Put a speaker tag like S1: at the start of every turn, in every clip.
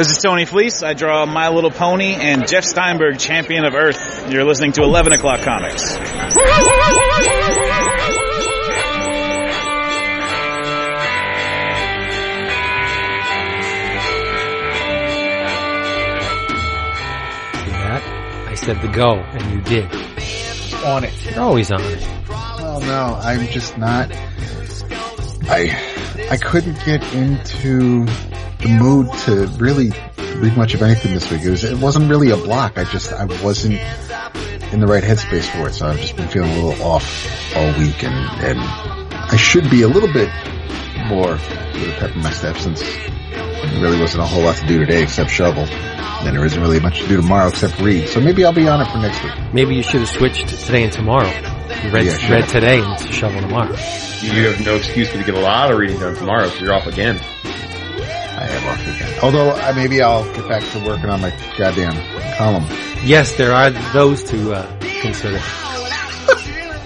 S1: This is Tony Fleecs. I draw My Little Pony and Jeff Steinberg, Champion of Earth. You're listening to 11 O'Clock Comics.
S2: that? I said the go, and you did.
S3: On it.
S2: You're always on it.
S3: Oh no, I'm just not. I I couldn't get into the mood to really read much of anything this week. It was it wasn't really a block. I just I wasn't in the right headspace for it, so I've just been feeling a little off all week, and and I should be a little bit more with a pep in my step since there really wasn't a whole lot to do today except shovel. And there isn't really much to do tomorrow except read. So maybe I'll be on it for next week.
S2: Maybe you should have switched today and tomorrow. You read,
S3: Yeah,
S2: read today and shovel tomorrow.
S4: You have no excuse for to get a lot of reading done tomorrow because you're off again.
S3: I am off again. Although uh, maybe I'll get back to working on my goddamn column.
S2: Yes, there are those to uh, consider.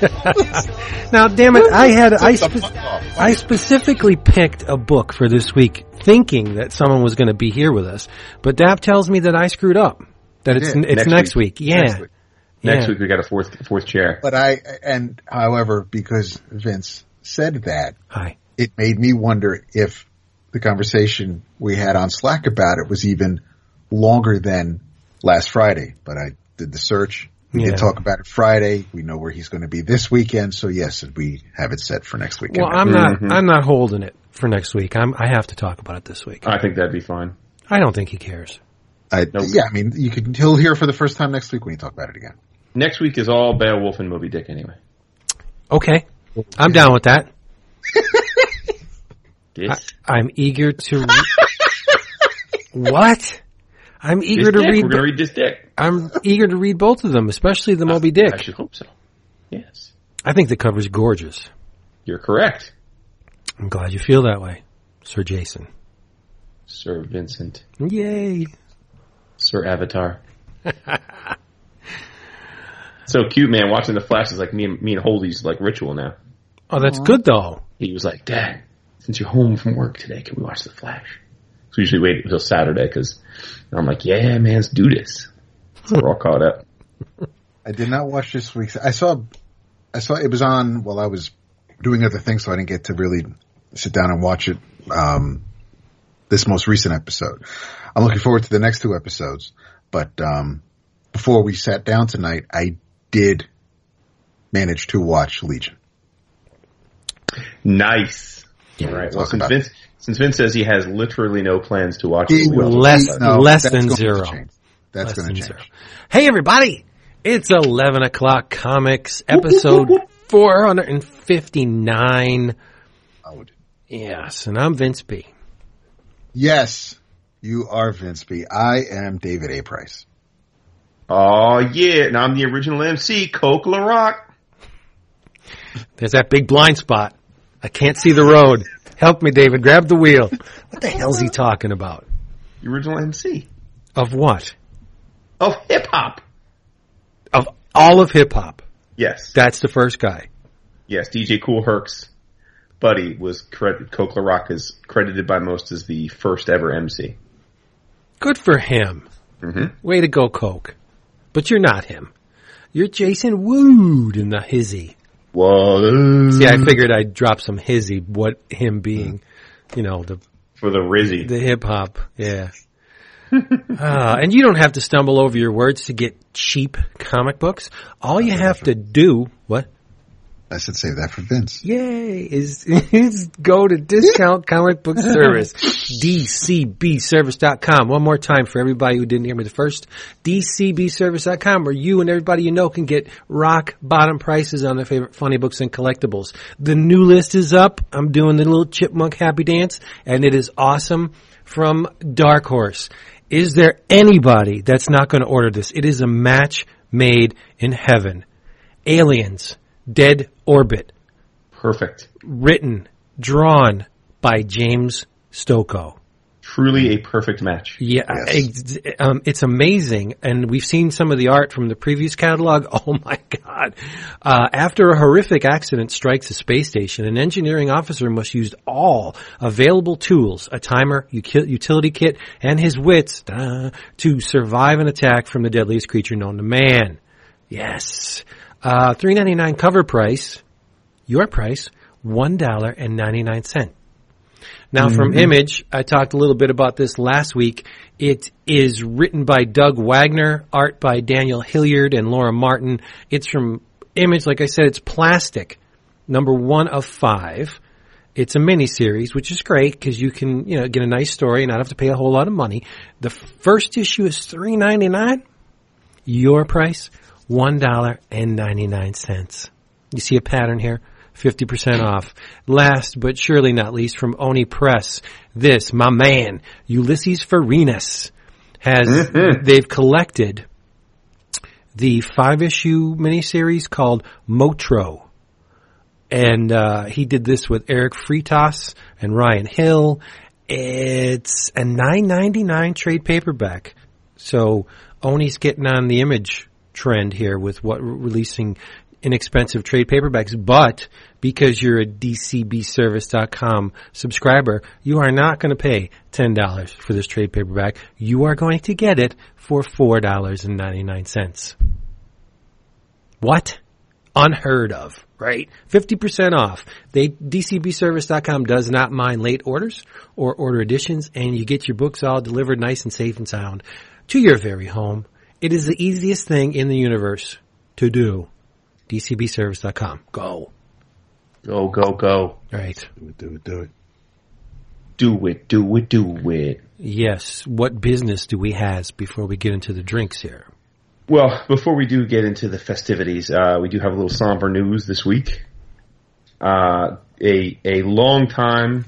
S2: now, damn it, I had I, spe- I specifically picked a book for this week, thinking that someone was going to be here with us, but Dap tells me that I screwed up. That it's it's next,
S4: Next
S2: week.
S4: week.
S2: Yeah,
S3: Next week.
S4: Next
S2: Yeah.
S4: week we got a fourth fourth chair.
S3: But I, and however, because Vince said that,
S2: Hi.
S3: it made me wonder if the conversation we had on Slack about it was even longer than last Friday. But I did the search. We
S2: Yeah.
S3: did talk about it Friday. We know where he's going to be this weekend. So yes, we have it set for next weekend.
S2: Well, I'm not
S4: Mhm.
S2: I'm not holding it for next week. I'm I have to talk about it this week.
S4: I think that'd be fine.
S2: I don't think he cares.
S3: I,
S4: Nope.
S3: Yeah, I mean, you can, he'll hear for the first time next week when you talk about it again.
S4: Next week is all Beowulf and Moby Dick anyway.
S2: Okay, I'm down with that.
S4: This,
S2: I'm eager to. Re- what? I'm
S4: this
S2: eager to
S4: dick.
S2: read.
S4: We're gonna read this dick.
S2: I'm eager to read both of them, especially the Moby Dick.
S4: I should hope so. Yes,
S2: I think the cover's gorgeous.
S4: you're correct,
S2: I'm glad you feel that way, Sir Jason.
S4: Sir Vincent,
S2: Yay!
S4: Sir Avatar. so cute, man. Watching the Flash is like me and me and Holdy's like ritual now.
S2: Oh, that's good though.
S4: He was like, Dad, since you're home from work today, can we watch the Flash? So we usually wait until Saturday because I'm like, yeah, man, let's do this. So we're all caught up.
S3: I did not watch this week's. I saw, I saw it was on while I was doing other things, so I didn't get to really sit down and watch it. Um, this most recent episode. I'm looking forward to the next two episodes, but um, before we sat down tonight, I did manage to watch Legion.
S4: Nice. All right. Well, since Vince, since Vince says he has literally no plans to watch it, we
S3: will-
S4: also
S2: Less-
S4: talk about
S2: less
S3: that's
S2: than
S3: going to
S2: zero.
S3: change. That's going
S2: than
S3: to
S2: zero.
S3: change.
S2: Hey everybody! It's 11 o'clock comics episode 459.
S3: Loud.
S2: Yes, and I'm Vince B.
S3: Yes, you are Vince B. I am David A. Price.
S4: Oh yeah, and I'm the original MC, Coke LaRock.
S2: There's that big blind spot. I can't see the road. Help me, David. Grab the wheel. What the hell's he talking about?
S4: The original MC
S2: Of what?
S4: of hip hop.
S2: Of all of hip hop.
S4: Yes,
S2: That's the first guy.
S4: yes. DJ Kool Herc's buddy was credit. Coke LaRock is credited by most as the first ever MC.
S2: Good for him.
S4: Mm-hmm.
S2: Way to go, Coke. But you're not him. You're Jason Wood in the hizzy.
S4: Whoa!
S2: See, I figured I'd drop some hizzy, what him being, you know, the
S4: for the Rizzy.
S2: the hip hop. Yeah. Ah, and you don't have to stumble over your words to get cheap comic books. All you have to do, what?
S3: I said save that for Vince.
S2: Yay, is, is go to discount comic book service, dcbservice.com. One more time for everybody who didn't hear me the first, dcbservice.com where you and everybody you know can get rock bottom prices on their favorite funny books and collectibles. The new list is up. I'm doing the little chipmunk happy dance and it is awesome from Dark Horse. Is there anybody that's not going to order this? It is a match made in heaven. Aliens, Dead Orbit,
S4: Perfect.
S2: written, drawn by James Stokoe.
S4: Truly a perfect match.
S2: Yeah, ex- um, it's amazing, and we've seen some of the art from the previous catalog. Oh my god! Uh, after a horrific accident strikes a space station, an engineering officer must use all available tools, a timer, utility kit, and his wits uh, to survive an attack from the deadliest creature known to man. Yes, uh, three ninety nine cover price. Your price one dollar and ninety nine cent. Now, from Image, I talked a little bit about this last week. It is written by Doug Wagner, art by Daniel Hillyard and Laura Martin. It's from Image. Like I said, it's plastic. Number one of five. It's a mini series, which is great because you can, you know, get a nice story and not have to pay a whole lot of money. The first issue is three ninety nine. Your price one dollar and ninety nine cents. You see a pattern here? 50% off. Last but surely not least from Oni Press, this, my man, Ulysses Farinas, has, they've collected the five issue miniseries called Motro. And, uh, he did this with Erick Freitas and Ryan Hill. It's a nine ninety nine trade paperback. So Oni's getting on the image trend here with what releasing inexpensive trade paperbacks, but because you're a DCBService.com subscriber, you are not going to pay $10 for this trade paperback. You are going to get it for $4.99. What? Unheard of, right? 50% off. They, DCBService.com does not mind late orders or order additions and you get your books all delivered nice and safe and sound to your very home. It is the easiest thing in the universe to do. DCBService.com. Go.
S4: Go, go, go.
S2: Right.
S3: Do it, do it, do it.
S4: Do it, do it, do it.
S2: Yes. What business do we have before we get into the drinks here?
S4: Well, before we do get into the festivities, uh, we do have a little somber news this week. Uh, a a long time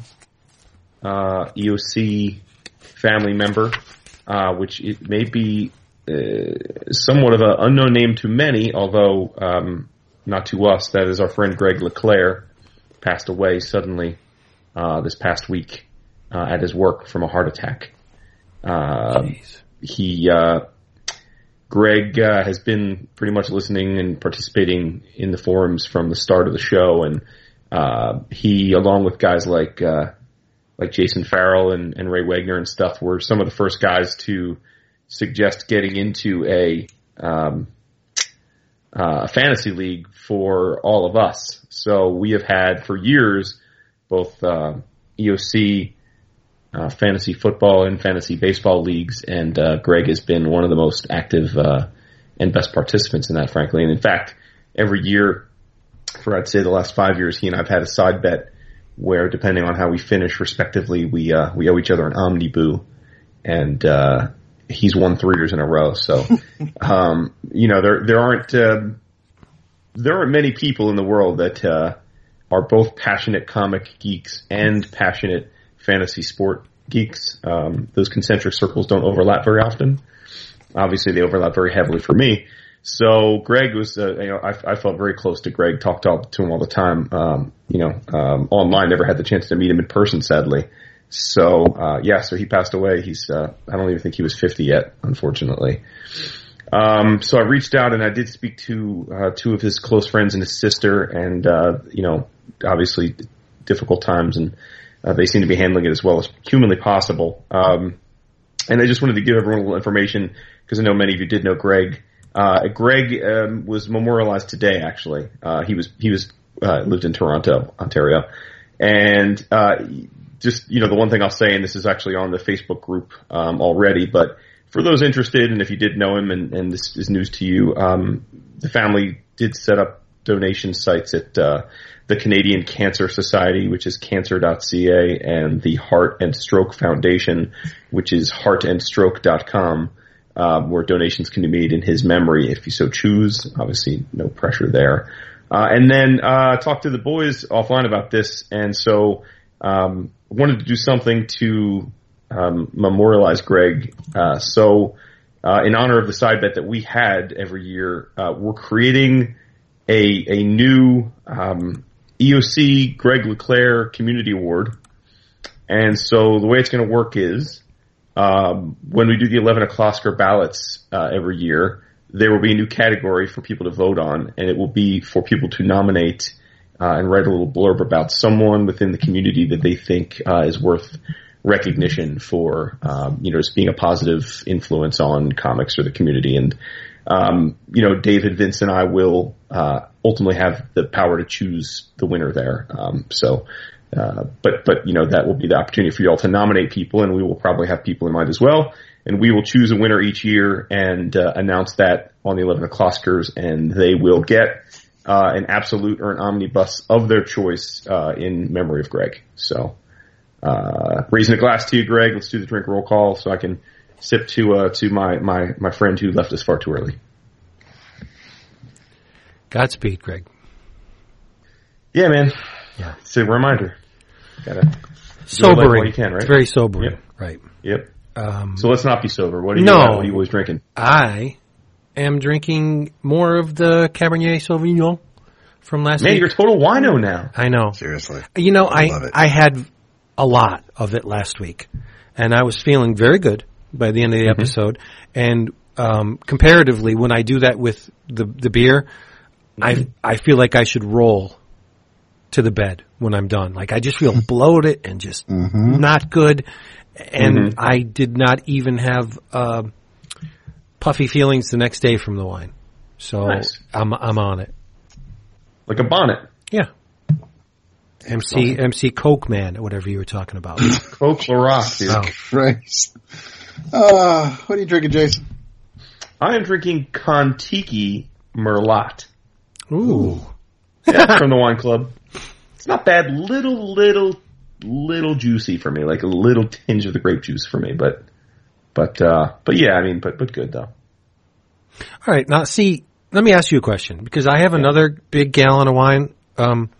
S4: uh, EOC family member, uh, which it may be uh, somewhat of an unknown name to many, although um, not to us. That is our friend Greg LeClaire, passed away suddenly uh, this past week uh, at his work from a heart attack. Uh, he uh, Greg uh, has been pretty much listening and participating in the forums from the start of the show, and uh, he, along with guys like uh, like Jason Farrell and, and Ray Wagner and stuff, were some of the first guys to suggest getting into a um, uh, fantasy league for all of us. So we have had for years both uh, EOC uh, fantasy football and fantasy baseball leagues, and uh, Greg has been one of the most active uh, and best participants in that, frankly. And in fact, every year for I'd say the last five years, he and I've had a side bet where, depending on how we finish respectively, we uh, we owe each other an omniboo, and he's won three years in a row. So, um, you know, there there aren't uh, there aren't many people in the world that uh, are both passionate comic geeks and passionate fantasy sport geeks. Um, those concentric circles don't overlap very often. Obviously, they overlap very heavily for me. So Greg was, uh, you know, I, I felt very close to Greg. Talked to, to him all the time. Um, you know, um, online. Never had the chance to meet him in person, sadly. So uh, yeah, so he passed away. He's, uh, I don't even think he was 50 yet, unfortunately. Um, so I reached out and I did speak to uh, two of his close friends and his sister, and uh, you know, obviously difficult times, and uh, they seem to be handling it as well as humanly possible. Um, and I just wanted to give everyone a little information because I know many of you did know Greg. Uh, Greg um, was memorialized today. Actually, he was he was lived in Toronto, Ontario, and just you know the one thing I'll say, and this is actually on the Facebook group um, already, but for those interested, and if you did know him, and, and this is news to you, um, the family did set up donation sites at uh, the Canadian Cancer Society, which is cancer.ca, and the Heart and Stroke Foundation, which is heartandstroke.com, um, where donations can be made in his memory if you so choose. Obviously, no pressure there. Uh, and then uh, talk to the boys offline about this, and so um, wanted to do something to um, memorialize Greg. Uh, so, uh, in honor of the side bet that we had every year, uh, we're creating a a new um, EOC Greg LeClaire Community Award, And so the way it's going to work is um, when we do the 11 o'clock ballots uh, every year, there will be a new category for people to vote on, and it will be for people to nominate uh, and write a little blurb about someone within the community that they think uh, is worth recognition for, um, you know, just being a positive influence on comics or the community. And, um, you know, David, Vince, and I will uh, ultimately have the power to choose the winner there. Um, so, uh, but but you know that will be the opportunity for you all to nominate people, and we will probably have people in mind as well. And we will choose a winner each year and uh, announce that on the 11 o'clockers, and they will get uh, an absolute or an omnibus of their choice uh, in memory of Greg. So, uh, raising a glass to you, Greg. Let's do the drink roll call so I can sip to uh, to my, my my friend who left us far too early.
S2: Godspeed, Greg.
S4: Yeah, man.
S2: Yeah.
S4: It's a reminder. Gotta
S2: Sobering.
S4: you can, right?
S2: It's very sobering.
S4: Yep.
S2: Right.
S4: Yep.
S2: Um,
S4: So let's not be sober. What are you?
S2: No.
S4: What are you always drinking?
S2: I am drinking more of the Cabernet Sauvignon from last
S4: Man,
S2: week.
S4: you're total wino now.
S2: I know.
S3: Seriously.
S2: You know, I
S3: love it.
S2: I had a lot of it last week, and I was feeling very good by the end of the
S4: Mm-hmm.
S2: episode. And um, comparatively, when I do that with the the beer, I
S4: Mm-hmm.
S2: I feel like I should roll to the bed when I'm done. Like I just feel bloated and just not good. And
S4: Mhm.
S2: I did not even have uh, puffy feelings the next day from the wine. So
S4: Nice.
S2: I'm I'm on it.
S4: Like a bonnet.
S2: Yeah. MC MC Coke Man, or whatever you were talking about.
S4: Coke Larock, dude.
S2: Oh.
S3: Christ. Uh, what are you drinking, Jason?
S4: I am drinking Contiki Merlot.
S2: Ooh.
S4: Yeah, from the wine club. It's not bad. Little, little, little juicy for me. Like a little tinge of the grape juice for me. But, but, uh, but yeah, I mean, but, but good though.
S2: All right. Now, see, let me ask you a question because I have another big gallon of wine um,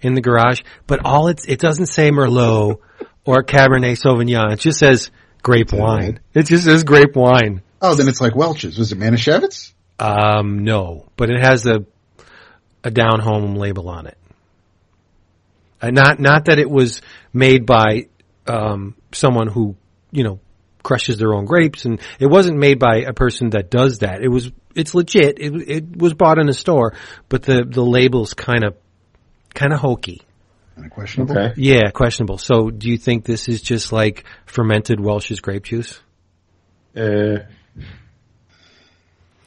S2: in the garage, but all it's it doesn't say Merlot or Cabernet Sauvignon. It just says grape wine. It just says grape wine.
S3: Oh, then it's like Welch's. Was it Manischewitz?
S2: Um, no, but it has a a down home label on it. Uh, not not that it was made by um, someone who you know crushes their own grapes, and it wasn't made by a person that does that. It was it's legit. It it was bought in a store, but the the label's kind of kind of hokey.
S3: Kind questionable.
S4: Okay.
S2: Yeah, questionable. So, do you think this is just like fermented Welch's grape juice?
S4: Uh,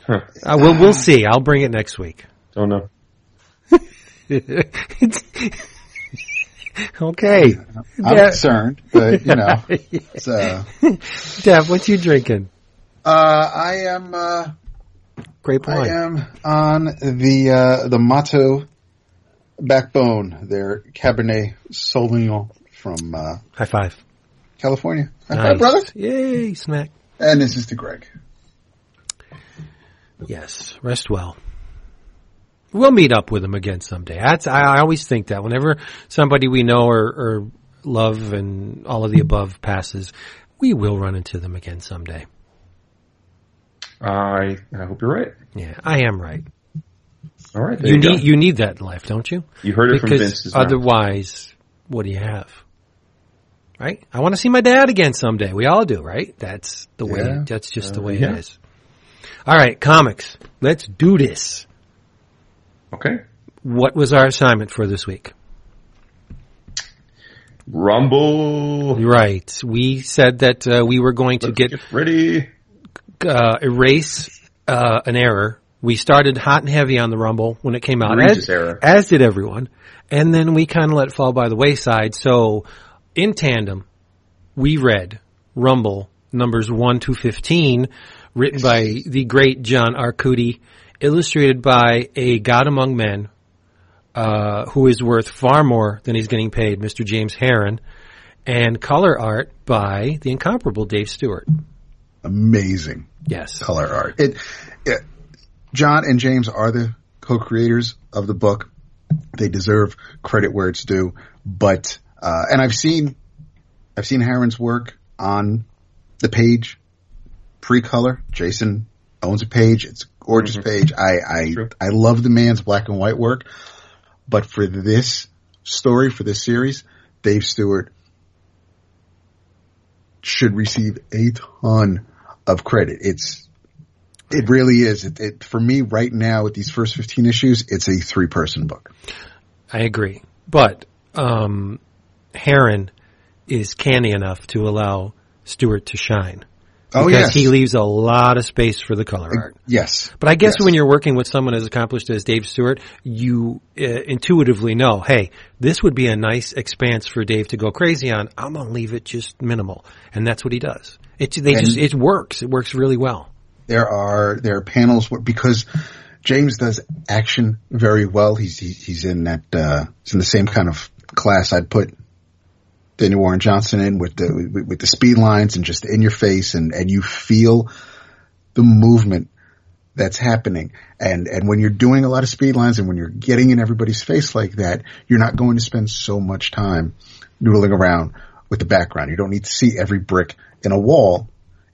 S4: huh.
S2: Uh, we'll we'll see. I'll bring it next week.
S4: Don't know.
S2: Okay.
S3: I'm concerned, but you know, uh,
S2: Dev, what you drinking?
S3: uh, I am, uh,
S2: Grape
S3: I am on the, uh, the Motto backbone, their Cabernet Sauvignon from, uh,
S2: High five.
S3: California. High
S2: Nice.
S3: five, brother.
S2: Yay, smack.
S3: And this is to Greg.
S2: Yes, rest well. We'll meet up with them again someday. That's, I, I always think that whenever somebody we know or, or love and all of the above passes, we will run into them again someday.
S4: I, I hope you're right.
S2: Yeah, I am right.
S4: All right.
S2: You
S4: you,
S2: need you need that in life, don't you?
S4: You heard it from
S2: Because
S4: Vince's mouth.
S2: otherwise, what do you have? Right? I want to see my dad again someday. We all do, right? That's the way.
S3: Yeah.
S2: That's just the
S4: Uh,
S2: way
S4: yeah.
S2: it is. All right, comics. Let's do this.
S4: Okay.
S2: What was our assignment for this week?
S4: Rumble.
S2: Right. We said that uh, we were going to get
S4: get ready.
S2: uh, erase uh, an error. We started hot and heavy on the Rumble when it came out, as,
S4: error.
S2: as did everyone, and then we kind of let it fall by the wayside. So, in tandem, we read Rumble numbers one to fifteen, written by the great John Arcudi, illustrated by a God among men, uh, who is worth far more than he's getting paid, Mr. James Harren, and color art by the incomparable Dave Stewart.
S3: Amazing
S2: Yes.
S3: color art. It, it, John and James are the co-creators of the book. They deserve credit where it's due. But, uh, and I've seen, I've seen Harren's work on the page pre-color. Jason owns a page. It's gorgeous page. I, I,
S4: True.
S3: I love the man's black and white work. But for this story, for this series, Dave Stewart should receive a ton of credit. It's, it really is. It, it, for me right now with these first 15 issues, it's a three person book.
S2: I agree. But, um, Harren is canny enough to allow Stewart to shine.
S3: Oh,
S2: because
S3: yes.
S2: he leaves a lot of space for the color art.
S3: Yes.
S2: But I guess
S3: Yes.
S2: when you're working with someone as accomplished as Dave Stewart, you uh, intuitively know, hey, this would be a nice expanse for Dave to go crazy on. I'm going to leave it just minimal, and that's what he does. It they
S3: And-
S2: just it works. It works really well.
S3: there are there are panels where, because James does action very well. He's he, he's in that uh, he's in the same kind of class I'd put Daniel Warren Johnson in with the with, the speed lines and just in your face and and you feel the movement that's happening. And and when you're doing a lot of speed lines and when you're getting in everybody's face like that, you're not going to spend so much time noodling around with the background. You don't need to see every brick in a wall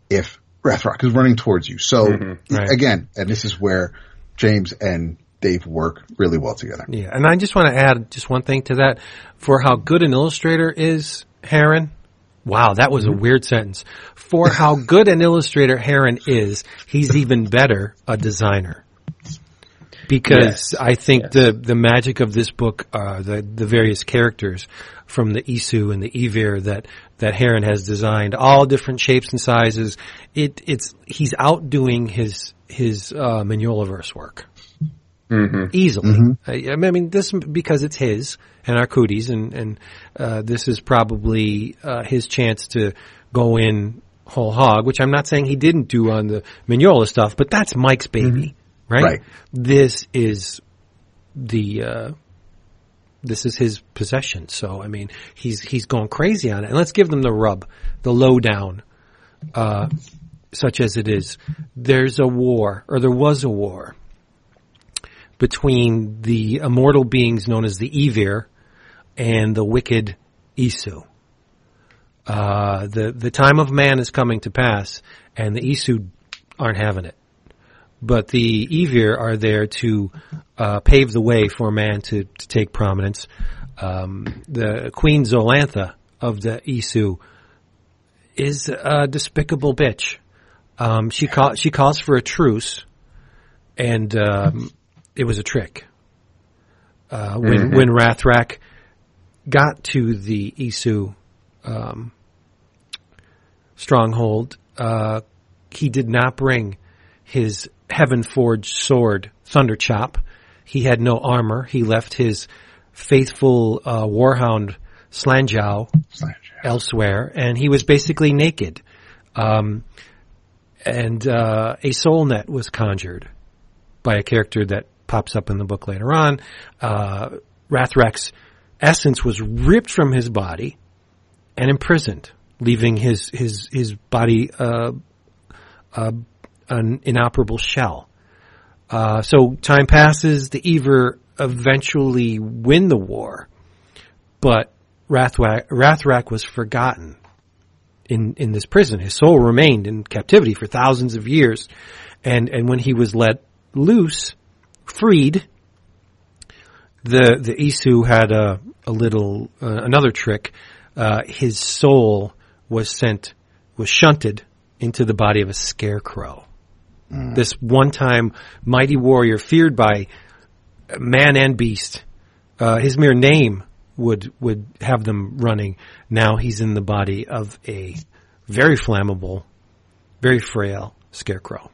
S3: if Rathraq is running towards you. So mm-hmm.
S2: Right.
S3: again, and this is where James and Dave work really well together.
S2: Yeah, and I just want to add just one thing to that. For how good an illustrator is Harren, wow, that was a weird sentence. For how good an illustrator Harren is, he's even better a designer. Because
S4: Yes.
S2: I think
S4: Yes.
S2: the the magic of this book are the the various characters from the Isu and the Evir that that Harren has designed, all different shapes and sizes. It it's he's outdoing his his uh, work easily. I, I mean, this because it's his and Arcudi's, and and uh, this is probably uh, his chance to go in whole hog. Which I'm not saying he didn't do on the Mignola stuff, but that's Mike's baby, right?
S3: Right.
S2: This is the. Uh, this is his possession, so I mean, he's he's going crazy on it. And let's give them the rub, the lowdown, uh, such as it is. There's a war, or there was a war, between the immortal beings known as the Evir and the wicked Isu. Uh, the the time of man is coming to pass, and the Isu aren't having it. But the Evir are there to uh, pave the way for man to, to take prominence. Um, the Queen Zolantha of the Isu is a despicable bitch. Um, she call, she calls for a truce, and um, it was a trick. Uh, when when Rathraq got to the Isu um, stronghold, uh, he did not bring his heaven forged sword, Thunderchop. He had no armor. He left his faithful uh, warhound Slanjao elsewhere, and he was basically naked. Um, and uh, a soul net was conjured by a character that pops up in the book later on. Uh, Rathraq's essence was ripped from his body and imprisoned, leaving his his his body uh, uh, an inoperable shell. Uh, so time passes. The Ever eventually win the war, but Rathraq was forgotten in in this prison. His soul remained in captivity for thousands of years, and and when he was let loose, freed, the the Isu had a a little uh, another trick. Uh, his soul was sent was shunted into the body of a scarecrow. This one time mighty warrior feared by man and beast. Uh, his mere name would would have them running. Now he's in the body of a very flammable, very frail scarecrow,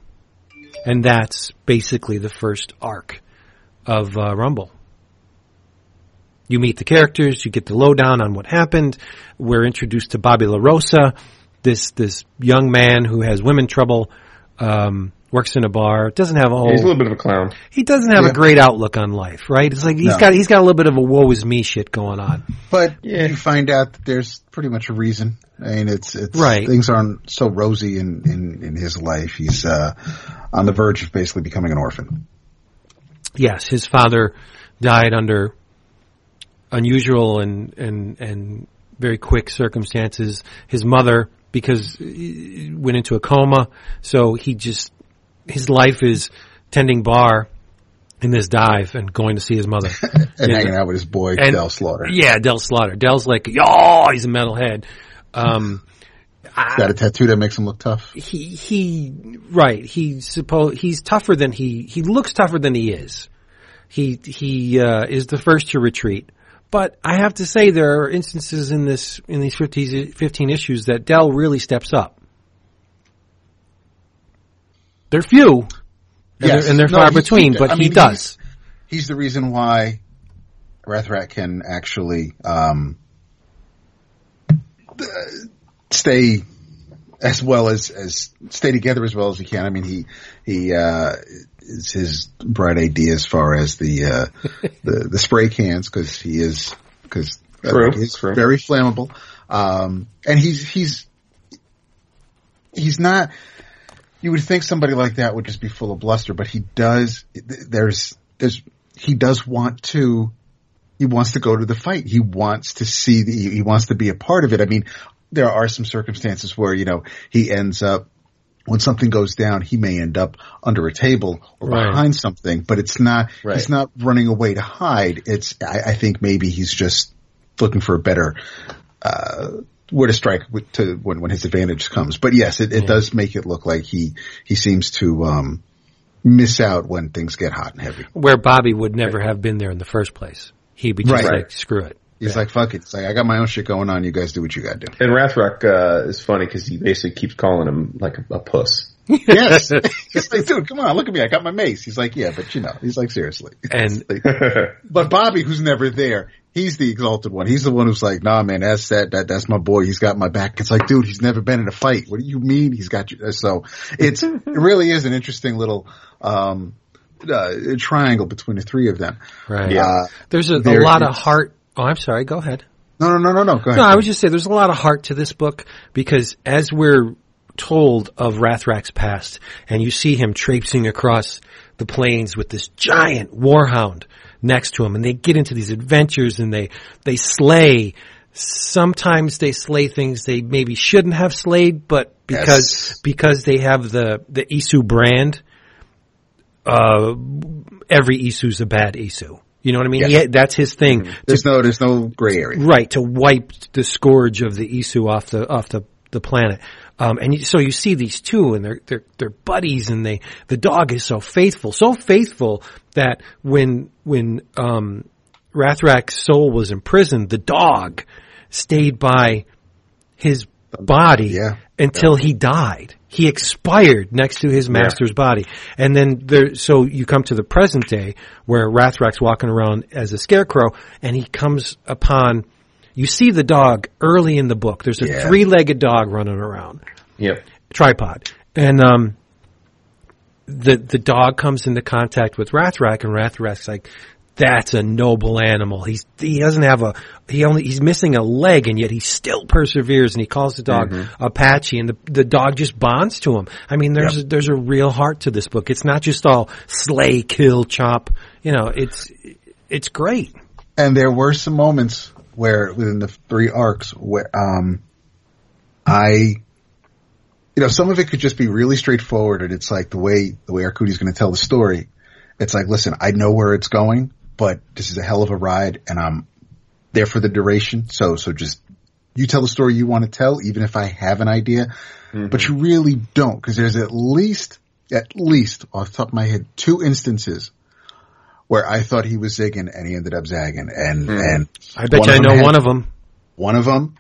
S2: and that's basically the first arc of uh, Rumble. You meet the characters, you get the lowdown on what happened. We're introduced to Bobby LaRosa, this this young man who has women trouble, um, works in a bar, doesn't have a whole
S4: He's a little bit of a clown.
S2: he doesn't have
S3: Yeah.
S2: a great outlook on life, right? It's like he's
S3: No.
S2: got he's got a little bit of a woe is me shit going on.
S3: But
S4: Yeah.
S3: you find out that there's pretty much a reason. I mean, it's, it's,
S2: Right.
S3: things aren't so rosy in, in, in his life. He's, uh, on the verge of basically becoming an orphan.
S2: Yes, his father died under unusual and and and very quick circumstances. His mother, because he went into a coma, so he just his life is tending bar in this dive and going to see his mother
S3: And hanging out with his boy,
S2: And-
S3: Del Slaughter.
S2: Yeah, Del Slaughter. Del's like, oh, he's a metalhead. Um,
S3: He's got a tattoo that makes him look tough.
S2: he he right he's supposed he's tougher than he he looks tougher than he is he he uh, is the first to retreat but I have to say there are instances in this in these 15, 15 issues that Dell really steps up they're few and
S3: Yes.
S2: they're, and they're
S3: No,
S2: far
S3: he-
S2: between
S3: he-
S2: but
S3: I
S2: he
S3: mean,
S2: does
S3: He's the reason why Rathraq can actually um, stay as well as as stay together as well as he can. I mean, he he uh, is his bright idea as far as the uh, the, the spray cans because he is because
S4: True,
S3: he's
S4: true.
S3: very flammable, um, and he's he's he's not. You would think somebody like that would just be full of bluster, but he does. There's there's he does want to. He wants to go to the fight. He wants to see the. He wants to be a part of it. I mean, there are some circumstances where you know he ends up when something goes down, he may end up under a table or
S2: Right.
S3: behind something, but it's not,
S4: Right.
S3: he's not running away to hide. It's, I, I think maybe he's just looking for a better, uh, where to strike with, to when, when his advantage comes. But yes, it, it does make it look like he, he seems to, um, miss out when things get hot and heavy.
S2: where Bobby would never have been there in the first place he would just
S3: Right.
S2: like screw it
S3: He's like, fuck it. It's like, I got my own shit going on. You guys do what you gotta do.
S4: And Rathraq uh, is funny because he basically keeps calling him like a, a puss.
S3: yes. He's like, dude, come on, look at me. I got my mace. He's like, yeah, but you know, he's like, seriously.
S2: and
S3: But Bobby, who's never there, he's the exalted one. He's the one who's like, nah, man, that's that, that, that's my boy. He's got my back. It's like, dude, he's never been in a fight. What do you mean he's got you? So it's, it really is an interesting little, um, uh, triangle between the three of them.
S2: right
S4: Yeah.
S3: Uh,
S2: there's a, a lot of heart oh I'm sorry go ahead
S3: no, no, no, no, no. Go ahead.
S2: No, I would just say there's a lot of heart to this book because as we're told of Rathraq's past and you see him traipsing across the plains with this giant warhound next to him and they get into these adventures and they, they slay. Sometimes they slay things they maybe shouldn't have slayed, but because,
S3: Yes.
S2: because they have the, the Isu brand, uh, every Isu's a bad Isu. You know what I mean?
S3: Yes.
S2: He, that's his thing.
S3: There's no, there's no gray area.
S2: Right, to wipe the scourge of the Isu off the off the the planet. Um, and you, so you see these two, and they're they're they're buddies, and they the dog is so faithful, so faithful that when when um, Rathraq's soul was imprisoned, the dog stayed by his body
S3: Yeah.
S2: until he died. He expired next to his master's body. And then there, so you come to the present day where Rathraq's walking around as a scarecrow and he comes upon, you see the dog early in the book. There's a
S3: Yeah.
S2: three-legged dog running around
S4: Yep.
S2: tripod. And um the the dog comes into contact with Rathraq and Rathraq's like that's a noble animal. He's he doesn't have a he only he's missing a leg and yet he still perseveres and he calls the dog Apache and the the dog just bonds to him. I mean there's a, there's a real heart to this book. It's not just all slay, kill, chop. You know, it's it's great.
S3: And there were some moments where within the three arcs where, um, I, you know, some of it could just be really straightforward and it's like the way, the way Arcudi's going to tell the story. It's like, listen, I know where it's going, but this is a hell of a ride and I'm there for the duration. So, so just, you tell the story you want to tell, even if I have an idea, but you really don't because there's at least, at least off the top of my head, two instances where I thought he was zigging and he ended up zagging. And, and
S2: I bet you I know
S3: had-
S2: one of them.
S3: One of them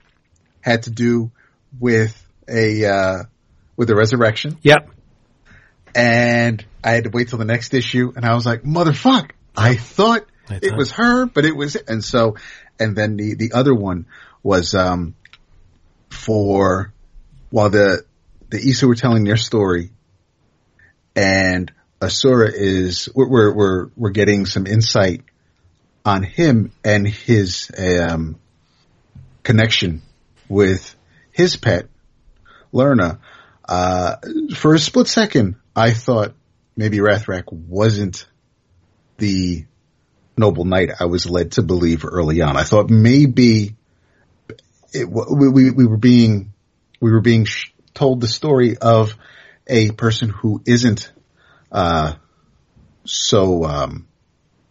S3: had to do with a, uh, with the resurrection
S2: Yep.
S3: and I had to wait till the next issue and I was like, motherfuck, I thought
S2: I
S3: it
S2: thought-
S3: was her, but it was, and so, and then the, the other one was, um, for while the, the Isu were telling their story and Asura is, we're, we're, we're, getting some insight on him and his, um, connection with his pet, Lerna. Uh, for a split second, I thought maybe Rathraq wasn't the noble knight I was led to believe early on. I thought maybe it, we, we, we were being, we were being told the story of a person who isn't, uh, so, um,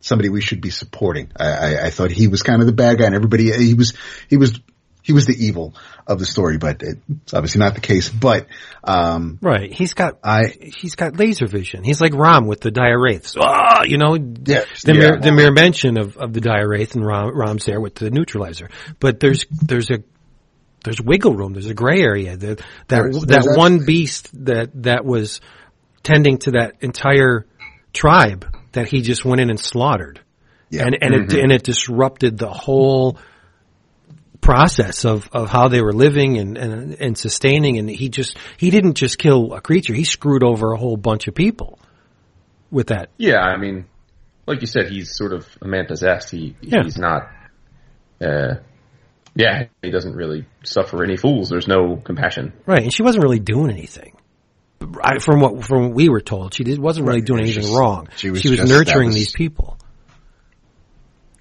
S3: somebody we should be supporting. I, I, I thought he was kind of the bad guy and everybody, he was, he was, he was the evil of the story, but it's obviously not the case. But um,
S2: Right. He's got
S3: I
S2: he's got laser vision. He's like Rom with the dire wraiths. Ah, you know,
S3: Yeah.
S2: the
S4: Yeah.
S2: mere the mere mention of, of the dire wraith and Rom, Rom's there with the neutralizer. But there's there's a there's wiggle room. There's a gray area. The, that
S3: There's-
S2: that
S3: there's
S2: one beast that that was tending to that entire tribe that he just went in and slaughtered,
S3: Yeah.
S2: and and it and it disrupted the whole process of, of how they were living and, and and sustaining and he just he didn't just kill a creature he screwed over a whole bunch of people with that
S4: Yeah, I mean, like you said, he's sort of a man possessed. He
S2: Yeah.
S4: he's not. Uh, yeah, he doesn't really suffer any fools. There's no compassion.
S2: right and she wasn't really doing anything I, from what from what we were told she did, wasn't really
S3: Right,
S2: doing anything
S3: just-
S2: wrong
S3: she was just-
S2: nurturing
S3: was-
S2: these people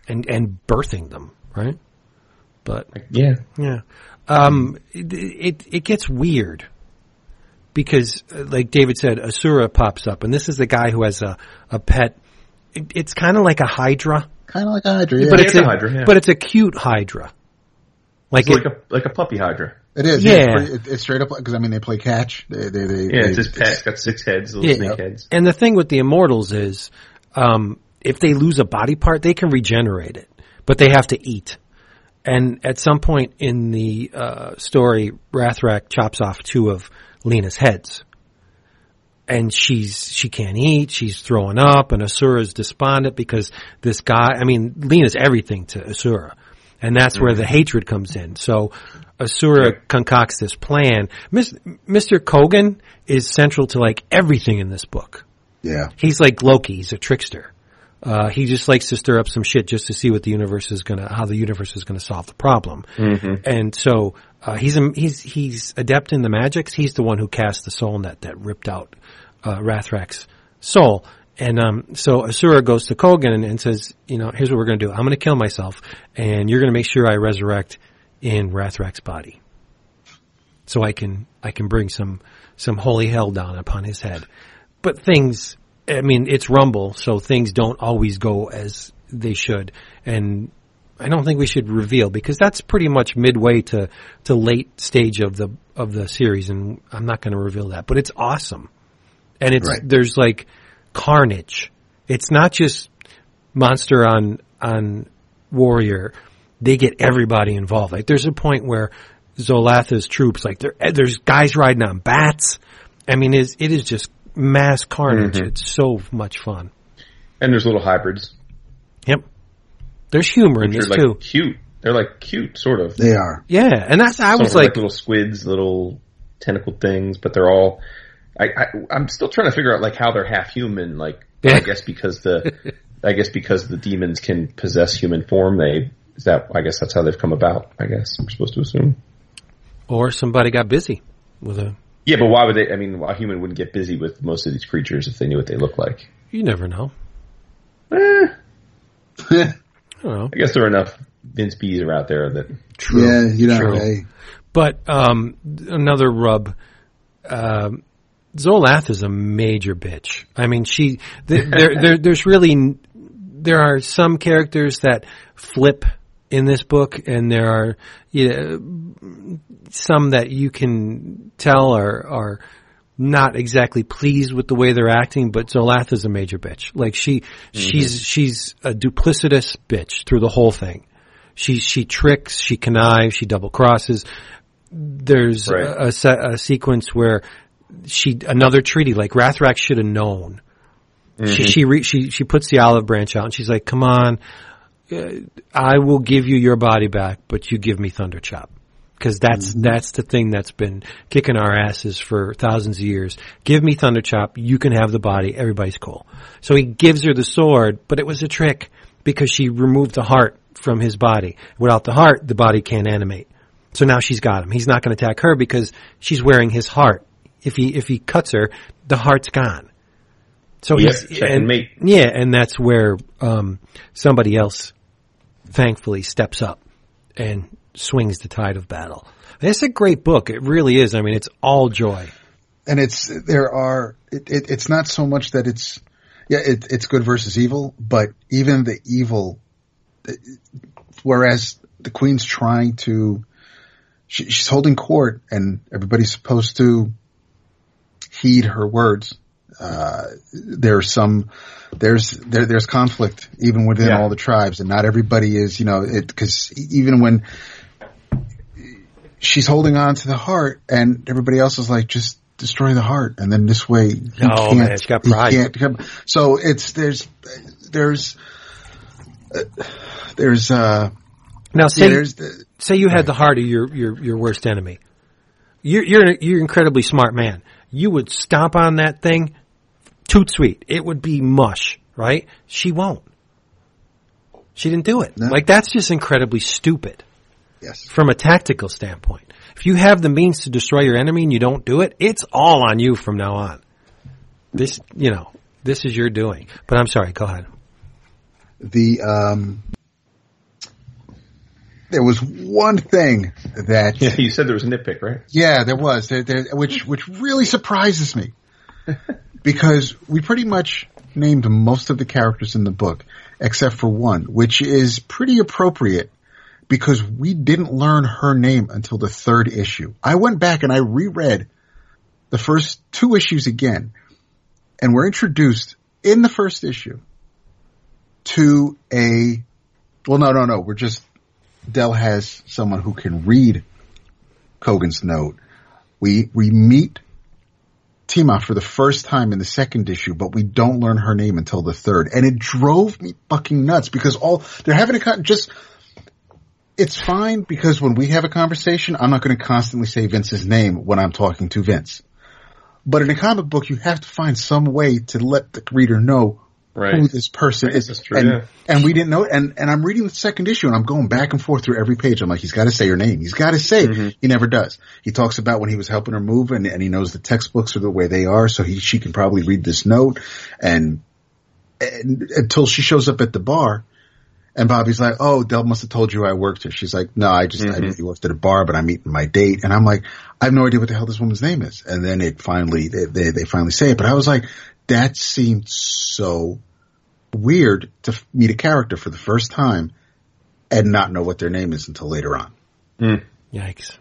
S2: and and birthing them right but
S4: yeah,
S2: Yeah. Um, it, it, it gets weird because, uh, like David said, Asura pops up, and this is the guy who has a, a pet. It, it's kind of like a Hydra,
S3: kind of like a Hydra. Yeah.
S2: but it's
S4: it's
S2: a,
S4: a Hydra, yeah.
S2: but it's a cute Hydra. Like,
S4: it's
S2: it,
S4: like a like a puppy hydra.
S3: It is.
S2: Yeah.
S3: Yeah, it's, pretty- it- it's straight up because I mean they play catch. They, they, they,
S4: Yeah,
S3: they,
S4: it's his pet. It's got six heads, little
S2: Yeah.
S4: snake heads.
S2: and the thing with the immortals is, um, if they lose a body part, they can regenerate it, but they have to eat. And at some point in the uh, story, Rathraq chops off two of Lena's heads. And she's, she can't eat, she's throwing up, and Asura's despondent because this guy, I mean, Lena's everything to Asura. And that's where the hatred comes in. So Asura concocts this plan. Mis- Mr. Kogan is central to like everything in this book.
S3: yeah.
S2: He's like Loki. He's a trickster. Uh, he just likes to stir up some shit just to see what the universe is gonna, how the universe is gonna solve the problem. And so, uh, he's, a, he's, he's adept in the magics. He's the one who cast the soul net that ripped out, uh, Rathraq's soul. And, um, so Asura goes to Kogan and, and says, you know, here's what we're gonna do. I'm gonna kill myself and you're gonna make sure I resurrect in Rathraq's body. So I can, I can bring some, some holy hell down upon his head. But things, I mean, it's Rumble, so things don't always go as they should. And I don't think we should reveal because that's pretty much midway to, to late stage of the, of the series. And I'm not going to reveal that, but it's awesome. And it's,
S3: Right.
S2: there's like carnage. It's not just monster on, on warrior. They get everybody involved. Like there's a point where Zolatha's troops, like there, eh, there's guys riding on bats. I mean, it's, it is just mass carnage. Mm-hmm. It's so much fun.
S4: And there's little hybrids.
S2: Yep. There's humor in
S4: Which
S2: this
S4: like
S2: too.
S4: cute. They're like cute, sort of.
S3: They are.
S2: Yeah, and that's I
S4: Some
S2: was
S4: of them are
S2: like,
S4: little squids, little tentacle things, but they're all. I, I I'm still trying to figure out like how they're half human. Like
S2: Yeah.
S4: I guess because the I guess because the demons can possess human form, they is that I guess that's how they've come about. I guess I'm supposed to assume.
S2: or somebody got busy with a.
S4: Yeah, but why would they? I mean, a human wouldn't get busy with most of these creatures if they knew what they look like.
S2: You never know.
S4: Eh,
S2: I don't know.
S4: I guess there are enough Vince Bees are out there that True.
S3: Yeah, you know,
S2: True.
S3: hey,
S2: But um, another rub. Um, Zolath is a major bitch. I mean, she th- there, there there's really there are some characters that flip in this book, and there are you know, some that you can tell are are not exactly pleased with the way they're acting. But Zolath is a major bitch. Like she mm-hmm. she's she's a duplicitous bitch through the whole thing. She she tricks, she connives, she double crosses. There's
S4: Right.
S2: a, a, se- a sequence where she another treaty like Rathraq should have known. She mm-hmm. she, re, she she puts the olive branch out and she's like, "Come on, I will give you your body back, but you give me Thunder Chop." Because that's that's the thing that's been kicking our asses for thousands of years. Give me Thunder Chop, you can have the body. Everybody's cool. So he gives her the sword, but it was a trick because she removed the heart from his body. Without the heart, the body can't animate. So now she's got him. He's not going to attack her because she's wearing his heart. If he if he cuts her, the heart's gone. So
S4: Yep,
S2: he's
S4: and
S2: yeah, and that's where um, somebody else, thankfully, steps up and swings the tide of battle. It's a great book. It really is. I mean, it's all joy.
S3: and it's there are it, it, it's not so much that it's yeah it, it's good versus evil, but even the evil, whereas the queen's trying to she, she's holding court and everybody's supposed to heed her words. Uh, there's some, there's, there, there's conflict even within
S4: Yeah.
S3: all the tribes and not everybody is, you know, it, cause even when she's holding on to the heart and everybody else is like, just destroy the heart. And then this way, you
S2: No,
S3: can't,
S2: man, she got
S3: you can't. So it's, there's, there's, uh, there's, uh,
S2: Now,
S3: yeah,
S2: say
S3: there's, the,
S2: say you had the heart of your your your worst enemy. You're you're you're an incredibly smart man. You would stomp on that thing, toot sweet. It would be mush, right? She won't. She didn't do it.
S3: No.
S2: Like that's just incredibly stupid
S3: yes.
S2: from a tactical standpoint. If you have the means to destroy your enemy and you don't do it, it's all on you from now on. This, you know, this is your doing. But I'm sorry. Go ahead.
S3: the um there was one thing that
S4: Yeah, you said there was a nitpick, right?
S3: yeah there was there, there, which which really surprises me because we pretty much named most of the characters in the book except for one which is pretty appropriate because we didn't learn her name until the third issue i went back and i reread the first two issues again and we're introduced in the first issue to a well no no no we're just Del has someone who can read Kogan's note. We we meet Tima for the first time in the second issue, but we don't learn her name until the third. And it drove me fucking nuts because all they're having a con- just it's fine because when we have a conversation, I'm not going to constantly say Vince's name when I'm talking to Vince. But in a comic book, you have to find some way to let the reader know
S4: Right.
S3: who this person is.
S4: True,
S3: and,
S4: yeah.
S3: and we didn't know, and, and I'm reading the second issue and I'm going back and forth through every page. I'm like, he's got to say her name. He's got to say
S4: Mm-hmm.
S3: He never does. He talks about when he was helping her move and, and he knows the textbooks are the way they are. So he, she can probably read this note and, and until she shows up at the bar and Bobby's like, oh, Del must have told you I worked here. She's like, no, I just, I knew you worked at a bar, but I'm meeting my date. And I'm like, I have no idea what the hell this woman's name is. And then it finally, they, they, they finally say it. But I was like, that seemed so weird to meet a character for the first time and not know what their name is until later on. Hmm.
S2: Yikes.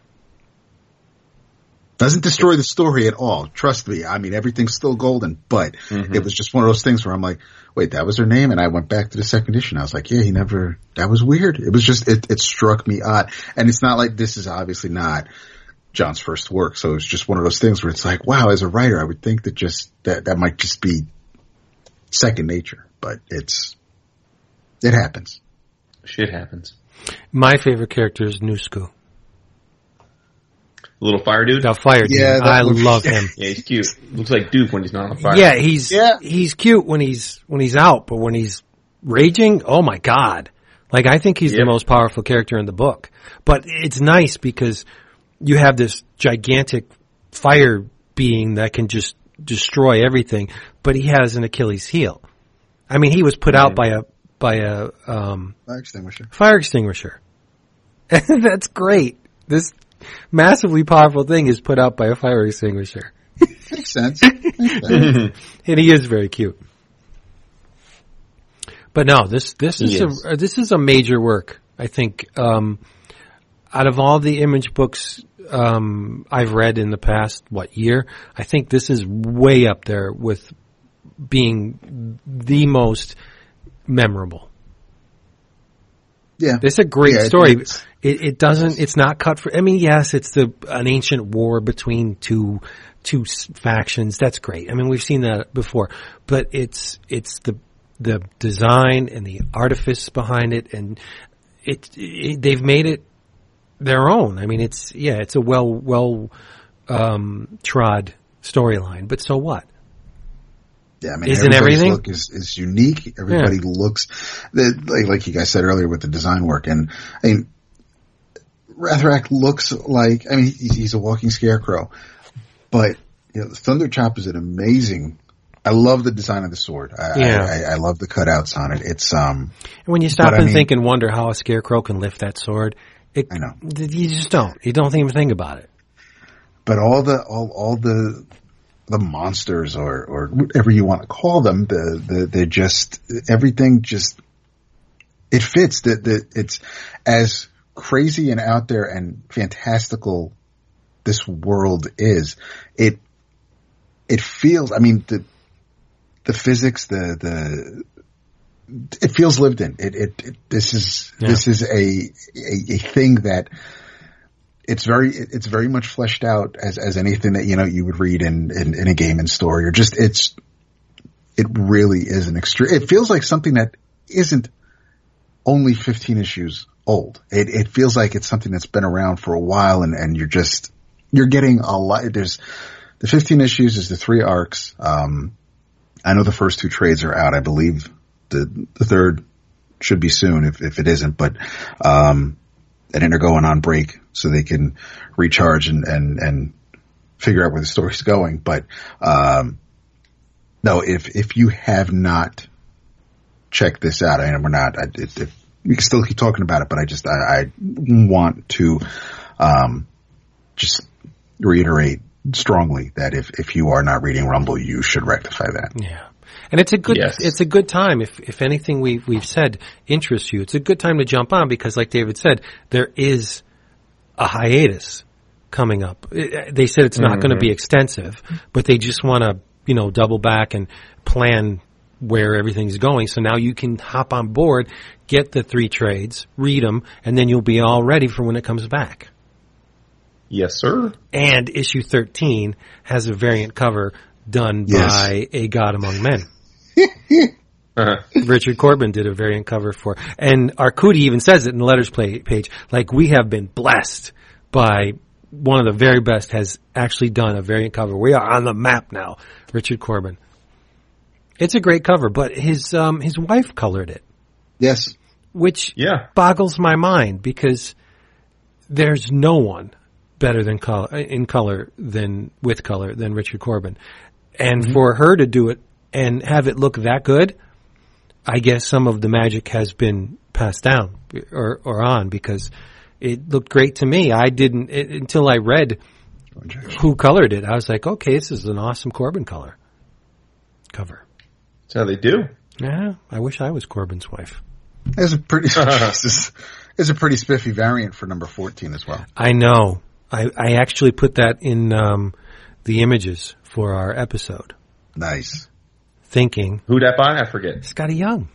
S3: Doesn't destroy the story at all. Trust me. I mean, everything's still golden, but mm-hmm. it was just one of those things where I'm like, wait, that was her name? And I went back to the second issue and I was like, yeah, he never, that was weird. It was just, it, it struck me odd. And it's not like this is obviously not John's first work. So it's just one of those things where it's like, wow, as a writer, I would think that just, that, that might just be second nature, but it's, it happens.
S4: Shit happens.
S2: My favorite character is Nusku.
S4: Little fire dude.
S2: The fire dude.
S3: Yeah,
S2: I
S3: looks-
S2: love him.
S4: Yeah, he's cute. Looks like Duke when he's not on fire.
S2: Yeah, he's
S3: Yeah.
S2: he's cute when he's when he's out, but when he's raging, oh my god! Like I think he's the most powerful character in the book. But it's nice because you have this gigantic fire being that can just destroy everything, but he has an Achilles heel. I mean, he was put out by a by a um,
S3: Fire extinguisher.
S2: fire extinguisher. That's great. This massively powerful thing is put out by a fire extinguisher.
S3: Makes sense. Makes sense.
S2: and he is very cute. But no, this this is,
S4: is.
S2: a this is a major work. I think um, out of all the image books um, I've read in the past what year, I think this is way up there with being the most memorable.
S3: Yeah.
S2: It's a great
S3: Yeah,
S2: story. It, it doesn't. It's not cut for. I mean, yes, it's the an ancient war between two two factions. That's great. I mean, we've seen that before. But it's it's the the design and the artifice behind it, and it, it they've made it their own. I mean, it's yeah, it's a well well um, trod storyline. But so what?
S3: Yeah, I mean,
S2: Isn't everything?
S3: look is, is unique. Everybody looks, like, like you guys said earlier with the design work. And I mean, Rathraq looks like, I mean, he's, he's a walking scarecrow, but you know, Thunder Chop is an amazing, I love the design of the sword. I,
S2: Yeah.
S3: I, I, I love the cutouts on it. It's, um,
S2: And when you stop
S3: But I
S2: and
S3: mean-
S2: think and wonder how a scarecrow can lift that sword, it,
S3: I know.
S2: you just don't. You don't even think about it.
S3: but all the, all, all the, the monsters or, or whatever you want to call them, the, the, they're just, everything just, it fits that, that it's as crazy and out there and fantastical this world is, it it feels. I mean the the physics, the the it feels lived in. It it, it this is
S2: Yeah.
S3: this is a, a a thing that it's very it's very much fleshed out as as anything that you know you would read in in, in a game and story or just it's it really is an extreme. It feels like something that isn't only 15 issues old. It it feels like it's something that's been around for a while and and you're just you're getting a lot. There's the 15 issues is the three arcs. Um, I know the first two trades are out. I believe the the third should be soon if if it isn't, but um, and they're going on break so they can recharge and and and figure out where the story's going. But um, no, if if you have not checked this out, and we're not, I, it, it, we can still keep talking about it, but I just I, I want to um, just reiterate strongly that if if you are not reading Rumble, you should rectify that.
S2: Yeah. And it's a good,
S4: Yes.
S2: it's a good time. If, if anything we've, we've said interests you, it's a good time to jump on because like David said, there is a hiatus coming up. They said it's not going to be mm-hmm. extensive, but they just want to, you know, double back and plan where everything's going. So now you can hop on board, get the three trades, read them, and then you'll be all ready for when it comes back.
S4: Yes, sir.
S2: And issue 13 has a variant cover done
S3: Yes.
S2: by A God Among Men.
S4: Uh-huh.
S2: Richard Corbin did a variant cover for, and Arcudi even says it in the letters play, page, like we have been blessed by one of the very best has actually done a variant cover. We are on the map now, Richard Corbin. It's a great cover, but his, um, his wife colored it,
S3: Yes,
S2: which
S4: Yeah.
S2: boggles my mind because there's no one better than color in color than with color than Richard Corbin. And for her to do it and have it look that good, I guess some of the magic has been passed down or, or on because it looked great to me. I didn't it, until I read who colored it. I was like, okay, this is an awesome Corbin color cover.
S4: That's how they do.
S2: Yeah, I wish I was Corbin's wife.
S3: it's a pretty Jesus, it's a pretty spiffy variant for number fourteen as well.
S2: I know. I, I actually put that in um, the images for our episode,
S3: Nice.
S2: thinking
S4: Who that by? I forget.
S2: Skottie Young.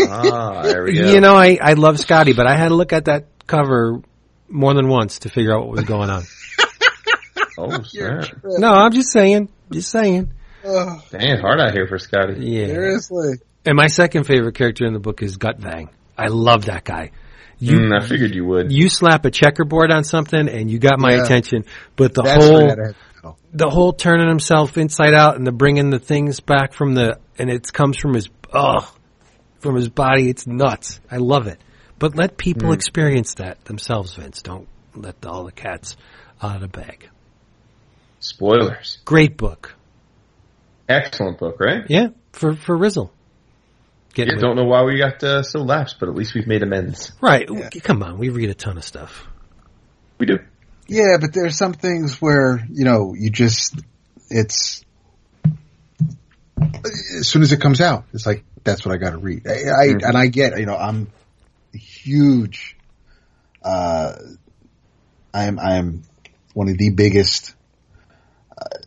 S4: Ah, there we go.
S2: You know, I, I love Skottie, but I had to look at that cover more than once to figure out what was going on.
S4: oh, snap.
S2: no, I'm just saying, just saying.
S4: Dang, hard out here for Skottie.
S2: Yeah.
S3: Seriously.
S2: And my second favorite character in the book is Gutvang. I love that guy. You
S4: Mm, I figured you would.
S2: you slap a checkerboard on something and you got my
S3: Yeah.
S2: attention, but the
S3: That's
S2: whole
S3: what I had to know.
S2: the whole turning himself inside out and the bringing the things back from the and it comes from his oh from his body. It's nuts. I love it. But let people experience that themselves, Vince. Don't let all the cats out of the bag.
S4: Spoilers.
S2: Great book.
S4: Excellent book, right?
S2: Yeah, for for Rizzle. Getting
S4: Yeah, don't know why we got uh, so lapsed, but at least we've made amends.
S2: right. Come on, we read a ton of stuff.
S4: We do.
S3: Yeah, but there's some things where you know you just it's as soon as it comes out, it's like that's what I got to read. I, I and I get you know I'm huge. Uh, I am I am one of the biggest uh,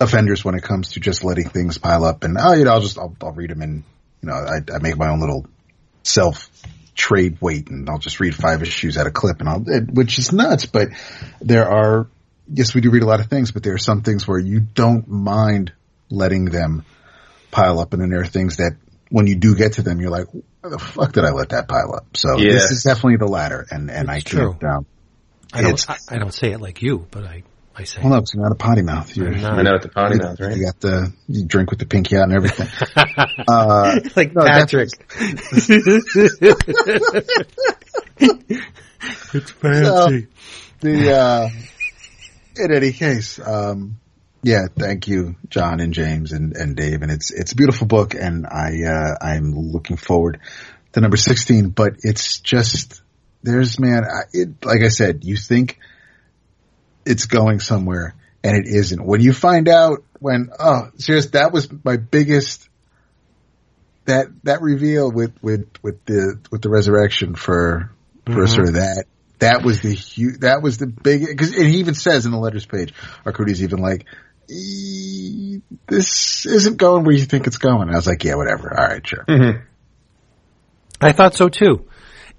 S3: offenders when it comes to just letting things pile up and oh you know I'll just I'll, I'll read them and you know I, I make my own little self trade weight and I'll just read five issues at a clip and I'll, it, which is nuts, but there are, yes, we do read a lot of things, but there are some things where you don't mind letting them pile up and then there are things that when you do get to them, you're like, why the fuck did I let that pile up? So
S4: Yeah.
S3: this is definitely the latter and, and I
S2: It's
S3: can't,
S2: true.
S3: um,
S2: I don't. I, I don't say it like you, but I I say.
S3: well, no, it's not a potty mouth. You're,
S2: I'm not.
S4: I know at the potty
S3: you,
S4: mouth, right?
S3: you got the, you drink with the pinky out and everything. uh,
S2: like
S3: no,
S2: Patrick. it's fancy.
S3: the uh in any case um yeah thank you john and james and and dave and it's it's a beautiful book and i uh i'm looking forward to number 16 but it's just there's man I, it like i said you think it's going somewhere and it isn't when you find out when oh serious that was my biggest that that reveal with with with the with the resurrection for for mm-hmm. sort of that. That was the huge, that was the big, cause and he even says in the letters page, Arcudi's even like, "E- this isn't going where you think it's going. I was like, yeah, whatever. All right, sure. Mm-hmm.
S2: I thought so too.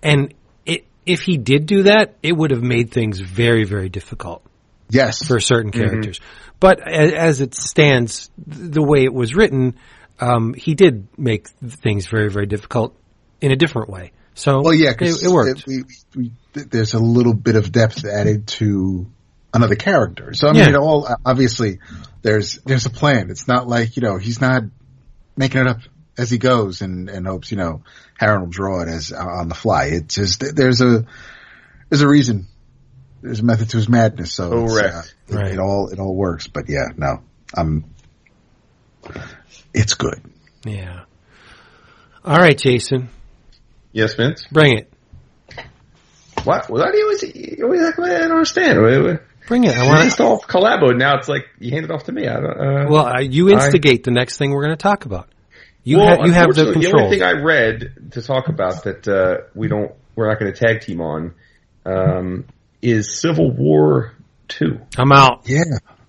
S2: And it, if he did do that, it would have made things very, very difficult
S3: Yes.
S2: for certain mm-hmm. characters. But as, as it stands, the way it was written, um, he did make things very, very difficult in a different way. So
S3: Well, yeah,
S2: it,
S3: because
S2: it worked.
S3: we, we, there's a little bit of depth added to another character. So I mean,
S2: Yeah.
S3: it all uh, obviously there's there's a plan. It's not like you know he's not making it up as he goes and and hopes you know Harren will draw it as uh, on the fly. It's just there's a there's a reason. There's a method to his madness. So
S4: Correct.
S3: uh, it,
S2: Right.
S3: it all it all works. But yeah, no, I'm. It's good.
S2: yeah. All right, Jason,
S4: Yes, Vince.
S2: bring it.
S4: What? What do you always? You always act like I don't understand. Wait, wait.
S2: Bring it. I
S4: We
S2: want
S4: just all collabo. Now it's like you hand it off to me. I don't. Uh,
S2: Well, uh, you instigate the next thing we're going to talk about. You
S4: well,
S2: ha- you have the
S4: unfortunately,
S2: control.
S4: only thing I read to talk about that uh, we don't, we're not going to tag team on, um, is Civil War Two.
S2: I'm out.
S3: Yeah.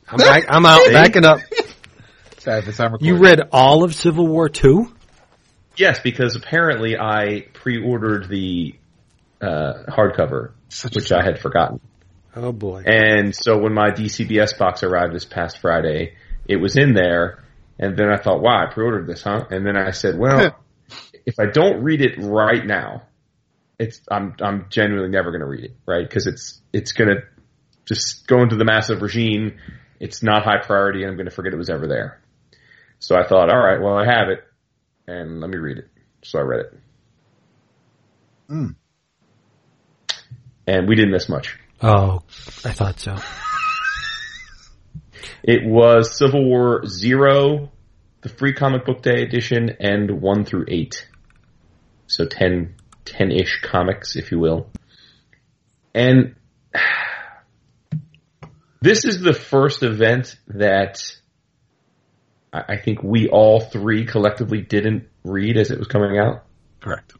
S2: I'm, back, I'm out.
S4: See?
S2: Backing up.
S3: Sorry if
S2: You read all of Civil War Two?
S4: Yes, because apparently I pre-ordered the uh, hardcover,
S3: Such
S4: which I had forgotten.
S2: Oh boy.
S4: And so when my DCBS box arrived this past Friday, it was in there. And then I thought, wow, I pre-ordered this, huh? And then I said, well, if I don't read it right now, it's, I'm, I'm genuinely never going to read it, right? Cause it's, it's going to just go into the massive regime. It's not high priority and I'm going to forget it was ever there. So I thought, all right, well, I have it and let me read it. So I read it.
S3: Mm.
S4: And we didn't miss much.
S2: Oh, I thought so.
S4: It was Civil War Zero, the free comic book day edition, and one through eight. So 10, 10-ish comics, if you will. And this is the first event that I I think we all three collectively didn't read as it was coming out.
S3: Correct.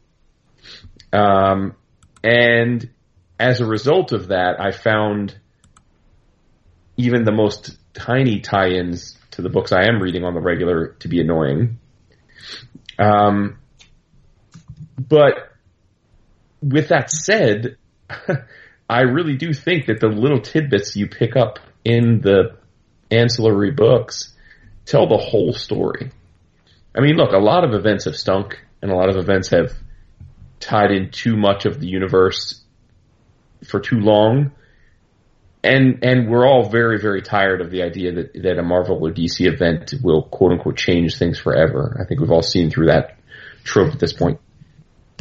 S4: Um, and as a result of that, I found even the most tiny tie-ins to the books I am reading on the regular to be annoying. Um, but with that said, I really do think that the little tidbits you pick up in the ancillary books tell the whole story. I mean, look, a lot of events have stunk, and a lot of events have tied in too much of the universe for too long. And and we're all very very tired of the idea that that a Marvel or DC event will quote unquote change things forever. I think we've all seen through that trope at this point.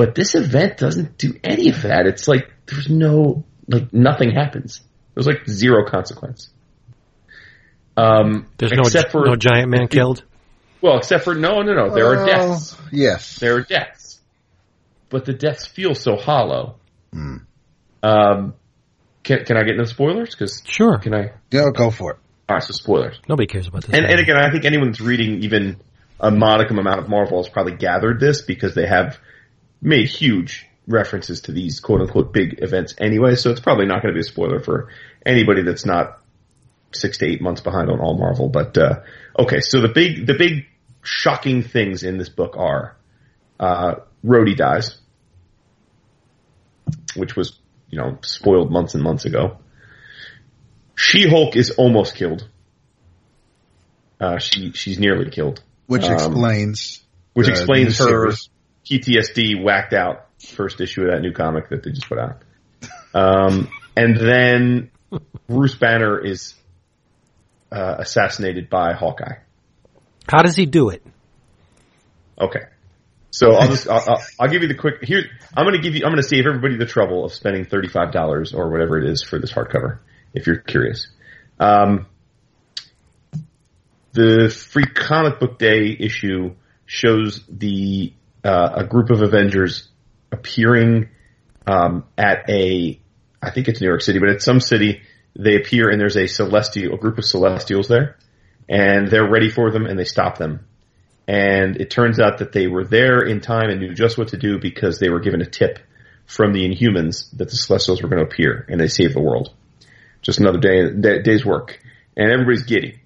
S4: But this event doesn't do any of that. It's like there's no like nothing happens. There's like zero consequence. Um,
S2: There's
S4: except
S2: no
S4: for
S2: no giant man killed.
S4: well, except for no, no, no. There are
S3: Well,
S4: deaths.
S3: Yes.
S4: There are deaths, but the deaths feel so hollow.
S3: Hmm.
S4: Um, can can I get into spoilers? Because
S2: Sure.
S4: can I?
S3: Yeah, go for it.
S4: All right, so spoilers.
S2: Nobody cares about this.
S4: And and again, I think anyone that's reading even a modicum amount of Marvel has probably gathered this because they have made huge references to these quote unquote big events anyway. So it's probably not going to be a spoiler for anybody that's not six to eight months behind on all Marvel. But uh, okay, so the big the big shocking things in this book are uh, Rhodey dies, which was you know spoiled months and months ago. She Hulk is almost killed. Uh, she she's nearly killed,
S3: Which
S4: Um,
S3: explains.
S4: which explains her
S3: series.
S4: PTSD whacked out first issue of that new comic that they just put out. Um, and then Bruce Banner is uh, assassinated by Hawkeye.
S2: How does he do it?
S4: Okay. So I'll just I'll, I'll, I'll give you the quick here. I'm going to give you I'm going to save everybody the trouble of spending thirty five dollars or whatever it is for this hardcover if you're curious. Um, the free comic book day issue shows the uh, a group of Avengers appearing um, at a I think it's New York City, but it's some city. They appear and there's a celestial a group of Celestials there, and they're ready for them and they stop them and it turns out that they were there in time and knew just what to do because they were given a tip from the Inhumans that the Celestials were going to appear and they save the world. Just another day, day day's work, and everybody's giddy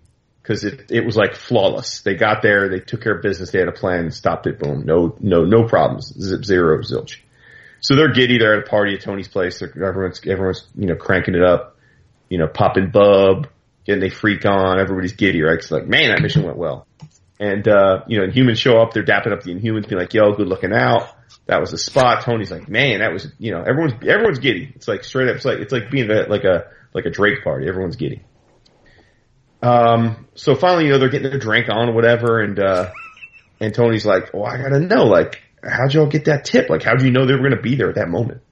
S4: because it it was like flawless. They got there, they took care of business, they had a plan, stopped it, boom, no no no problems, zip zero zilch. So they're giddy. They're at a party at Tony's place. Everyone's everyone's you know cranking it up, you know popping bub, getting they freak on. Everybody's giddy, right? It's like man, that mission went well. And uh, you know, Inhumans show up. They're dapping up the Inhumans, being like, "Yo, good looking out." That was the spot. Tony's like, "Man, that was you know, everyone's everyone's giddy." It's like straight up. It's like it's like being at like a like a Drake party. Everyone's giddy. Um, so finally, you know, they're getting their drink on whatever, and uh, and Tony's like, "Well, I gotta know, like, how'd y'all get that tip? Like, how'd you know they were gonna be there at that moment?"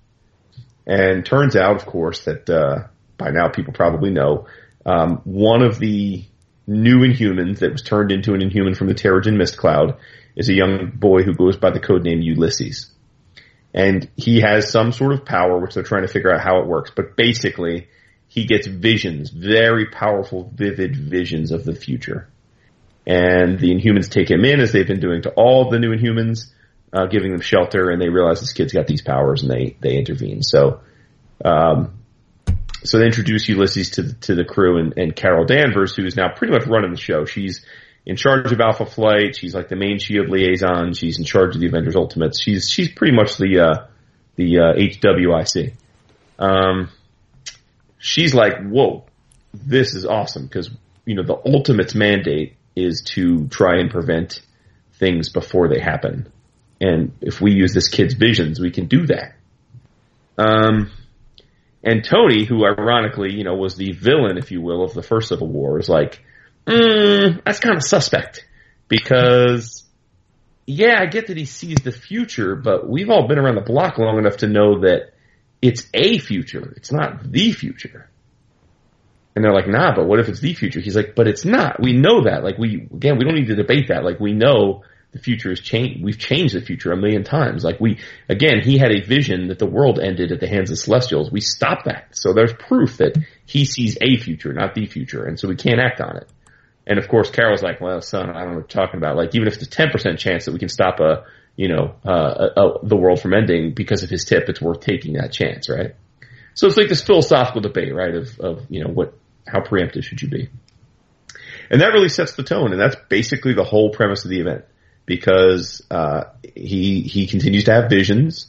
S4: And turns out, of course, that uh, by now people probably know um, one of the new Inhumans that was turned into an Inhuman from the Terrigen Mist Cloud is a young boy who goes by the code name Ulysses. And he has some sort of power, which they're trying to figure out how it works. But basically, he gets visions, very powerful, vivid visions of the future. And the Inhumans take him in, as they've been doing to all the new Inhumans, uh, giving them shelter, and they realize this kid's got these powers, and they they intervene. So, um, so they introduce Ulysses to the, to the crew, and, and Carol Danvers, who is now pretty much running the show. She's in charge of Alpha Flight. She's like the main Shield liaison. She's in charge of the Avengers Ultimates. She's she's pretty much the uh, the uh, HWIC. Um, she's like, whoa, this is awesome. Because you know the Ultimates mandate is to try and prevent things before they happen, and if we use this kid's visions, we can do that. Um, and Tony, who ironically, you know, was the villain, if you will, of the first Civil War, is like mm, that's kind of suspect. Because yeah, I get that he sees the future, but we've all been around the block long enough to know that it's a future. It's not the future. And they're like, nah, but what if it's the future? He's like, but it's not. We know that. Like we, again, we don't need to debate that. Like we know the future has changed. We've changed the future a million times. Like we, again, he had a vision that the world ended at the hands of Celestials. We stopped that. So there's proof that he sees a future, not the future. And so we can't act on it. And of course, Carol's like, well, son, I don't know what you're talking about. Like, even if it's a 10% chance that we can stop a, you know, uh, a, a, the world from ending because of his tip, it's worth taking that chance, right? So it's like this philosophical debate, right? Of, of, you know, what, how preemptive should you be? And that really sets the tone. And that's basically the whole premise of the event because, uh, he, he continues to have visions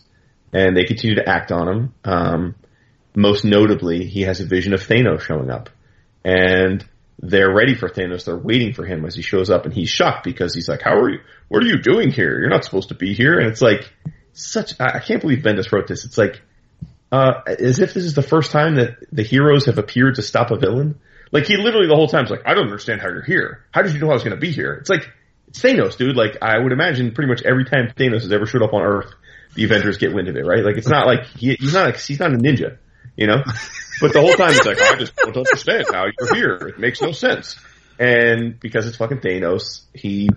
S4: and they continue to act on them. Um, most notably, he has a vision of Thanos showing up and they're ready for Thanos. They're waiting for him as he shows up, and he's shocked because he's like, "How are you? What are you doing here? You're not supposed to be here." And it's like such. I can't believe Bendis wrote this. It's like uh, as if this is the first time that the heroes have appeared to stop a villain. Like he literally the whole time is like, "I don't understand how you're here. How did you know I was going to be here?" It's like it's Thanos, dude. Like I would imagine pretty much every time Thanos has ever showed up on Earth, the Avengers get wind of it, right? Like it's not like he, he's not like, he's not a ninja, you know. But the whole time he's like, I just don't understand how you're here. It makes no sense. And because it's fucking Thanos, he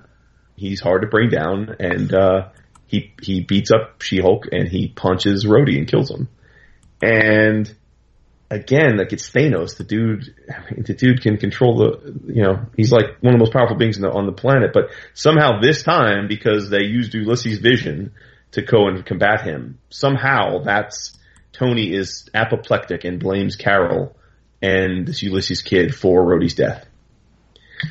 S4: he's hard to bring down, and uh, he he beats up She Hulk and he punches Rhodey and kills him. And again, like it's Thanos. The dude, I mean, the dude can control the, you know, he's like one of the most powerful beings the, on the planet. But somehow this time, because they used Ulysses' vision to go and combat him, somehow that's Tony is apoplectic and blames Carol and this Ulysses kid for Rhodey's death.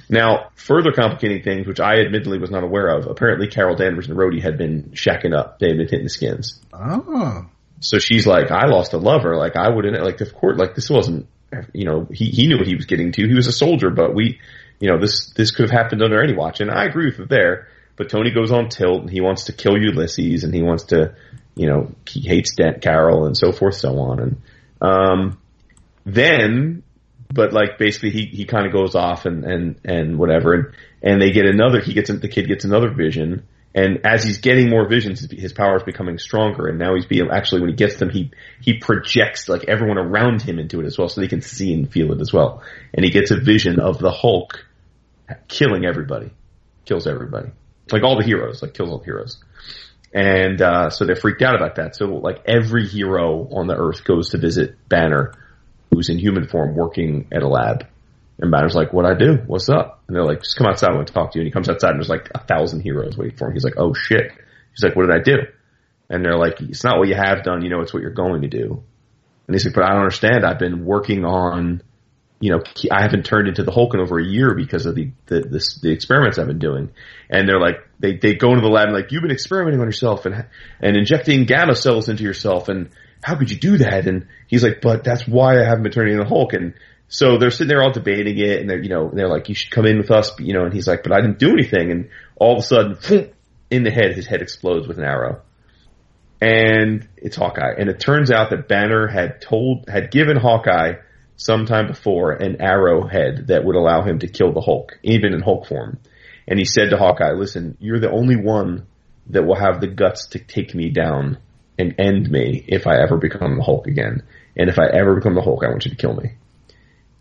S4: Now, further complicating things, which I admittedly was not aware of, apparently Carol Danvers and Rhodey had been shacking up. They had been hitting the skins.
S3: Oh.
S4: So she's like, I lost a lover. Like, I wouldn't, like, of course, like, this wasn't, you know, he, he knew what he was getting to. He was a soldier, but we, you know, this, this could have happened under any watch. And I agree with it there. But Tony goes on tilt and he wants to kill Ulysses and he wants to, you know, he hates Dent Carol and so forth, so on. And, um, then, but like basically he, he kind of goes off and, and, and whatever. And, and they get another, he gets, the kid gets another vision. And as he's getting more visions, his power is becoming stronger. And now he's being, actually when he gets them, he, he projects like everyone around him into it as well so they can see and feel it as well. And he gets a vision of the Hulk killing everybody. Kills everybody. Like all the heroes, like kills all the heroes. And, uh, so they're freaked out about that. So like every hero on the earth goes to visit Banner, who's in human form working at a lab. And Banner's like, what I do? What's up? And they're like, just come outside. I want to talk to you. And he comes outside and there's like a thousand heroes waiting for him. He's like, oh shit. He's like, what did I do? And they're like, it's not what you have done, you know, it's what you're going to do. And he's like, but I don't understand. I've been working on, you know, I haven't turned into the Hulk in over a year because of the, the, the, the experiments I've been doing. And they're like, they, they go into the lab and like, you've been experimenting on yourself and, and injecting gamma cells into yourself and how could you do that? And he's like, but that's why I haven't been turning into the Hulk. And so they're sitting there all debating it and they're, you know, they're like, you should come in with us, you know, and he's like, but I didn't do anything. And all of a sudden, in the head, his head explodes with an arrow and it's Hawkeye. And it turns out that Banner had told, had given Hawkeye sometime before an arrowhead that would allow him to kill the Hulk, even in Hulk form. And he said to Hawkeye, listen, you're the only one that will have the guts to take me down and end me if I ever become the Hulk again. And if I ever become the Hulk, I want you to kill me.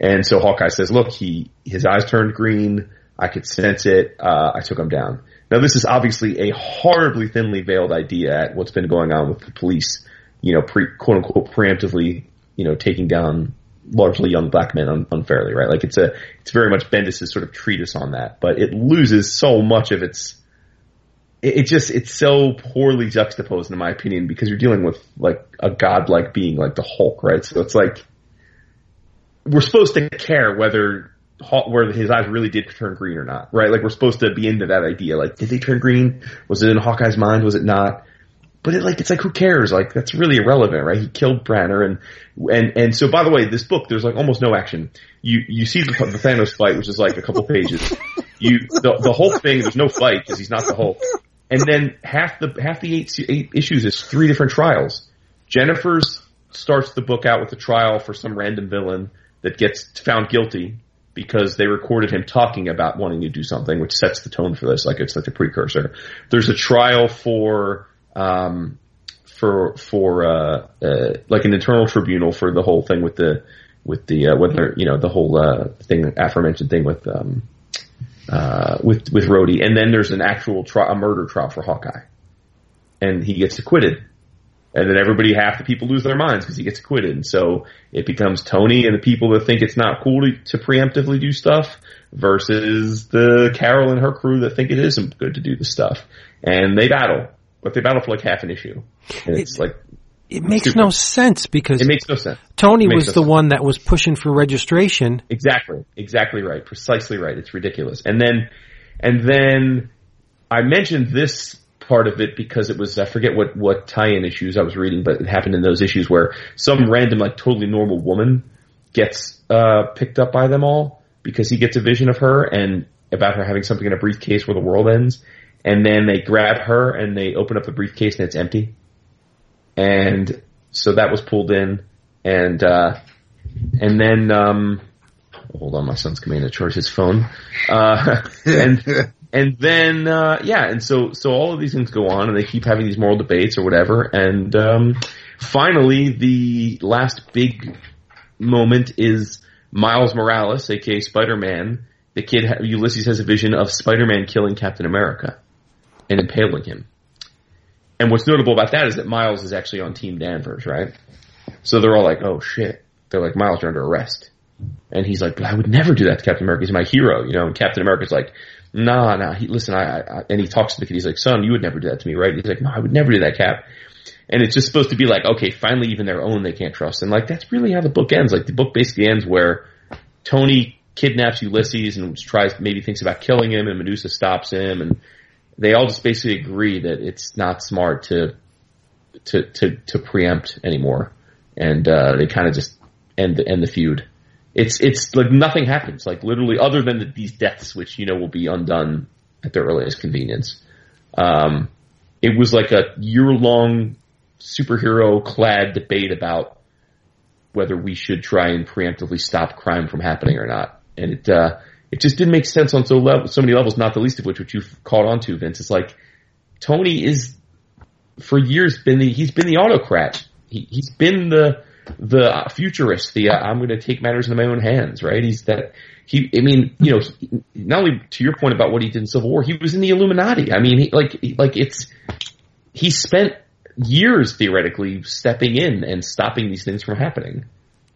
S4: And so Hawkeye says, look, he, his eyes turned green. I could sense it. Uh, I took him down. Now, this is obviously a horribly thinly veiled idea at what's been going on with the police, you know, pre, quote unquote preemptively, you know, taking down largely young black men un, unfairly, right? Like it's a, it's very much Bendis' sort of treatise on that, but it loses so much of its, it, it just, it's so poorly juxtaposed in my opinion because you're dealing with like a godlike being like the Hulk, right? So it's like, we're supposed to care whether where his eyes really did turn green or not, right? Like we're supposed to be into that idea. Like, did they turn green? Was it in Hawkeye's mind? Was it not? But it like it's like who cares? Like that's really irrelevant, right? He killed Banner, and and and so by the way, this book there's like almost no action. You you see the, the Thanos fight, which is like a couple pages. You the the whole thing there's no fight because he's not the Hulk. And then half the half the eight eight issues is three different trials. Jennifer's starts the book out with a trial for some random villain that gets found guilty because they recorded him talking about wanting to do something, which sets the tone for this. Like it's like a precursor. There's a trial for um, for for uh, uh, like an internal tribunal for the whole thing with the with the uh, whether you know the whole uh, thing aforementioned thing with um, uh, with with Rhodey, and then there's an actual trial, a murder trial for Hawkeye, and he gets acquitted and then everybody, half the people lose their minds because he gets acquitted. And so it becomes Tony and the people that think it's not cool to, to preemptively do stuff versus the Carol and her crew that think it is good to do the stuff. And they battle, but they battle for like half an issue. And it's it, like,
S2: it makes stupid. no sense because
S4: it makes no sense.
S2: Tony was
S4: no
S2: the
S4: sense.
S2: one that was pushing for registration.
S4: Exactly, exactly right, precisely right. It's ridiculous. And then, and then I mentioned this part of it because it was I forget what what tie-in issues I was reading, but it happened in those issues where some random like totally normal woman gets uh, picked up by them all because he gets a vision of her and about her having something in a briefcase where the world ends, and then they grab her and they open up the briefcase and it's empty, and so that was pulled in, and uh, and then. Um, hold on, my son's coming in to charge his phone. Uh, and and then uh, yeah, and so so all of these things go on, and they keep having these moral debates or whatever, and um, finally the last big moment is Miles Morales, aka Spider Man. The kid Ulysses has a vision of Spider Man killing Captain America and impaling him. And what's notable about that is that Miles is actually on Team Danvers, right? So they're all like, "Oh shit!" They're like, "Miles, you're under arrest." And he's like, but I would never do that to Captain America. He's my hero, you know. And Captain America's like, nah, nah. He, listen, I, I, and he talks to the kid. He's like, son, you would never do that to me, right? He's like, no, I would never do that, Cap. And it's just supposed to be like, okay, finally, even their own they can't trust. And like, that's really how the book ends. Like, the book basically ends where Tony kidnaps Ulysses and tries, maybe thinks about killing him, and Medusa stops him, and they all just basically agree that it's not smart to to to, to preempt anymore, and uh, they kind of just end the end the feud it's it's like nothing happens. Like literally, other than the, these deaths, which you know will be undone at their earliest convenience. Um, it was like a year long superhero clad debate about whether we should try and preemptively stop crime from happening or not, and it uh, it just didn't make sense on so level, so many levels. Not the least of which, which you've caught on to, Vince. It's like Tony is for years been the he's been the autocrat. He he's been the the futurist, the uh, I'm going to take matters into my own hands, right? He's that he. I mean, you know, he, not only to your point about what he did in Civil War, he was in the Illuminati. I mean, he, like like it's he spent years theoretically stepping in and stopping these things from happening.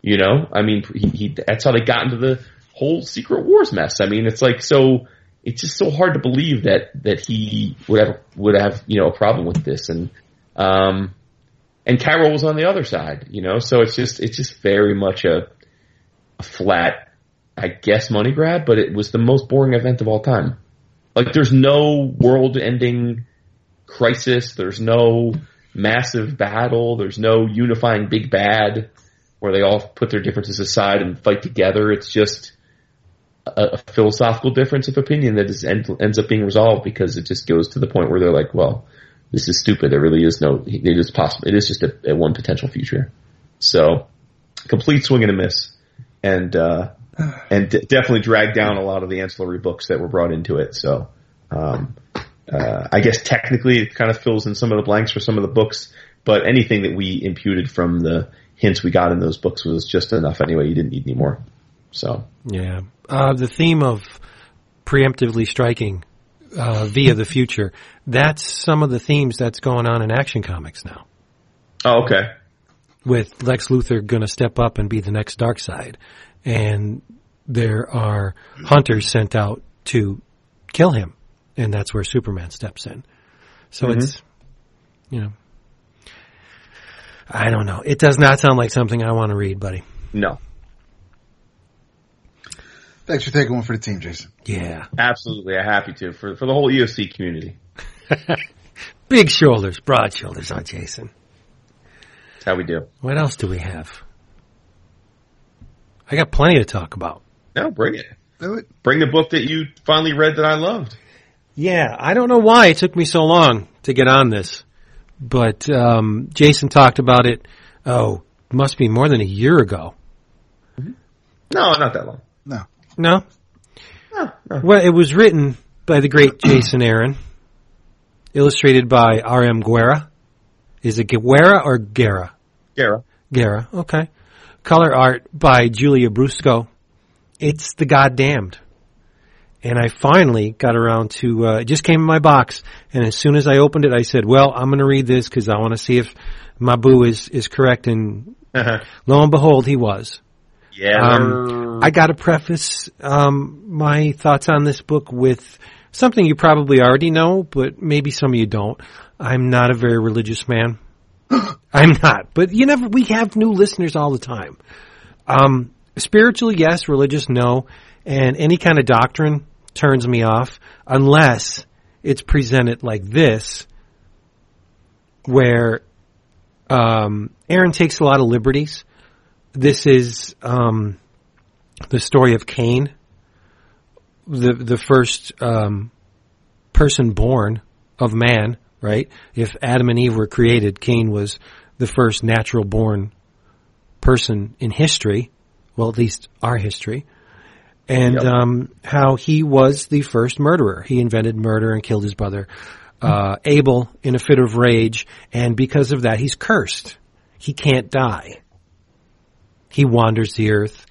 S4: You know, I mean, he, he that's how they got into the whole Secret Wars mess. I mean, it's like so. It's just so hard to believe that that he would have would have you know a problem with this and Um, and Carol was on the other side, you know, so it's just, it's just very much a, a flat, I guess, money grab, but it was the most boring event of all time. Like there's no world ending crisis. There's no massive battle. There's no unifying big bad where they all put their differences aside and fight together. It's just a, a philosophical difference of opinion that is, end, ends up being resolved because it just goes to the point where they're like, well, this is stupid. There really is no, it is possible. It is just a, a one potential future. So complete swing and a miss. And, uh, and d- definitely dragged down a lot of the ancillary books that were brought into it. So, um, uh, I guess technically it kind of fills in some of the blanks for some of the books, but anything that we imputed from the hints we got in those books was just enough anyway. You didn't need any more. So
S2: Yeah. Uh, the theme of preemptively striking uh, via the future, that's some of the themes that's going on in action comics now.
S4: Oh, okay.
S2: With Lex Luthor going to step up and be the next Darkseid. And there are hunters sent out to kill him. And that's where Superman steps in. So it's, you know, I don't know. It does not sound like something I want to read, buddy.
S4: No,
S3: Thanks for taking one for the team, Jason.
S2: Yeah.
S4: absolutely. I'm happy to for, for the whole EOC community.
S2: Big shoulders, broad shoulders on Jason.
S4: That's how we do.
S2: What else do we have? I got plenty to talk about.
S4: No, bring it.
S3: Do it.
S4: Bring the book that you finally read that I loved.
S2: Yeah, I don't know why it took me so long to get on this, but um, Jason talked about it. Oh, must be more than a year ago.
S4: No, not that long.
S3: No.
S2: No, well, it was written by the great Jason Aaron, illustrated by R. M. Guerra. Is it Guerra or Guerra?
S4: Gara.
S2: Guerra. Okay. Color art by Giulia Brusco. It's the goddamned. And I finally got around to, uh, it just came in my box. And as soon as I opened it, I said, well, I'm going to read this because I want to see if my boo is, is correct. And lo and behold, he was.
S4: Yeah.
S2: Um, I got to preface um, my thoughts on this book with something you probably already know, but maybe some of you don't. I'm not a very religious man. I'm not, but you never. We have new listeners all the time. Um, spiritual, yes. Religious, no. And any kind of doctrine turns me off unless it's presented like this, where um, Aaron takes a lot of liberties. This is um, the story of Cain, the the first um, person born of man. Right? If Adam and Eve were created, Cain was the first natural born person in history. Well, at least our history. And
S4: Yep.
S2: um, how he was the first murderer. He invented murder and killed his brother uh, Abel in a fit of rage, and because of that, he's cursed. He can't die. He wanders the earth,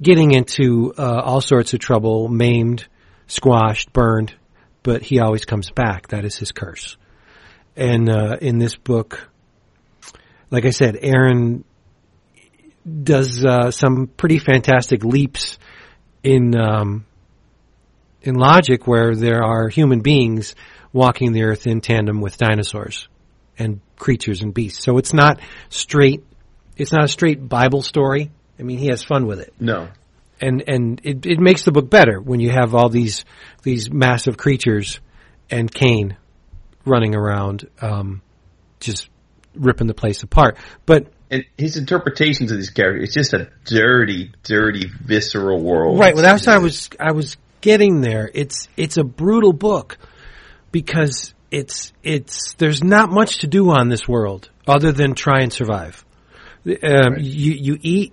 S2: getting into uh, all sorts of trouble, maimed, squashed, burned, but he always comes back. That is his curse. And uh, in this book, like I said, Aaron does uh, some pretty fantastic leaps in um, in logic where there are human beings walking the earth in tandem with dinosaurs and creatures and beasts. So it's not straight. It's not a straight Bible story. I mean, he has fun with it,
S4: no.
S2: and and it, it makes the book better when you have all these these massive creatures and Cain running around, um, just ripping the place apart. But
S4: And his interpretations of these characters, it's just a dirty, dirty, visceral world.
S2: Right. Well, that's what I was I was getting there. It's it's a brutal book because it's it's there's not much to do on this world other than try and survive. Um, You you eat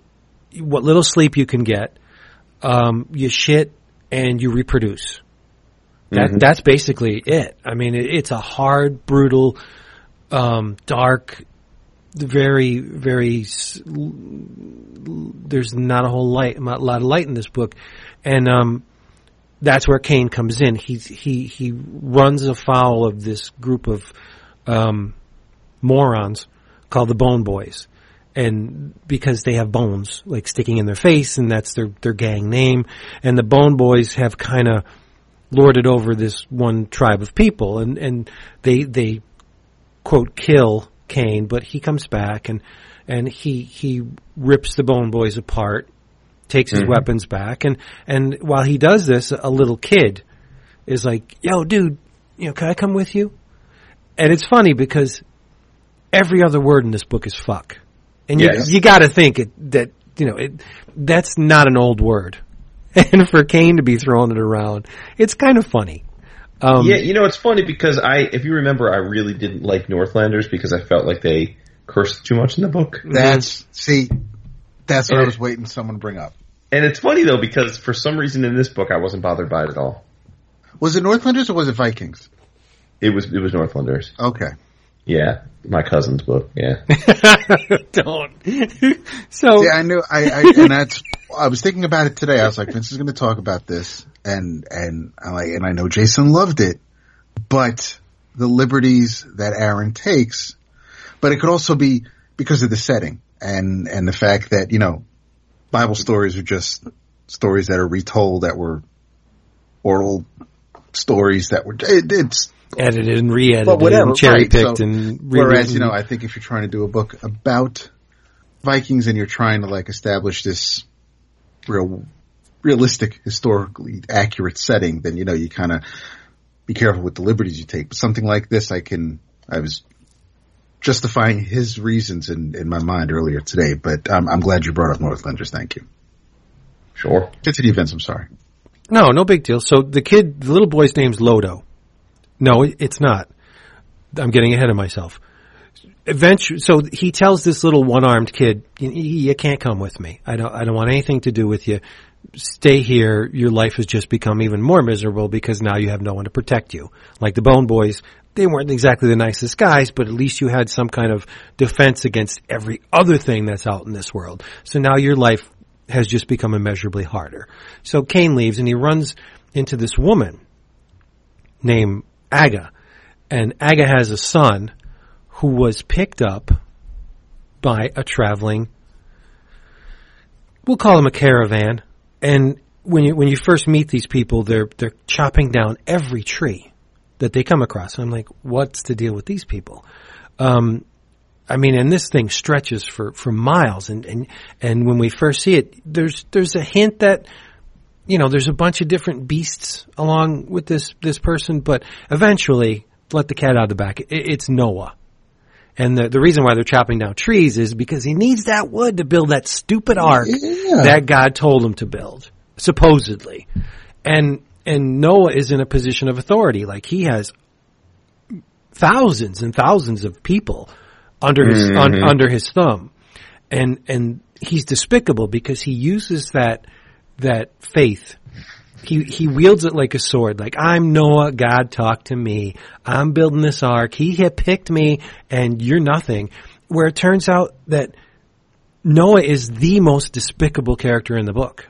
S2: what little sleep you can get. Um, you shit and you reproduce. That that's basically it. I mean, it, it's a hard, brutal, um, dark, very very there's not a whole light, not a lot of light in this book, and um, that's where Cain comes in. He he he runs afoul of this group of um, morons called the Bone Boys, and because they have bones like sticking in their face, and that's their their gang name, and the Bone Boys have kind of lorded over this one tribe of people, and and they they quote kill Cain, but he comes back and and he he rips the Bone Boys apart, takes his mm-hmm. weapons back, and and while he does this, a little kid is like, "Yo, dude, you know, can I come with you?" And it's funny because every other word in this book is "fuck," and you
S4: Yes.
S2: you got to think it, that you know it that's not an old word, and for Cain to be throwing it around, it's kind of funny. Um,
S4: yeah, you know, it's funny because I, if you remember, I really didn't like Northlanders because I felt like they cursed too much in the book.
S3: That's see, that's what I was waiting someone to bring up.
S4: And it's funny though because for some reason in this book I wasn't bothered by it at all.
S3: Was it Northlanders or was it Vikings?
S4: It was it was Northlanders.
S3: Okay.
S4: Yeah, my cousin's book. Yeah,
S2: don't. so
S3: See, I knew I, I and that's I was thinking about it today. I was like, Vince is going to talk about this, and and I like, and I know Jason loved it, but the liberties that Aaron takes, but it could also be because of the setting and and the fact that you know Bible stories are just stories that are retold that were oral stories that were it, it's
S2: edited and re-edited
S3: but whatever,
S2: and cherry
S3: right,
S2: picked
S3: so-
S2: and
S3: Whereas, you know, I think if you're trying to do a book about Vikings and you're trying to like establish this real, realistic, historically accurate setting, then, you know, you kind of be careful with the liberties you take. But something like this, I can, I was justifying his reasons in, in my mind earlier today, but um, I'm glad you brought up Northlanders. Thank you.
S4: sure.
S3: Continue, Vince. I'm sorry.
S2: No, no big deal. So the kid, the little boy's name's Lodo. No, it's not. I'm getting ahead of myself. Eventually, so he tells this little one-armed kid, "You, can't come with me. I don't. I don't want anything to do with you. Stay here. Your life has just become even more miserable because now you have no one to protect you. Like the Bone Boys, they weren't exactly the nicest guys, but at least you had some kind of defense against every other thing that's out in this world. So now your life has just become immeasurably harder. So Cain leaves and he runs into this woman named Aga. And Aga has a son who was picked up by a traveling, we'll call him a caravan. And when you, when you first meet these people, they're, they're chopping down every tree that they come across. And I'm like, what's the deal with these people? Um, I mean, and this thing stretches for, for miles. And, and, and when we first see it, there's, there's a hint that, you know, there's a bunch of different beasts along with this, this person, but eventually, let the cat out of the bag. It, it's Noah. And the, the reason why they're chopping down trees is because he needs that wood to build that stupid ark
S3: Yeah.
S2: that God told him to build, supposedly. And, and Noah is in a position of authority. Like he has thousands and thousands of people under his un, mm-hmm. under his thumb, and and he's despicable because he uses that that faith. He he wields it like a sword. Like I'm Noah, God talked to me. I'm building this ark. He had picked me, and you're nothing. Where it turns out that Noah is the most despicable character in the book.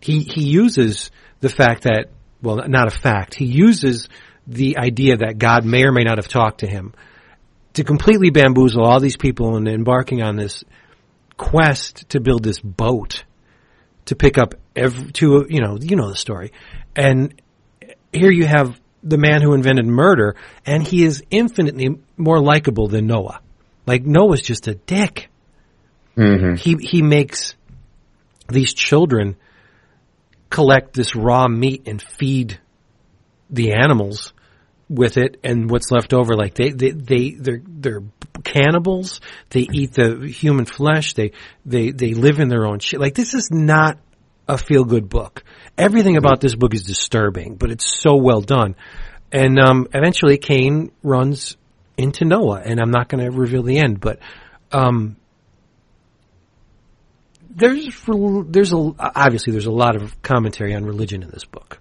S2: He he uses the fact that well, not a fact. He uses the idea that God may or may not have talked to him to completely bamboozle all these people and embarking on this quest to build this boat to pick up every to you know you know the story. And here you have the man who invented murder and he is infinitely more likable than Noah. Like Noah's just a dick. Mm-hmm. He he makes these children collect this raw meat and feed the animals with it and what's left over. Like they they, they they're they're cannibals. They eat the human flesh. They they they live in their own shit. Like this is not a feel good book. Everything about this book is disturbing but it's so well done. And um eventually Cain runs into Noah and I'm not going to reveal the end but um there's there's a obviously there's a lot of commentary on religion in this book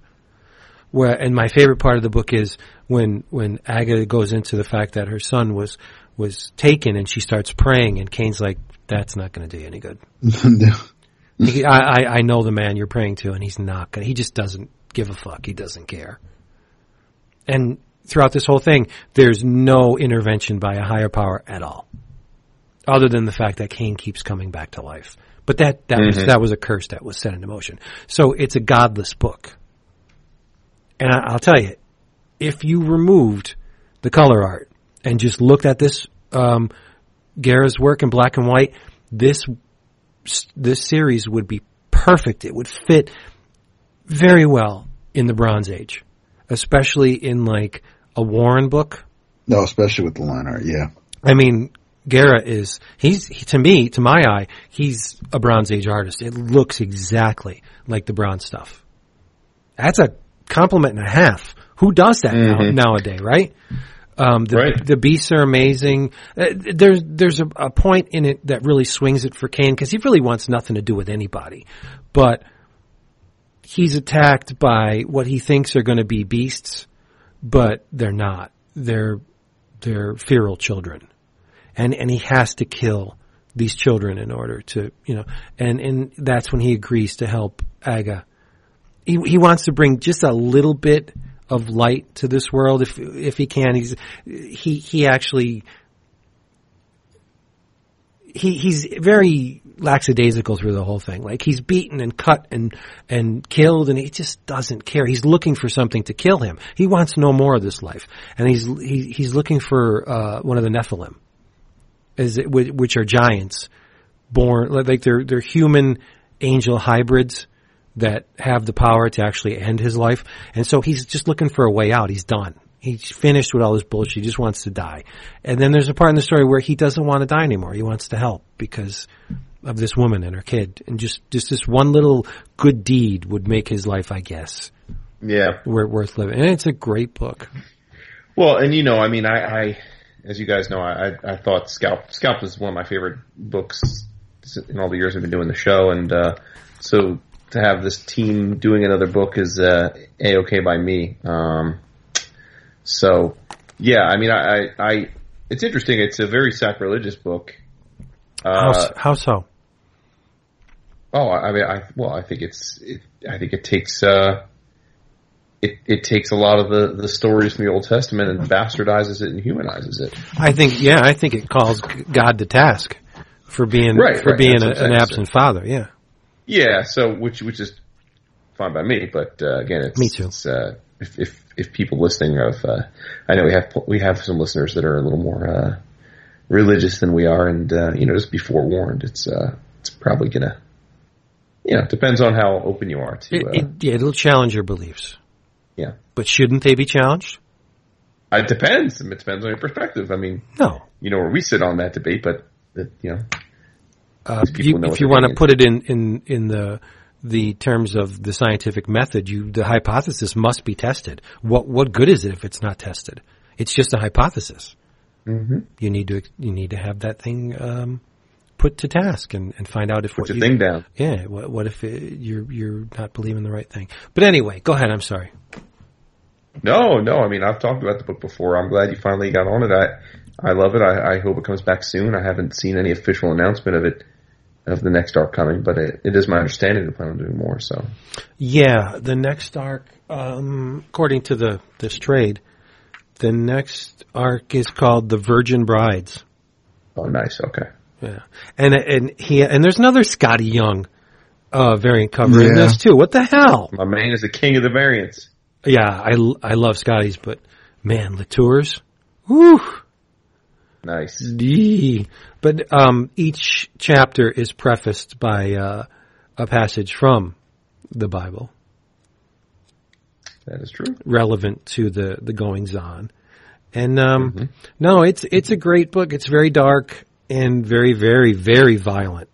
S2: where and my favorite part of the book is when when Aga goes into the fact that her son was was taken and she starts praying and Cain's like that's not going to do you any good. He- I, I I know the man you're praying to and he's not going. He just doesn't give a fuck. He doesn't care. And throughout this whole thing, there's no intervention by a higher power at all, other than the fact that Cain keeps coming back to life. But that that was mm-hmm. that was a curse that was set into motion. So it's a godless book. And I, I'll tell you, if you removed the color art and just looked at this um, Guéra's work in black and white, this this series would be perfect. It would fit very well in the Bronze Age, especially in like a Warren book.
S3: No, especially with the line art. Yeah.
S2: I mean, Guerra is he's he, to me, to my eye, he's a Bronze Age artist. It looks exactly like the bronze stuff. That's a compliment and a half. Who does that now, nowadays, right? Um, the,
S4: Right.
S2: the beasts are amazing. Uh, there's there's a, a point in it that really swings it for Cain because he really wants nothing to do with anybody, but he's attacked by what he thinks are going to be beasts, but they're not. They're they're feral children, and and he has to kill these children in order to you know, and and that's when he agrees to help Aga. He he wants to bring just a little bit of light to this world if if he can. He's he he actually he he's very lackadaisical through the whole thing. Like he's beaten and cut and and killed, and he just doesn't care. He's looking for something to kill him. He wants no more of this life, and he's he, he's looking for uh, one of the Nephilim, is it, which are giants born like they're they're human angel hybrids that have the power to actually end his life. And so he's just looking for a way out. He's done. He's finished with all this bullshit. He just wants to die. And then there's a part in the story where he doesn't want to die anymore. He wants to help because of this woman and her kid. And just, just this one little good deed would make his life, I guess,
S4: Yeah.
S2: wor- worth living. And it's a great book.
S4: Well, and you know, I mean, I, I as you guys know, I, I, I thought Scalp Scalp is one of my favorite books in all the years I've been doing the show, and uh, so to have this team doing another book is uh, a okay by me. Um, so, yeah, I mean, I, I, I, it's interesting. It's a very sacrilegious book.
S2: How,
S4: Uh,
S2: s- how so?
S4: Oh, I mean, I well, I think it's, it, I think it takes, uh, it it takes a lot of the the stories from the Old Testament and bastardizes it and humanizes it.
S2: I think, yeah, I think it calls God to task for being,
S4: Right,
S2: for
S4: right,
S2: being a, an absent father. Yeah.
S4: Yeah, so which which is fine by me, but uh, again, it's
S2: Me too.
S4: It's, uh, if if if people listening of, uh, I know we have we have some listeners that are a little more uh, religious than we are, and uh, you know, just be forewarned. It's uh, it's probably gonna, you know, depends on how open you are to.
S2: It,
S4: Uh,
S2: it, yeah, it'll challenge your beliefs.
S4: yeah,
S2: But shouldn't they be challenged?
S4: it depends. It depends on your perspective. I mean,
S2: No.
S4: you know where we sit on that debate, but it, you know,
S2: Uh, you, if you want to put it in, in, in the the terms of the scientific method, you the hypothesis must be tested. What what good is it if it's not tested? It's just a hypothesis. Mm-hmm. You need to you need to have that thing um, put to task and, and find out if
S4: put
S2: what
S4: your
S2: you,
S4: thing down.
S2: Yeah, what, what if it, you're you're not believing the right thing? But anyway, go ahead. I'm sorry.
S4: No, no. I mean, I've talked about the book before. I'm glad you finally got on it. I, I love it. I, I hope it comes back soon. I haven't seen any official announcement of it, of the next arc coming, but it, it is my understanding they plan on doing more. So,
S2: Yeah, the next arc, um, according to the this trade, the next arc is called the Virgin Brides.
S4: oh, nice. Okay.
S2: Yeah, and and he and there's another Skottie Young uh, variant cover in this too. What the hell?
S4: My man is the king of the variants.
S2: Yeah, I, I love Skottie's, but man, Latour's, whew,
S4: Nice.
S2: But um, each chapter is prefaced by uh, a passage from the Bible
S4: That is true.
S2: relevant to the the goings on. And um, no, it's it's a great book. It's very dark and very very very violent.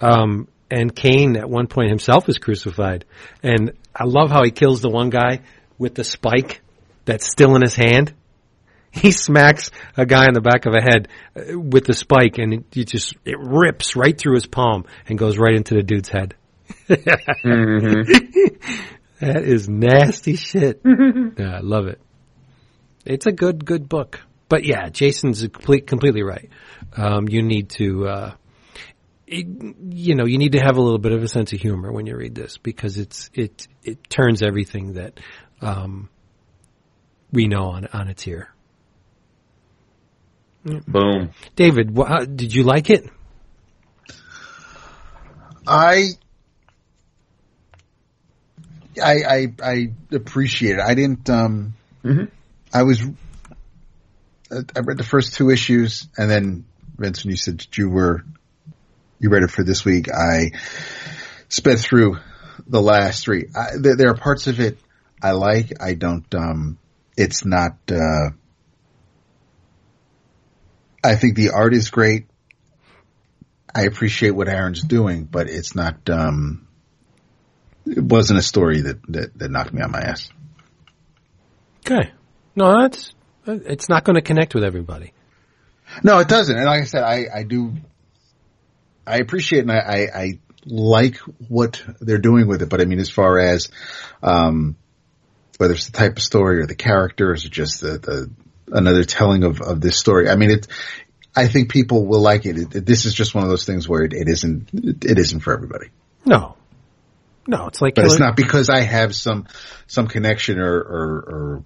S2: Um, and Cain at one point himself is crucified, and I love how he kills the one guy with the spike that's still in his hand. He smacks a guy in the back of the head uh, with the spike, and it, it just it rips right through his palm and goes right into the dude's head. That is nasty shit. yeah, I love it. It's a good, good book. But yeah, Jason's complete, completely right. Um, you need to, uh, it, you know, you need to have a little bit of a sense of humor when you read this because it's it it turns everything that um, we know on on its ear.
S4: Boom.
S2: David, wha- uh, did you like it?
S3: I, I, I, I appreciate it. I didn't, um,
S4: Mhm.
S3: I was, I read the first two issues, and then Vince, when you said that you were you read it for this week, I sped through the last three. I, there, there, are parts of it I like. I don't. Um, it's not. Uh, I think the art is great. I appreciate what Aaron's doing, but it's not. Um, it wasn't a story that, that that knocked me on my ass.
S2: Okay, no, that's it's not going to connect with everybody.
S3: No, it doesn't. And like I said, I, I do, I appreciate and I, I, I like what they're doing with it. But I mean, as far as, um, whether it's the type of story or the characters or just the, the another telling of, of this story, I mean, it, I think people will like it. it, it this is just one of those things where it, it isn't, it isn't for everybody.
S2: No, no, it's like,
S3: but it's not because I have some, some connection or, or, or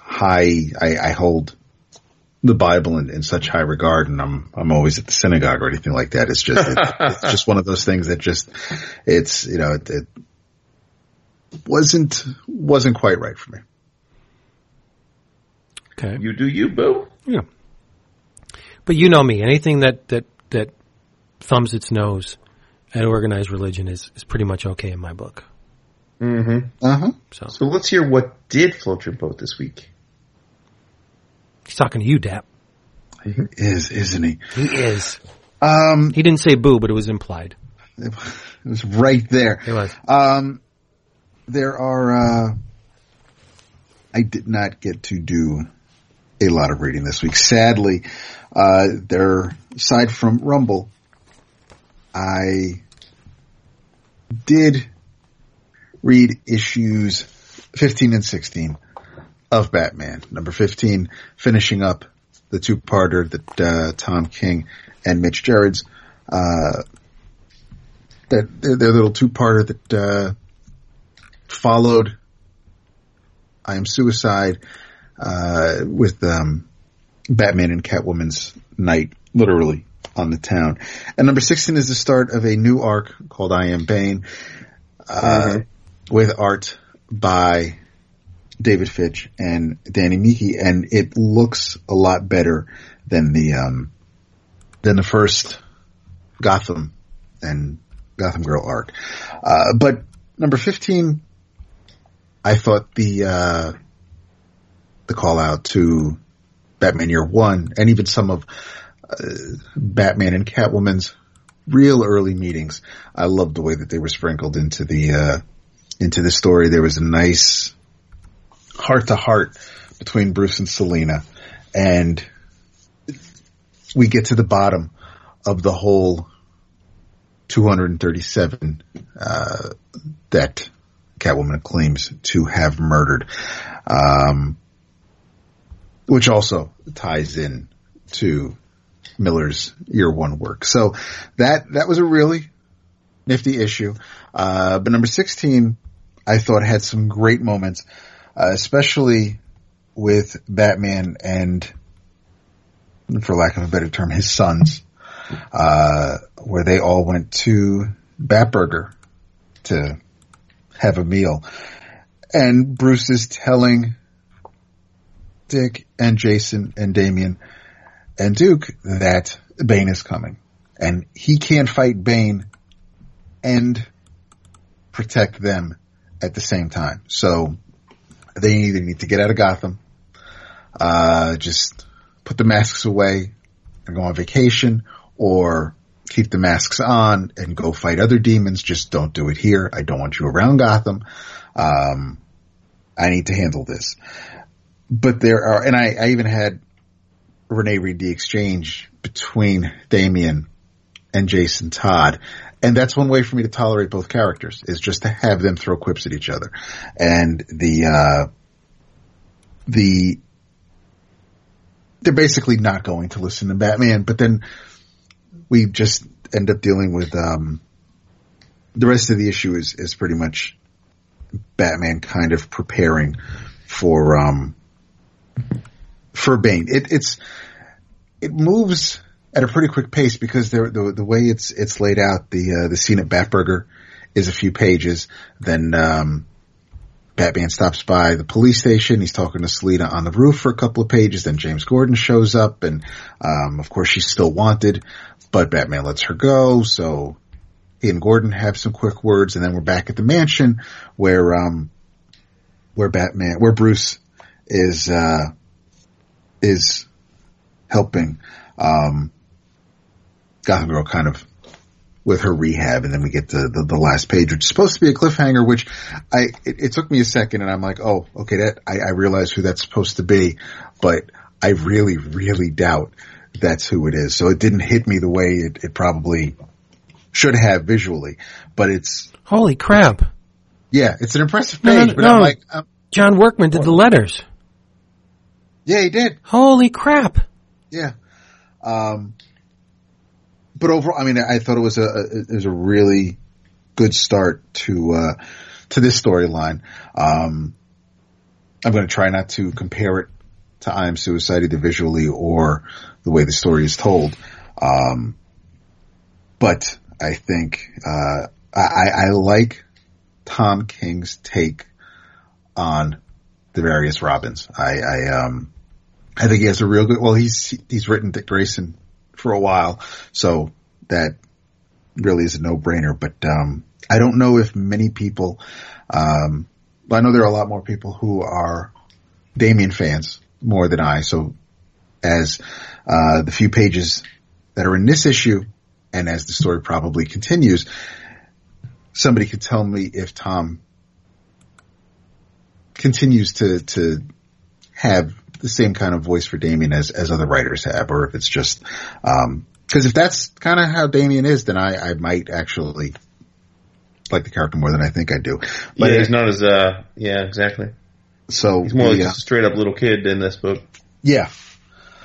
S3: high, I, I hold the Bible in, in, such high regard, and I'm I'm always at the synagogue or anything like that. It's just it, it's just one of those things that just it's you know it, it, wasn't wasn't quite right for me.
S2: Okay,
S4: you do you, boo.
S2: Yeah, but you know me. Anything that that that thumbs its nose at organized religion is is pretty much okay in my book.
S4: Mm-hmm.
S3: Uh huh.
S4: So so let's hear what did float your boat this week.
S2: He's talking to you, Dap.
S3: He is, isn't he?
S2: He is.
S3: Um,
S2: he didn't say boo, but it was implied.
S3: It was right there.
S2: It was.
S3: Um, there are, uh, I did not get to do a lot of reading this week. Sadly, uh, there, aside from Rumble, I did read issues 15 and 16 of Batman. Number 15, finishing up the two-parter that uh, Tom King and Mitch Gerads, uh, that their, their little two-parter that uh, followed I Am Suicide uh, with um, Batman and Catwoman's night, literally on the town. And number 16 is the start of a new arc called I Am Bane, uh, mm-hmm. with art by David Finch and Danny Miki, and it looks a lot better than the um, than the first Gotham and Gotham Girl art. Uh, but number fifteen, I thought the uh, the call out to Batman Year One, and even some of uh, Batman and Catwoman's real early meetings. I loved the way that they were sprinkled into the uh, into the story. There was a nice heart to heart between Bruce and Selina, and we get to the bottom of the whole 237 uh, that Catwoman claims to have murdered, um, which also ties in to Miller's year one work. So that that was a really nifty issue. Uh, but number 16, I thought had some great moments uh, especially with Batman and, for lack of a better term, his sons, uh, where they all went to Batburger to have a meal. And Bruce is telling Dick and Jason and Damian and Duke that Bane is coming. And he can't fight Bane and protect them at the same time. So they either need to get out of Gotham, uh, just put the masks away and go on vacation, or keep the masks on and go fight other demons. Just don't do it here. I don't want you around Gotham. Um, I need to handle this. But there are, and I, I even had Renee read the exchange between Damian and Jason Todd. And that's one way for me to tolerate both characters is just to have them throw quips at each other. And the, uh, the, they're basically not going to listen to Batman, but then we just end up dealing with, um, the rest of the issue is, is pretty much Batman kind of preparing for, um, for Bane. It, it's, it moves at a pretty quick pace because the, the, way it's, it's laid out, the, uh, the scene at Batburger is a few pages. Then, um, Batman stops by the police station. He's talking to Selina on the roof for a couple of pages. Then James Gordon shows up and, um, of course she's still wanted, but Batman lets her go. So he and Gordon have some quick words and then we're back at the mansion where, um, where Batman, where Bruce is, uh, is helping, um, Gotham Girl kind of with her rehab, and then we get to the, the last page, which is supposed to be a cliffhanger. Which I it, it took me a second, and I'm like, oh, okay, that I, I realize who that's supposed to be, but I really, really doubt that's who it is. So it didn't hit me the way it, it probably should have visually, but it's
S2: Holy crap.
S3: yeah, it's an impressive
S2: No, no,
S3: page. but
S2: no.
S3: I'm like, um,
S2: John Workman did the letters.
S3: Yeah, he did.
S2: Holy crap.
S3: Yeah. Um, but overall, I mean, I thought it was a, a it was a really good start to uh, to this storyline. Um, I'm going to try not to compare it to I Am Suicide either visually or the way the story is told. Um, but I think uh, I, I like Tom King's take on the various Robins. I, I um I think he has a real good. Well, he's he's written Dick Grayson for a while, so that really is a no brainer. But um I don't know if many people. Um, I know there are a lot more people who are Damian fans more than I. So as uh, the few pages that are in this issue, and as the story probably continues, somebody could tell me if Tom continues to to have the same kind of voice for Damian as as other writers have, or if it's just because if that's kind of how Damian is, then I I might actually like the character more than I think I do. But
S4: yeah, he's not as uh, yeah, exactly.
S3: so
S4: He's more like just a straight up little kid in this book.
S3: yeah.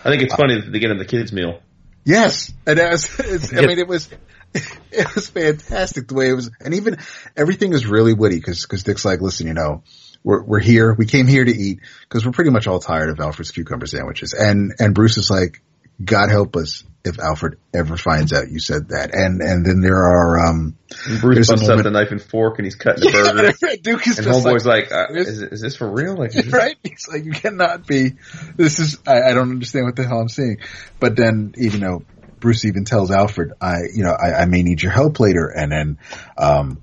S4: I think it's funny that they get him the kids meal.
S3: Yes, and as it's, I mean, it was it was fantastic the way it was, and even everything is really witty because because Dick's like, listen, you know, we're we're here, we came here to eat because we're pretty much all tired of Alfred's cucumber sandwiches, and and Bruce is like, God help us if Alfred ever finds out you said that, and and then there are um,
S4: And Bruce busts out the knife and fork and he's cutting the burger.
S3: Duke is
S4: and Homeboy's
S3: like,
S4: like, uh, is, is this for real? Like, is this-
S3: right? He's like, you cannot be. This is. I, I don't understand what the hell I'm seeing. But then, even though Bruce even tells Alfred, I, you know, I, I may need your help later, and then, um,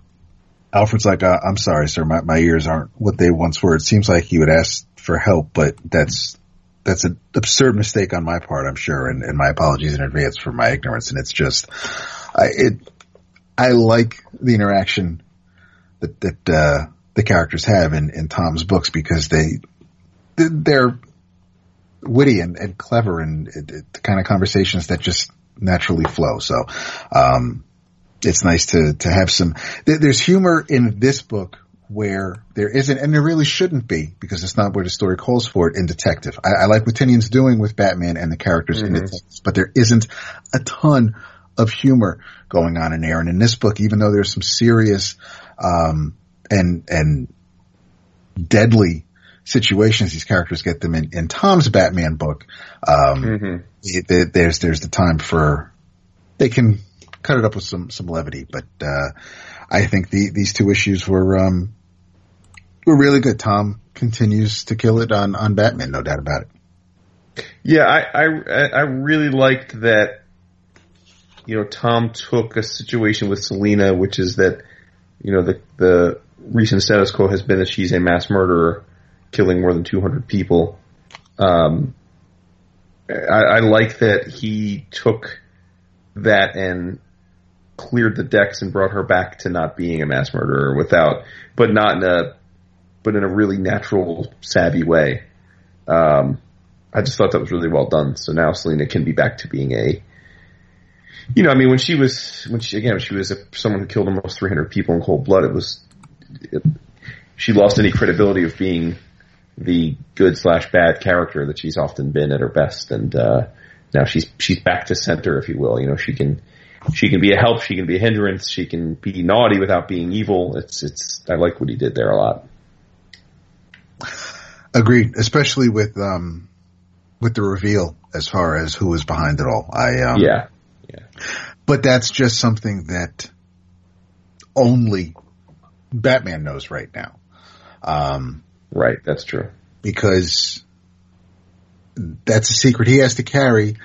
S3: Alfred's like, uh, I'm sorry, sir, my, my ears aren't what they once were. It seems like you would ask for help, but that's that's an absurd mistake on my part, I'm sure, and, and my apologies in advance for my ignorance. And it's just, I it, I like the interaction that that uh, the characters have in, in Tom's books because they they're witty and, and clever and it, it, the kind of conversations that just naturally flow. So um, it's nice to to have some. There, there's humor in this book where there isn't, and there really shouldn't be because it's not where the story calls for it in Detective. I, I like what Tynion's doing with Batman and the characters in Detective, but there isn't a ton of humor going on in there. And in this book, even though there's some serious um, and and deadly situations these characters get them in, in Tom's Batman book, um,
S4: Mhm.
S3: it, it- there's there's the time for they can cut it up with some some levity. But uh, I think the, these two issues were um, were really good. Tom continues to kill it on on Batman, no doubt about it.
S4: Yeah, I, I I really liked that. You know, Tom took a situation with Selina, which is that, you know, the the recent status quo has been that she's a mass murderer, killing more than 200 people. Um, I, I like that he took that and cleared the decks and brought her back to not being a mass murderer without, but not in a, but in a really natural, savvy way. Um, I just thought that was really well done. So now Selina can be back to being a, you know, I mean, when she was, when she, again, when she was a, someone who killed almost 300 people in cold blood, it was, it, she lost any credibility of being the good slash bad character that she's often been at her best. And, uh, now she's, she's back to center, if you will. You know, she can, she can be a help, she can be a hindrance, she can be naughty without being evil. It's, it's, I like what he did there a lot.
S3: Agreed, especially with um, with the reveal as far as who was behind it all. I um,
S4: Yeah.
S3: Yeah, but that's just something that only Batman knows right now. Um,
S4: Right, that's true.
S3: because that's a secret he has to carry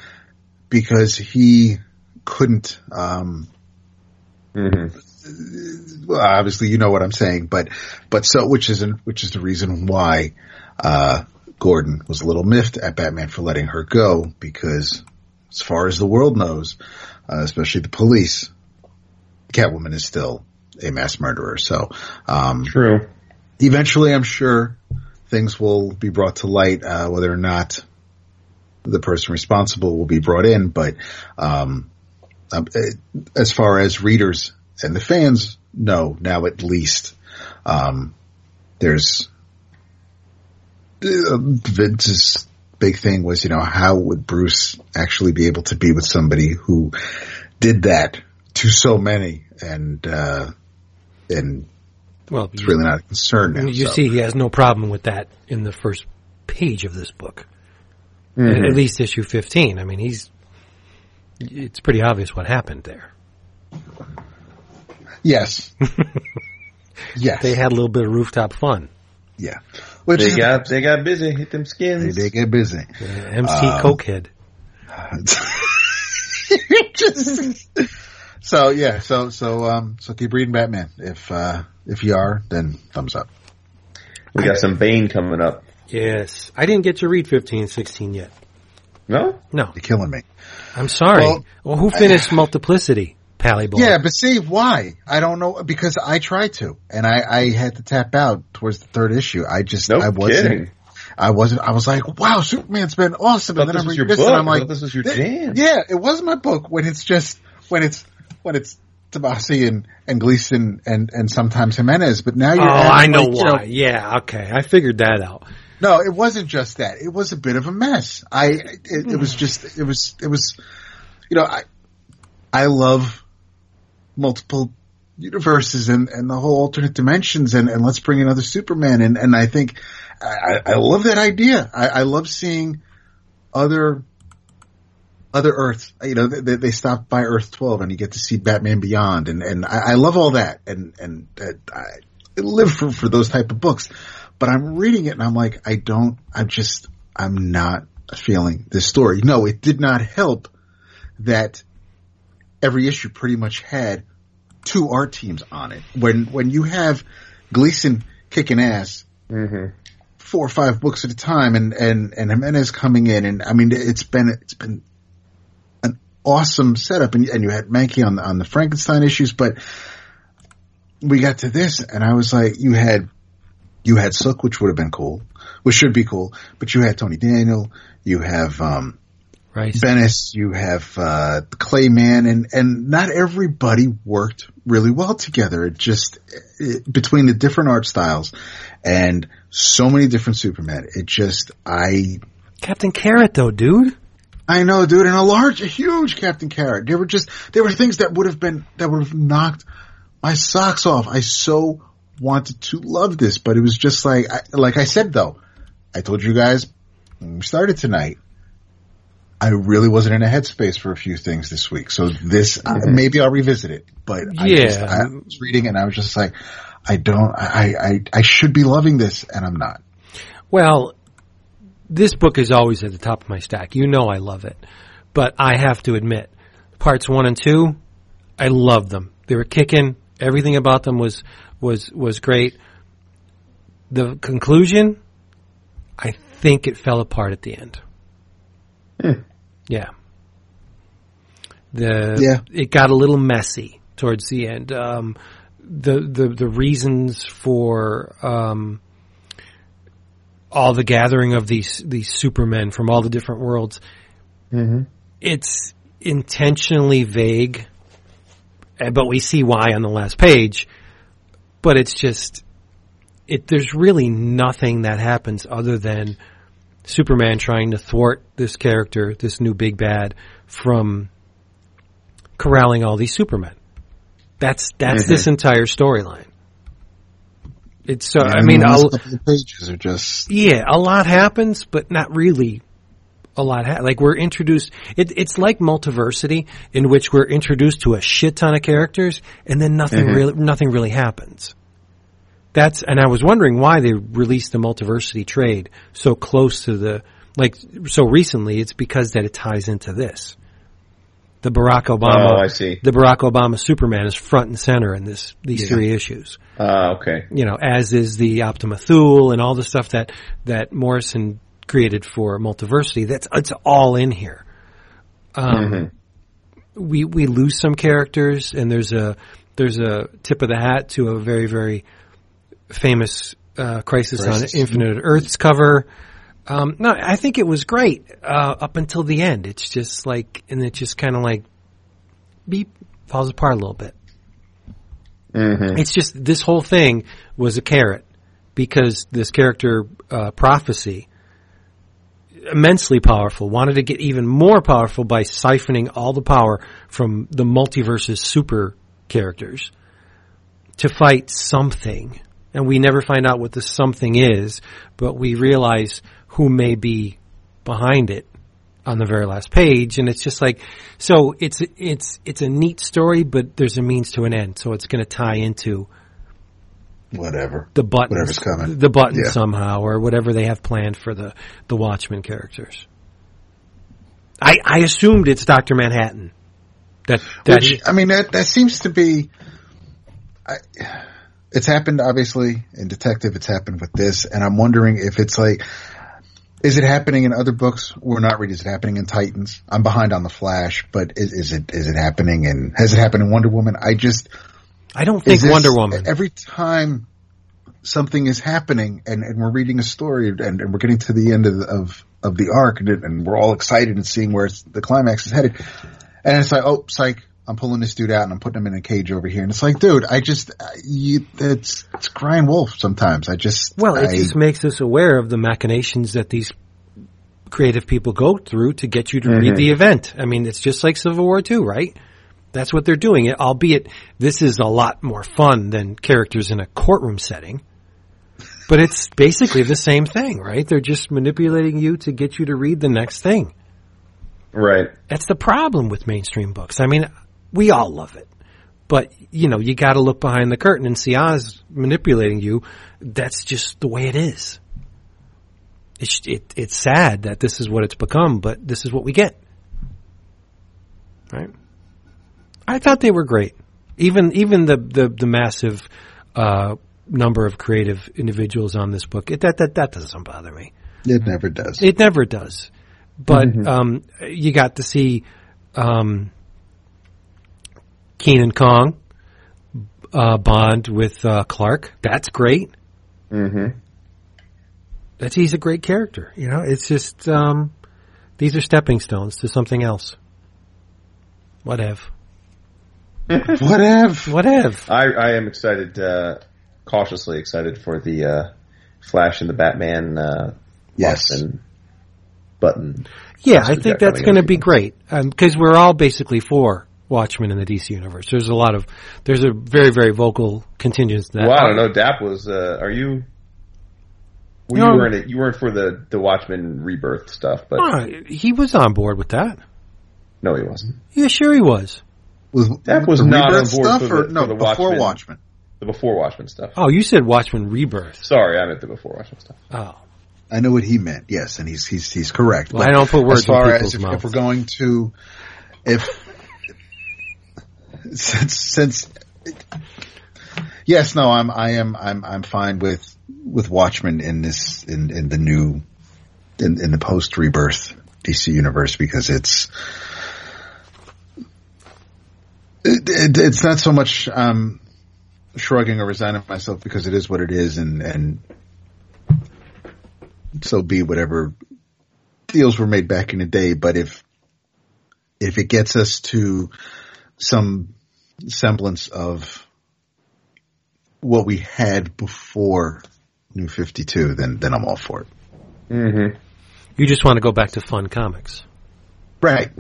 S3: because he couldn't, um,
S4: hmm
S3: well, obviously you know what I'm saying, but, but so, which isn't which is the reason why, uh, Gordon was a little miffed at Batman for letting her go because as far as the world knows, uh, especially the police, Catwoman is still a mass murderer. So, um,
S4: True.
S3: eventually I'm sure things will be brought to light, uh, whether or not the person responsible will be brought in, but, um, um, eh, as far as readers and the fans know now at least, um, there's, uh, Vince's big thing was, you know, how would Bruce actually be able to be with somebody who did that to so many and, uh, and
S2: Well,
S3: it's really not a concern now.
S2: you
S3: so.
S2: see, he has no problem with that in the first page of this book.
S4: Mhm.
S2: At least issue 15. I mean, he's, it's pretty obvious what happened there.
S3: Yes. yes.
S2: They had a little bit of rooftop fun.
S3: yeah. Which
S4: They
S3: is
S4: got they got busy, hit them
S3: they,
S4: skins.
S3: they get busy.
S2: Uh, MC
S3: Um,
S2: Cokehead.
S3: Just- so yeah, so so um so keep reading Batman. If uh if you are, then thumbs up.
S4: We got some Bane coming up.
S2: Yes. I didn't get to read 15 and 16 yet.
S4: No?
S2: No.
S3: You're killing me.
S2: I'm sorry. Well,
S3: Well,
S2: who finished Multiplicity? Pally Boy.
S3: Yeah, but see why? I don't know because I tried to and I I had to tap out towards the third issue. I just
S4: No
S3: I wasn't
S4: kidding.
S3: I wasn't I was like, wow, Superman's been awesome. And then I'm reading this
S4: book.
S3: and I'm like,
S4: this was your
S3: th-
S4: jam.
S3: Yeah, it was my book when it's just when it's when it's Tomasi and and Gleason and and sometimes Jimenez. But now
S2: Oh,
S3: you're adding,
S2: I know
S3: like, you
S2: why. yeah, okay. I figured that out.
S3: No, it wasn't just that. It was a bit of a mess. I it, it was just it was it was you know I I love multiple universes and and the whole alternate dimensions and and let's bring another Superman and and I think I I love that idea. I, I love seeing other other Earths. You know, they, they stop by Earth 12 and you get to see Batman Beyond and, and I, I love all that. And, and uh, I live for, for those type of books, but I'm reading it and I'm like, I don't, I'm just, I'm not feeling this story. No, it did not help that every issue pretty much had two art teams on it. When, when you have Gleason kicking ass
S4: hmm
S3: four or five books at a time and, and, and Jimenez coming in and I mean, it's been, it's been an awesome setup and, and you had Mahnke on the, on the Frankenstein issues, but we got to this and I was like, you had, you had Sook, which would have been cool, which should be cool, but you had Tony Daniel, you have, um,
S2: Right.
S3: Venice, you have uh, Clay Mann, and and not everybody worked really well together. It just it, between the different art styles and so many different Superman. It just I
S2: Captain Carrot, though, dude.
S3: I know, dude, and a large, a huge Captain Carrot. There were just there were things that would have been that would have knocked my socks off. I so wanted to love this, but it was just like I, like I said though. I told you guys when we started tonight. I really wasn't in a headspace for a few things this week. So this, uh, maybe I'll revisit it, but I,
S2: Yeah.
S3: just, I was reading it and I was just like, I don't, I, I, I should be loving this and I'm not.
S2: Well, this book is always at the top of my stack. You know I love it. But I have to admit, parts one and two, I love them. They were kicking. Everything about them was, was, was great. The conclusion, I think it fell apart at the end. Yeah. The,
S3: Yeah.
S2: it got a little messy towards the end. Um, the, the, the reasons for, um, all the gathering of these these supermen from all the different worlds. It's intentionally vague, eh, but we see why on the last page. But it's just it. There's really nothing that happens other than Superman trying to thwart this character, this new big bad, from corralling all these supermen. That's that's mm-hmm. this entire storyline. It's so. I
S3: And
S2: mean,
S3: the pages are just,
S2: yeah, a lot happens, but not really a lot. Ha- like we're introduced, it, it's like multiversity in which we're introduced to a shit ton of characters, and then nothing really, nothing really happens. that's and I was wondering why they released the multiversity trade so close to the like so recently. It's because that it ties into this. The Barack Obama,
S4: Oh, I see.
S2: the Barack Obama Superman is front and center in this these
S3: Yeah.
S2: three issues.
S4: Uh, okay.
S2: You know, as is the Optima Thule and all the stuff that that Morrison created for multiversity. That's it's all in here. Um, we we lose some characters, and there's a there's a tip of the hat to a very very famous uh, Crisis,
S3: Crisis.
S2: on Infinite Earths cover. Um, no, I think it was great uh, up until the end. It's just like, and it just kind of like beep falls apart a little bit.
S4: Mm-hmm.
S2: It's just this whole thing was a carrot because this character uh, prophecy immensely powerful wanted to get even more powerful by siphoning all the power from the multiverse's super characters to fight something. And we never find out what the something is but we realize who may be behind it on the very last page. And it's just like so it's it's it's a neat story but there's a means to an end. So it's going to tie into
S3: Whatever.
S2: the button
S3: Whatever's coming.
S2: the buttons
S3: Yeah.
S2: somehow, or whatever they have planned for the the Watchmen characters. I I assumed it's Doctor Manhattan. That that
S3: Which,
S2: he,
S3: I mean, that that seems to be. I, it's happened obviously in Detective. It's happened with this, and I'm wondering if it's like, is it happening in other books? We're not reading. Is it happening in Titans? I'm behind on the Flash, but is, is it is it happening in? Has it happened in Wonder Woman? I just
S2: I don't think
S3: this-
S2: Wonder Woman.
S3: Every time something is happening, and, and we're reading a story, and, and we're getting to the end of the, of of the arc, and, and we're all excited and seeing where it's, the climax is headed, and it's like, oh, psych. I'm pulling this dude out and I'm putting him in a cage over here, and it's like, dude, I just, uh, you, it's, it's crying wolf sometimes. I just,
S2: well, it
S3: I,
S2: just makes us aware of the machinations that these creative people go through to get you to read the event. I mean, it's just like Civil War 2, right? That's what they're doing. Albeit this is a lot more fun than characters in a courtroom setting. But it's basically the same thing, right? They're just manipulating you to get you to read the next thing.
S4: Right.
S2: That's the problem with mainstream books. I mean, we all love it. But, you know, you gotta look behind the curtain and see Oz manipulating you. That's just the way it is. It's, it, it's sad that this is what it's become, but this is what we get. Right? I thought they were great. Even, even the, the, the massive, uh, number of creative individuals on this book, it, that, that, that doesn't bother me.
S3: it never does.
S2: It never does. But um, you got to see um, Kenan Kong uh, bond with uh, Clark. That's great.
S4: Mm-hmm.
S2: That's he's a great character. You know, it's just um, these are stepping stones to something else. Whatever.
S3: Whatever.
S2: Whatever.
S4: I, I am excited, uh, cautiously excited for the uh, Flash and the Batman uh,
S3: Yes.
S4: Watchmen button.
S2: Yeah, I think that's going to be great because we're all basically for Watchmen in the DC universe. There's a lot of there's a very very vocal contingent that
S4: Well, I don't know. Dap was. Uh, are you? Well,
S2: No.
S4: you weren't. You weren't for the the Watchmen rebirth stuff, but
S2: Ah, he was on board with that.
S4: no, he wasn't.
S2: Yeah, sure he was.
S3: Was,
S4: That was
S3: the
S4: not
S3: Rebirth
S4: on board
S3: stuff,
S4: for
S3: or
S4: the-
S3: no?
S4: for the
S3: before
S4: Watchmen.
S3: Watchmen.
S4: The before Watchmen stuff.
S2: Oh, you said Watchmen Rebirth.
S4: Sorry, I meant the before Watchmen stuff.
S2: Oh,
S3: I know what he meant. Yes, and he's he's he's correct.
S2: Well, I don't put words
S3: as far
S2: in
S3: as
S2: people's
S3: if,
S2: mouths.
S3: if we're going to, if since since yes, no, I'm I am I'm I'm fine with with Watchmen in this in in the new in in the post rebirth DC universe because it's. It, it, it's not so much um, shrugging or resigning myself because it is what it is, and and so be whatever deals were made back in the day. But if if it gets us to some semblance of what we had before New Fifty Two, then then I'm all for it.
S4: Mm-hmm.
S2: you just want to go back to fun comics.
S3: Right.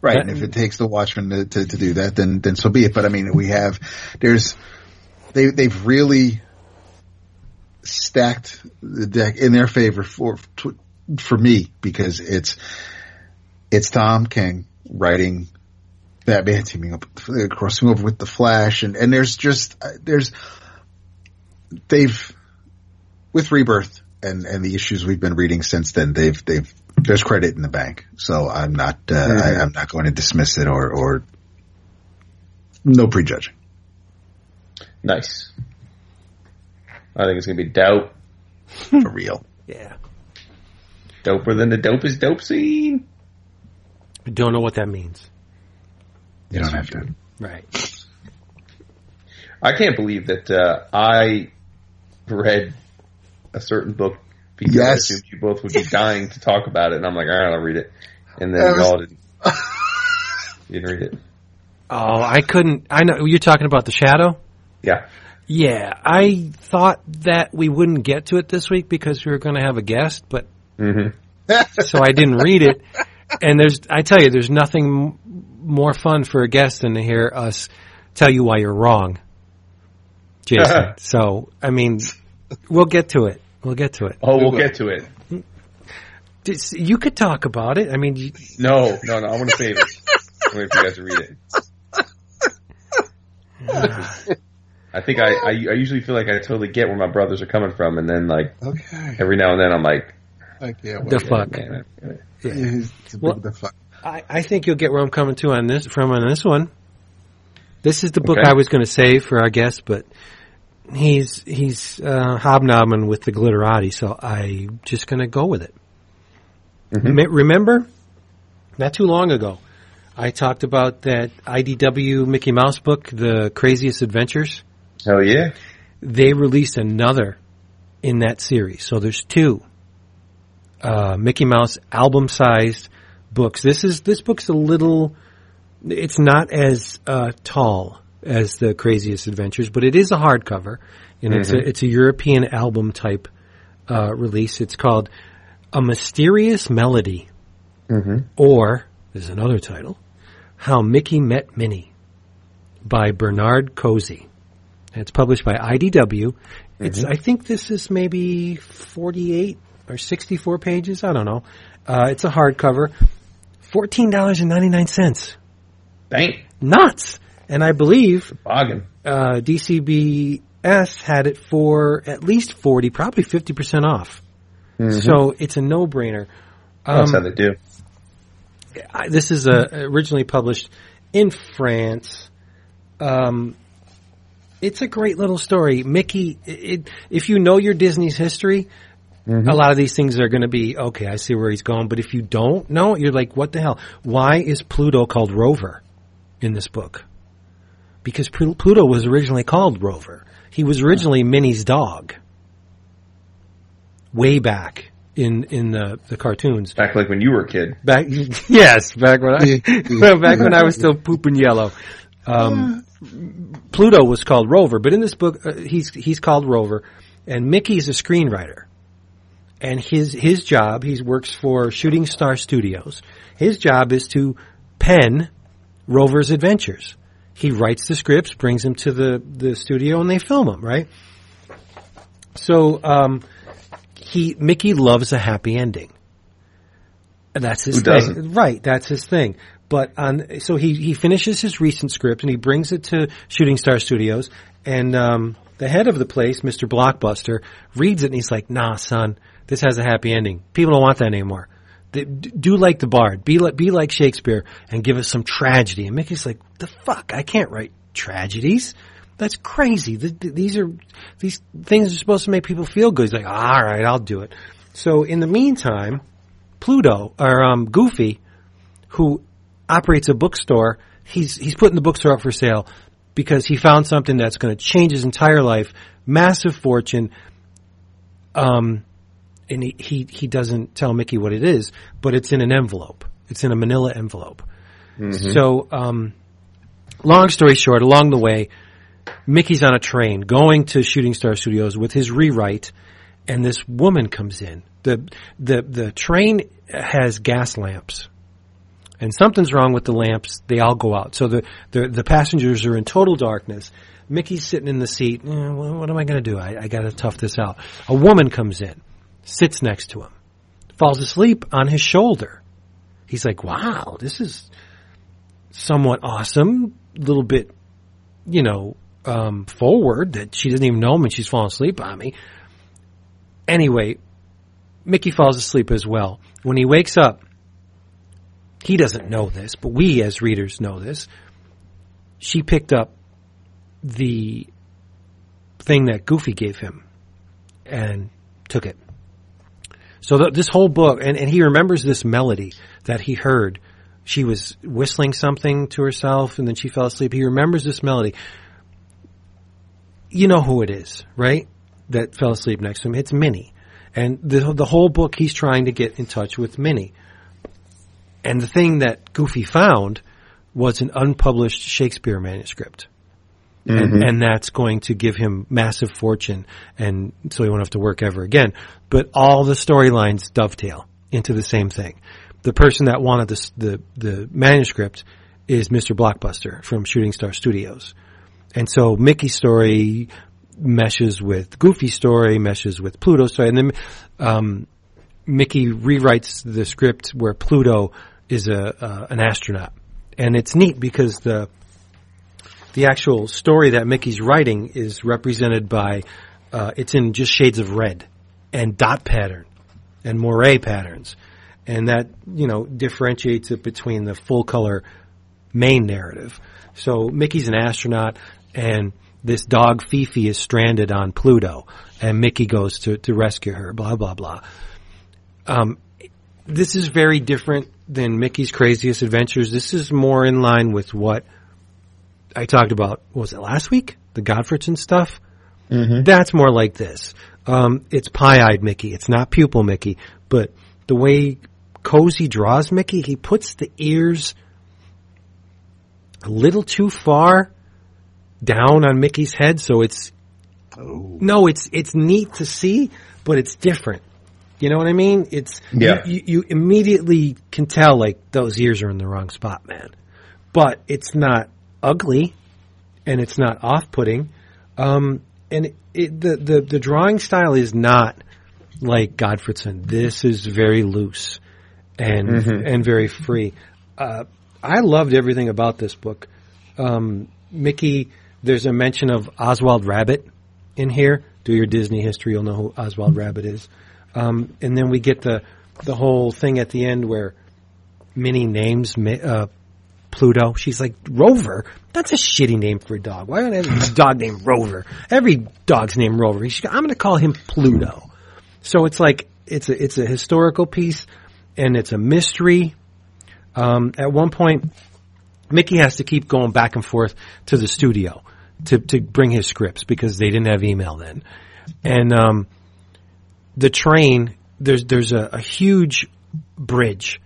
S3: Right. And if it takes the Watchmen to, to, to do that, then, then so be it. But I mean, we have, there's, they, they've really stacked the deck in their favor for, for me because it's, it's Tom King writing Batman teaming up, crossing over with the Flash and, and there's just, uh, there's, they've with rebirth and and the issues we've been reading since then. They've they've there's credit in the bank, so I'm not uh,
S4: Mm-hmm.
S3: I, I'm not going to dismiss it or or no prejudging.
S4: Nice. I think it's gonna be dope.
S3: For real.
S2: Yeah.
S4: Doper than the dopest dope scene.
S2: I don't know what that means.
S3: You don't have to.
S2: Right.
S4: I can't believe that uh, I read a certain book because I
S3: Yes.
S4: assumed you both would be dying to talk about it, and I'm like, all right, I'll read it, and then
S3: was-
S4: y'all didn't. You didn't read it.
S2: Oh, I couldn't. I know you're talking about the shadow.
S4: Yeah.
S2: Yeah, I thought that we wouldn't get to it this week because we were going to have a guest, but
S4: hmm
S2: so I didn't read it. And there's, I tell you, there's nothing m- more fun for a guest than to hear us tell you why you're wrong, Jason. so, I mean, we'll get to it. We'll get to it.
S4: Oh, we'll
S3: will.
S4: get to it.
S2: You could talk about it. I mean, you,
S4: No, no, no. I want to save it. I'm waiting for you guys to read it. I think I, I I usually feel like I totally get where my brothers are coming from, and then like
S3: Okay.
S4: every now and then I'm like,
S3: I can't
S2: the
S3: wait.
S2: fuck.
S4: man, I-
S3: It's a
S2: Well-
S3: the fuck.
S2: I, I think you'll get where I'm coming to on this from on this one. This is the book
S4: Okay.
S2: I was going to save for our guest, but he's he's uh, hobnobbing with the glitterati, so I'm just going to go with it.
S4: Mhm.
S2: Me- Remember, not too long ago, I talked about that IDW Mickey Mouse book, The Craziest Adventures.
S4: hell yeah.
S2: They released another in that series, so there's two uh, Mickey Mouse album-sized books. This is this book's a little. It's not as uh, tall as the Craziest Adventures, but it is a hardcover, and it's a it's a European album type uh, release. It's called A Mysterious Melody,
S4: Mm-hmm.
S2: or there's another title, How Mickey Met Minnie, by Bernard Cosey. It's published by IDW. It's I think this is maybe 48 or 64 pages. I don't know. Uh, it's a hardcover. Fourteen dollars and ninety nine cents.
S4: Bang.
S2: Nuts. And I believe
S4: Boggin.
S2: uh, DCBS had it for at least forty, probably fifty percent off. So it's a no brainer.
S4: That's
S2: Um,
S4: how they do.
S2: I- this is uh, originally published in France. Um, it's a great little story. Mickey, it, if you know your Disney's history, a lot of these things are going to be okay. I see where he's going, but if you don't know, you're like, what the hell? Why is Pluto called Rover in this book? Because Pluto was originally called Rover. He was originally Minnie's dog. Way back in in the the cartoons.
S4: Back like when you were a kid.
S2: Back, yes, back when I, back when I was still pooping yellow. Um, Pluto was called Rover, but in this book, uh, he's he's called Rover, and Mickey's a screenwriter. And his his job, he works for Shooting Star Studios. His job is to pen Rover's adventures. He writes the scripts, brings them to the the studio, and they film them. Right. So um, he Mickey loves a happy ending. That's his
S4: Who
S2: thing.
S4: doesn't?
S2: Right, that's his thing. But on so he he finishes his recent script and he brings it to Shooting Star Studios and um the head of the place, Mr. Blockbuster, reads it and he's like, "Nah, son, this has a happy ending. People don't want that anymore. Do like the Bard, be like be like Shakespeare, and give us some tragedy." And Mickey's like, "The fuck? I can't write tragedies. That's crazy. Th- th- these are these things are supposed to make people feel good." He's like, "All right, I'll do it." So in the meantime, Pluto or um, Goofy, who operates a bookstore, he's he's putting the bookstore up for sale because he found something that's going to change his entire life, massive fortune. Um, and he, he he doesn't tell Mickey what it is, but it's in an envelope. It's in a Manila envelope. So, um, long story short, along the way, Mickey's on a train going to Shooting Star Studios with his rewrite, and this woman comes in. the the The train has gas lamps, and something's wrong with the lamps. They all go out, so the the, the passengers are in total darkness. Mickey's sitting in the seat. "Eh, what am I going to do? I, I got to tough this out. A woman comes in, sits next to him, falls asleep on his shoulder. He's like, "Wow, this is somewhat awesome. A little bit, you know, um, forward that she doesn't even know him and she's falling asleep on me. Anyway, Mickey falls asleep as well. When he wakes up, he doesn't know this, but we as readers know this. She picked up the thing that Goofy gave him and took it. So th- this whole book, and, and he remembers this melody that he heard. She was whistling something to herself and then she fell asleep. He remembers this melody. You know who it is, right? That fell asleep next to him. It's Minnie. And the, the whole book he's trying to get in touch with Minnie. And the thing that Goofy found was an unpublished Shakespeare manuscript. And, and that's going to give him massive fortune and so he won't have to work ever again. But all the storylines dovetail into the same thing. The person that wanted this, the, the manuscript is Mr. Blockbuster from Shooting Star Studios. And so Mickey's story meshes with Goofy's story, meshes with Pluto's story, and then um, Mickey rewrites the script where Pluto is a uh, an astronaut, and it's neat because the the actual story that Mickey's writing is represented by uh, it's in just shades of red and dot pattern and moire patterns, and that you know differentiates it between the full color main narrative. So Mickey's an astronaut, and this dog Fifi is stranded on Pluto, and Mickey goes to to rescue her. Blah blah blah. Um, this is very different than Mickey's Craziest Adventures. This is more in line with what I talked about. what Was it last week? The Gottfredson stuff. That's more like this. Um, it's pie-eyed Mickey. It's not pupil Mickey, but the way Cosey draws Mickey, he puts the ears a little too far down on Mickey's head, so it's no, it's it's neat to see, but it's different. You know what I mean? It's
S4: Yeah.
S2: You, you immediately can tell like those ears are in the wrong spot, man. But it's not ugly, and it's not off-putting. Um, and it, the the the drawing style is not like Gottfredson. This is very loose and and very free. Uh, I loved everything about this book. Um, Mickey, there's a mention of Oswald Rabbit in here. Do your Disney history, you'll know who Oswald Rabbit is. Um, and then we get the the whole thing at the end where Minnie names uh, Pluto. She's like Rover. That's a shitty name for a dog. Why don't I have a dog named Rover? Every dog's named Rover. I'm going to call him Pluto. So it's like it's a it's a historical piece and it's a mystery. Um, at one point, Mickey has to keep going back and forth to the studio to to bring his scripts because they didn't have email then, and um, the train there's there's a, a huge bridge,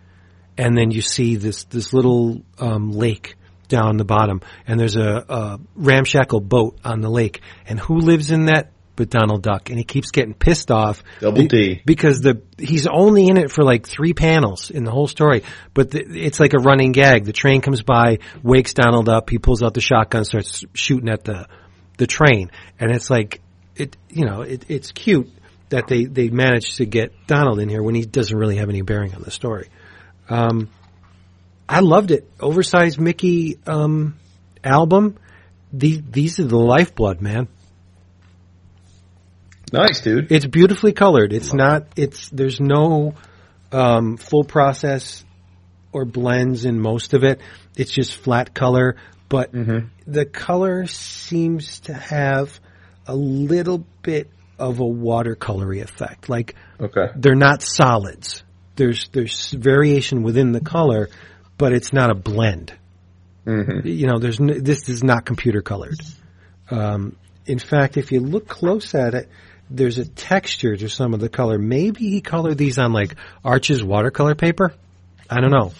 S2: and then you see this this little um, lake down the bottom, and there's a, a ramshackle boat on the lake, and who lives in that? But Donald Duck, and he keeps getting pissed off.
S4: Double D.
S2: because the he's only in it for like three panels in the whole story, but the, it's like a running gag. The train comes by, wakes Donald up, he pulls out the shotgun, starts shooting at the the train, and it's like it you know it, it's cute that they they managed to get Donald in here when he doesn't really have any bearing on the story. Um, I loved it. Oversized Mickey um, album. The, these are the lifeblood, man.
S4: Nice, dude.
S2: It's beautifully colored. It's not. It's there's no um, full process or blends in most of it. It's just flat color, but the color seems to have a little bit of a watercolory effect. Like
S4: Okay.
S2: they're not solids. There's there's variation within the color, but it's not a blend. You know, there's n- this is not computer colored. Um, in fact, if you look close at it, there's a texture to some of the color. Maybe he colored these on like Arches watercolor paper. I don't know.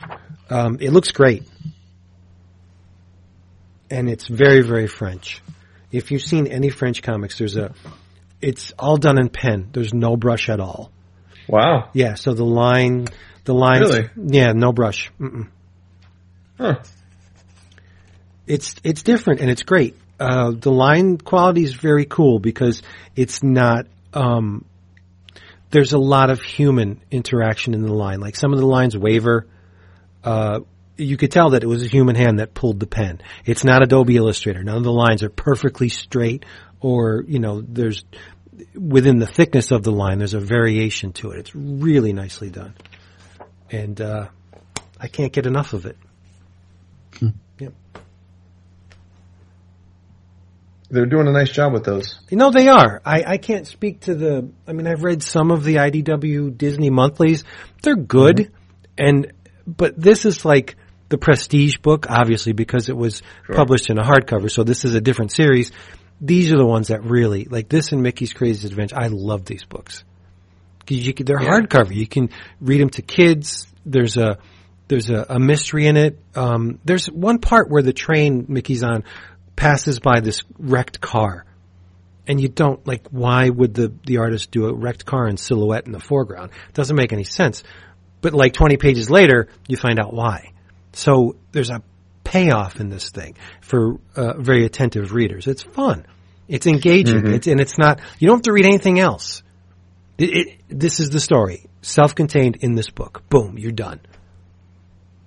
S2: Um, it looks great, and it's very very French. If you've seen any French comics, there's a it's all done in pen. There's no brush at all.
S4: Wow.
S2: Yeah, so the line, the lines,
S4: Really?
S2: yeah, no brush. Mm-mm.
S4: Huh.
S2: It's it's different and it's great. Uh, the line quality is very cool because it's not. Um, there's a lot of human interaction in the line. Like some of the lines waver. Uh, you could tell that it was a human hand that pulled the pen. It's not Adobe Illustrator. None of the lines are perfectly straight or, you know, there's within the thickness of the line, there's a variation to it. It's really nicely done. And, uh, I can't get enough of it. Yep.
S4: They're doing a nice job with those.
S2: You know, they are. I, I can't speak to the, I mean, I've read some of the IDW Disney monthlies. They're good. And, but this is like the prestige book, obviously, because it was published in a hardcover. So this is a different series. These are the ones that really, like this and Mickey's Crazy Adventure. I love these books. 'Cause you can, they're
S4: Yeah.
S2: hardcover. You can read them to kids. There's a, there's a, a mystery in it. Um, there's one part where the train Mickey's on passes by this wrecked car. And you don't, like, why would the, the artist do a wrecked car in silhouette in the foreground? It doesn't make any sense. But like 20 pages later, you find out why. So there's a payoff in this thing for uh, very attentive readers. It's fun. It's engaging. It's, and it's not, you don't have to read anything else. It, it, this is the story. Self-contained in this book. Boom, you're done.